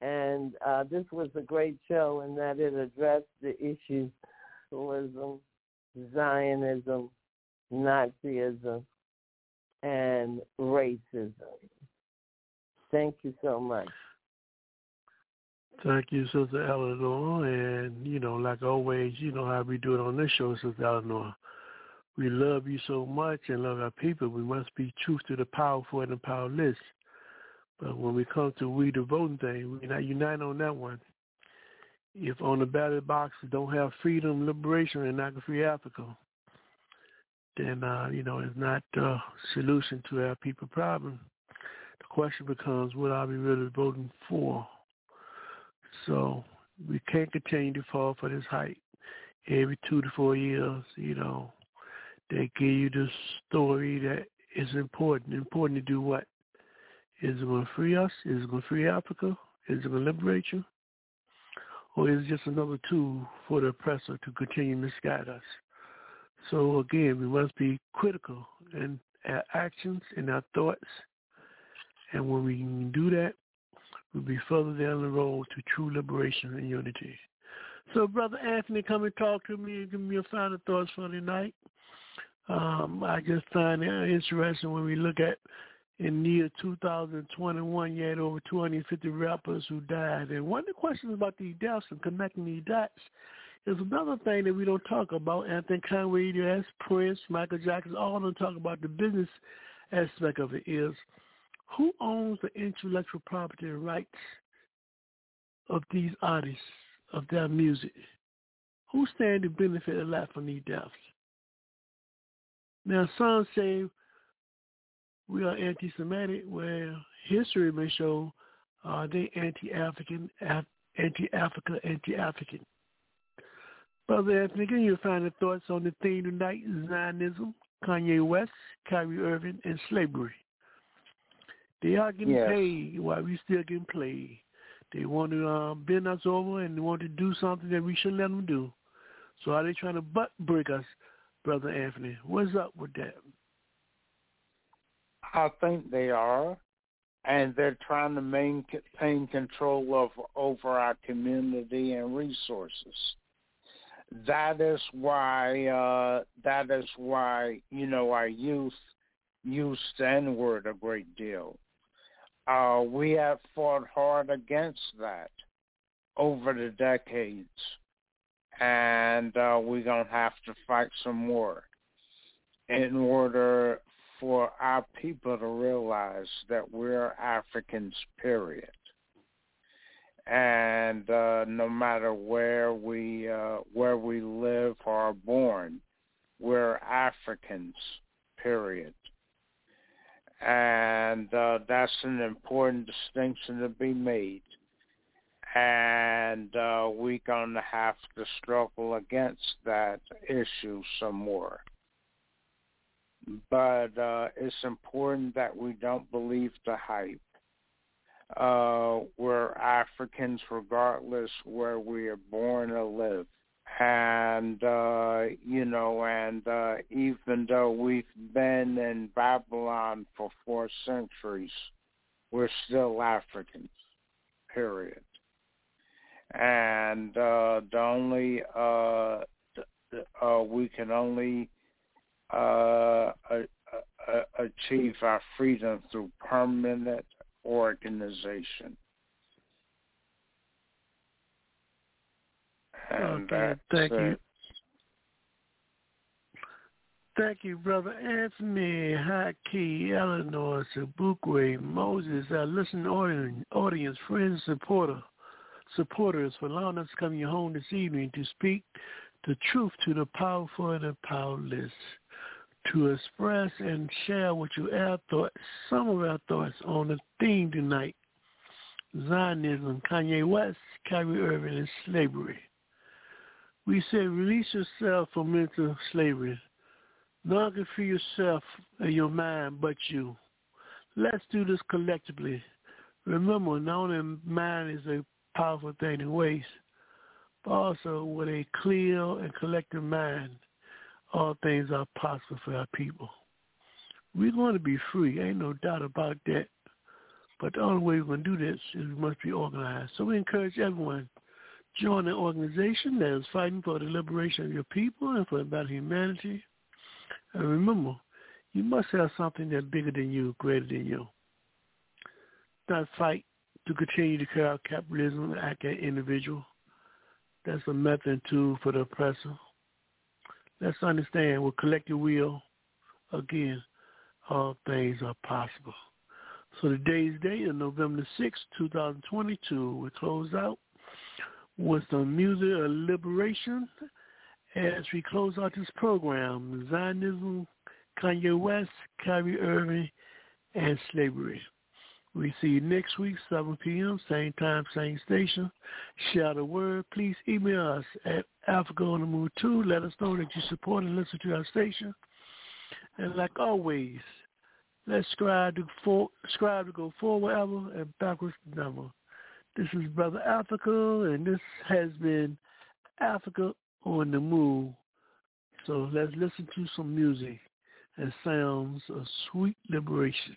and uh, this was a great show in that it addressed the issues, Zionism, Nazism, and racism. Thank you so much. Thank you, Sister Eleanor. And, you know, like always, you know how we do it on this show, Sister Eleanor. We love you so much and love our people. We must be truth to the powerful and the powerless. But when we come to we the voting thing, we not unite on that one. If on the ballot box don't have freedom, liberation, and not free Africa, then uh, you know it's not the solution to our people problem. The question becomes, what are we really voting for? So we can't continue to fall for this hype. Every two to four years, you know, they give you the story that is important. Important to do what? Is it going to free us? Is it going to free Africa? Is it going to liberate you? Or is it just another tool for the oppressor to continue to misguide us? So again, we must be critical in our actions and our thoughts. And when we can do that, we'll be further down the road to true liberation and unity. So, Brother Anthony, come and talk to me and give me your final thoughts for tonight. Um, I just find it interesting when we look at in the year 2021, you had over 250 rappers who died. And one of the questions about these deaths and connecting these dots is another thing that we don't talk about. And I think Kanye, yes, Prince, Michael Jackson, all them talk about the business aspect of it is who owns the intellectual property rights of these artists, of their music? Who stand to benefit a lot from these deaths? Now, some say we are anti-Semitic, where history may show uh, they anti-African, Af- anti-Africa, anti-African. Brother Anthony, can you find the thoughts on the theme tonight, Zionism, Kanye West, Kyrie Irving, and slavery? They are getting Yes. paid while we still getting played. They want to um, bend us over and they want to do something that we shouldn't let them do. So are they trying to butt break us, Brother Anthony? What's up with that? I think they are, and they're trying to maintain control of over our community and resources. That is why. Uh, that is why you know our youth use the N word a great deal. Uh, we have fought hard against that over the decades, and uh, we're gonna have to fight some more in order for our people to realize that we're Africans, period. And uh, no matter where we uh, where we live or are born, we're Africans, period. And uh, that's an important distinction to be made. And uh, we're going to have to struggle against that issue some more but uh, it's important that we don't believe the hype. Uh, we're Africans regardless where we are born or live. And, uh, you know, and uh, even though we've been in Babylon for four centuries, we're still Africans, period. And uh, the only, uh, uh, we can only uh, achieve our freedom through permanent organization. And Okay, thank that's you. it. Thank you, Brother Anthony, Haki, Eleanor, Sobukwe, Moses, our listening audience, audience, friends, supporter, supporters for allowing us to come your home this evening to speak the truth to the powerful and the powerless, to express and share with you our thoughts, some of our thoughts on the theme tonight, Zionism, Kanye West, Kyrie Irving, and slavery. We say release yourself from mental slavery. None can free yourself and your mind but you. let's do this collectively. Remember, not only mind is a powerful thing to waste, but also with a clear and collective mind, all things are possible for our people. We're going to be free, ain't no doubt about that. But the only way we're going to do this is we must be organized. So we encourage everyone join an organization that is fighting for the liberation of your people and for about humanity. And remember, you must have something that's bigger than you, greater than you. Not fight to continue to carry out capitalism and act as individual. That's a method and tool for the oppressor. Let's understand with collective will, again, all things are possible. So today's date is November the 6th, 2022. We close out with some music of liberation as we close out this program. Zionism, Kanye West, Kyrie Irving, and slavery. We see you next week, 7 p.m., same time, same station. Shout the word. Please email us at Africa on the Move 2. Let us know that you support and listen to our station. And like always, let's strive to, for, strive to go forward ever and backwards never. This is Brother Africa, and this has been Africa on the Move. So let's listen to some music and sounds of sweet liberation.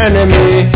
enemy.